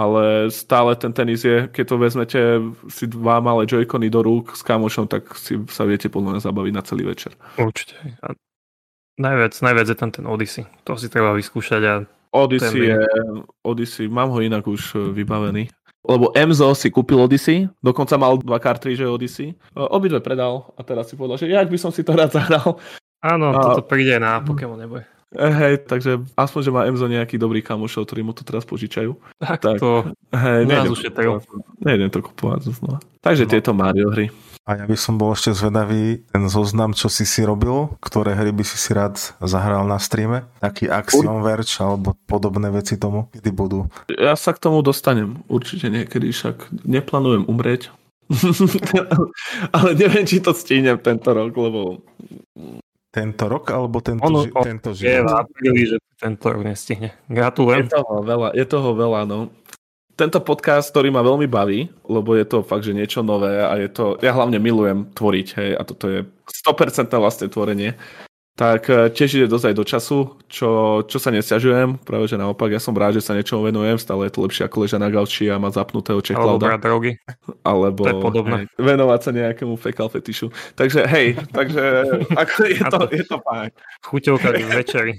A: ale stále ten tenis je, keď to vezmete si dva malé joycony do rúk s kamošom, tak si sa viete podľa mňa zabaviť na celý večer.
B: Určite. A najviac, najviac je tam ten Odyssey. To si treba vyskúšať a
A: Odyssey je, Odyssey, mám ho inak už e, vybavený. Lebo Emzo si kúpil Odyssey, dokonca mal dva kartríže Odyssey. E, Obidve predal a teraz si povedal, že jak by som si to rád zahral.
B: áno,
A: A-
B: toto príde na Pokémon neboje.
A: E, Hej, takže aspoň, že má Emzo nejaký dobrý kamošov, ktorí mu to teraz požičajú.
B: Tak,
A: Tak.
B: to
A: Hej, nejdem,
B: ušetril.
A: nejdem to kupovať znova. Takže
C: No.
A: tieto Mario hry.
C: A ja by som bol ešte zvedavý, ten zoznam, čo si si robil, ktoré hry by si si rád zahral na streame, taký Axiom Verge alebo podobné veci tomu, kedy budú.
A: Ja sa k tomu dostanem určite niekedy, však neplánujem umrieť. Ale neviem, či to stínem tento rok, lebo
C: Tento rok alebo tento,
B: Ono-
C: ži- tento
B: je v
C: život?
B: apríli, že tento rok nestihne.
A: je
B: Gratulujem.
A: toho veľa, je toho veľa, no. Tento podcast, ktorý ma veľmi baví, lebo je to fakt, že niečo nové a je to, ja hlavne milujem tvoriť, hej, a toto je 100% vlastné tvorenie, tak e, tiež ide dosť aj do času, čo, čo sa nesťažujem, práve že naopak, ja som rád, že sa niečomu venujem, stále je to lepšie ako leža na gauči a mať zapnutého
B: Alebo
A: Čechlauda.
B: brať drogy.
A: alebo hej, venovať sa nejakému fekal fetišu. Takže hej, takže ako je to, je to fajn.
B: Chuťovka k večeri.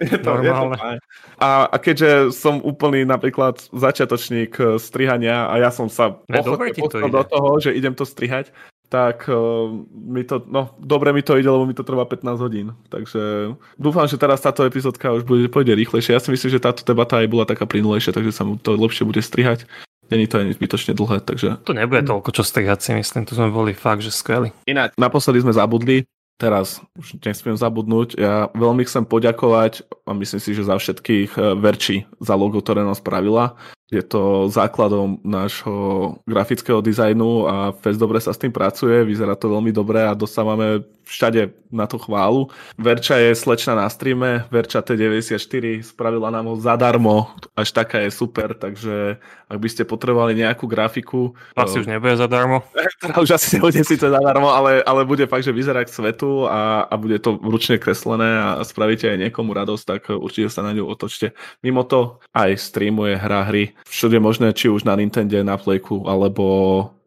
A: Je to, je to
B: Normálne.
A: fajn. A, a keďže som úplný napríklad začiatočník eh, strihania a ja som sa pustil
B: ide.
A: do toho, že idem to strihať, tak uh, mi to, no, dobre mi to ide, lebo mi to trvá 15 hodín. Takže dúfam, že teraz táto epizódka už bude, pôjde rýchlejšie. Ja si myslím, že táto debata aj bola taká plynulejšia, takže sa mu to lepšie bude strihať. Není to ani zbytočne dlhé, takže
B: To nebude toľko čo strihať si myslím. Tu sme boli fakt, že skvelí.
A: Ináč, naposledy sme zabudli, teraz už nesmiem zabudnúť. Ja veľmi chcem poďakovať a myslím si, že za všetkých eh, Verči za logo, ktoré nám spravila. Je to základom nášho grafického dizajnu a fest dobre sa s tým pracuje, vyzerá to veľmi dobre a dostávame všade na to chválu. Verča je slečna na streame, Verča T94 spravila nám ho zadarmo, až taká je super, takže ak by ste potrebovali nejakú grafiku,
B: Asi
A: eh,
B: už nebude zadarmo.
A: ktorá už asi nebude síce zadarmo, ale, ale bude fakt, že vyzerá k svetu a, a bude to ručne kreslené a spravíte aj niekomu radosť, tak určite sa na ňu otočte. Mimo to aj streamuje hra hry všude možné, či už na Nintendo, na Playku, alebo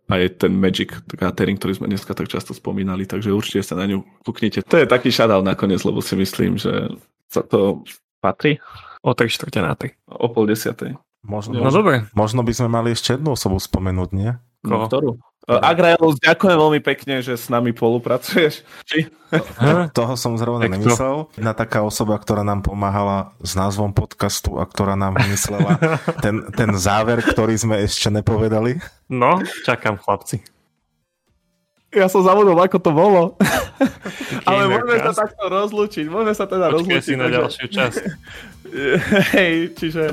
A: aj ten Magic Gathering, ktorý sme dneska tak často spomínali, takže určite sa na ňu kúknite. To je taký shoutout nakoniec, lebo si myslím, že sa to patrí
B: O 3 čtvrte na 3.
A: o pol desiatej.
C: Možno,
B: No dobre.
C: možno by sme mali ešte jednu osobu spomenúť, nie?
A: No,
B: Koho?
A: ktorú? Agraelus, ďakujem veľmi pekne, že s nami spolupracuješ.
B: Hm?
C: Toho som zrovna
B: Tak to-
C: nemyslel. Jedna taká osoba, ktorá nám pomáhala s názvom podcastu a ktorá nám vymyslela ten, ten záver, ktorý sme ešte nepovedali.
B: No, čakám chlapci.
A: Ja som zabudol, ako to bolo. Ale môžeme sa takto rozlúčiť. Môžeme sa teda
B: Počkaj
A: rozlúčiť.
B: si na
A: takže-
B: ďalšiu časť.
A: Hej, čiže...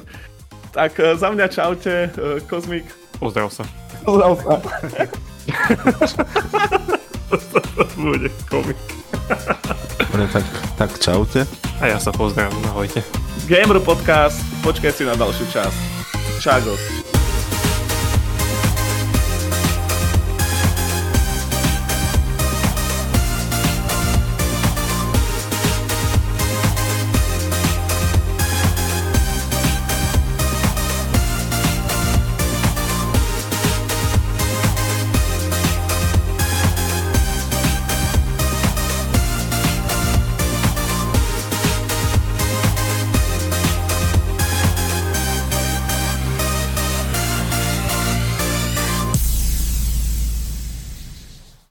A: Tak e, za mňa čaute, e, Kozmik.
B: Pozdrav sa.
A: Pozdrav sa.
B: Bude komik.
C: Dobre, tak, tak čaute.
B: A ja sa pozdravím, ahojte.
A: Gamer Podcast, počkaj si na ďalšiu časť. Čago.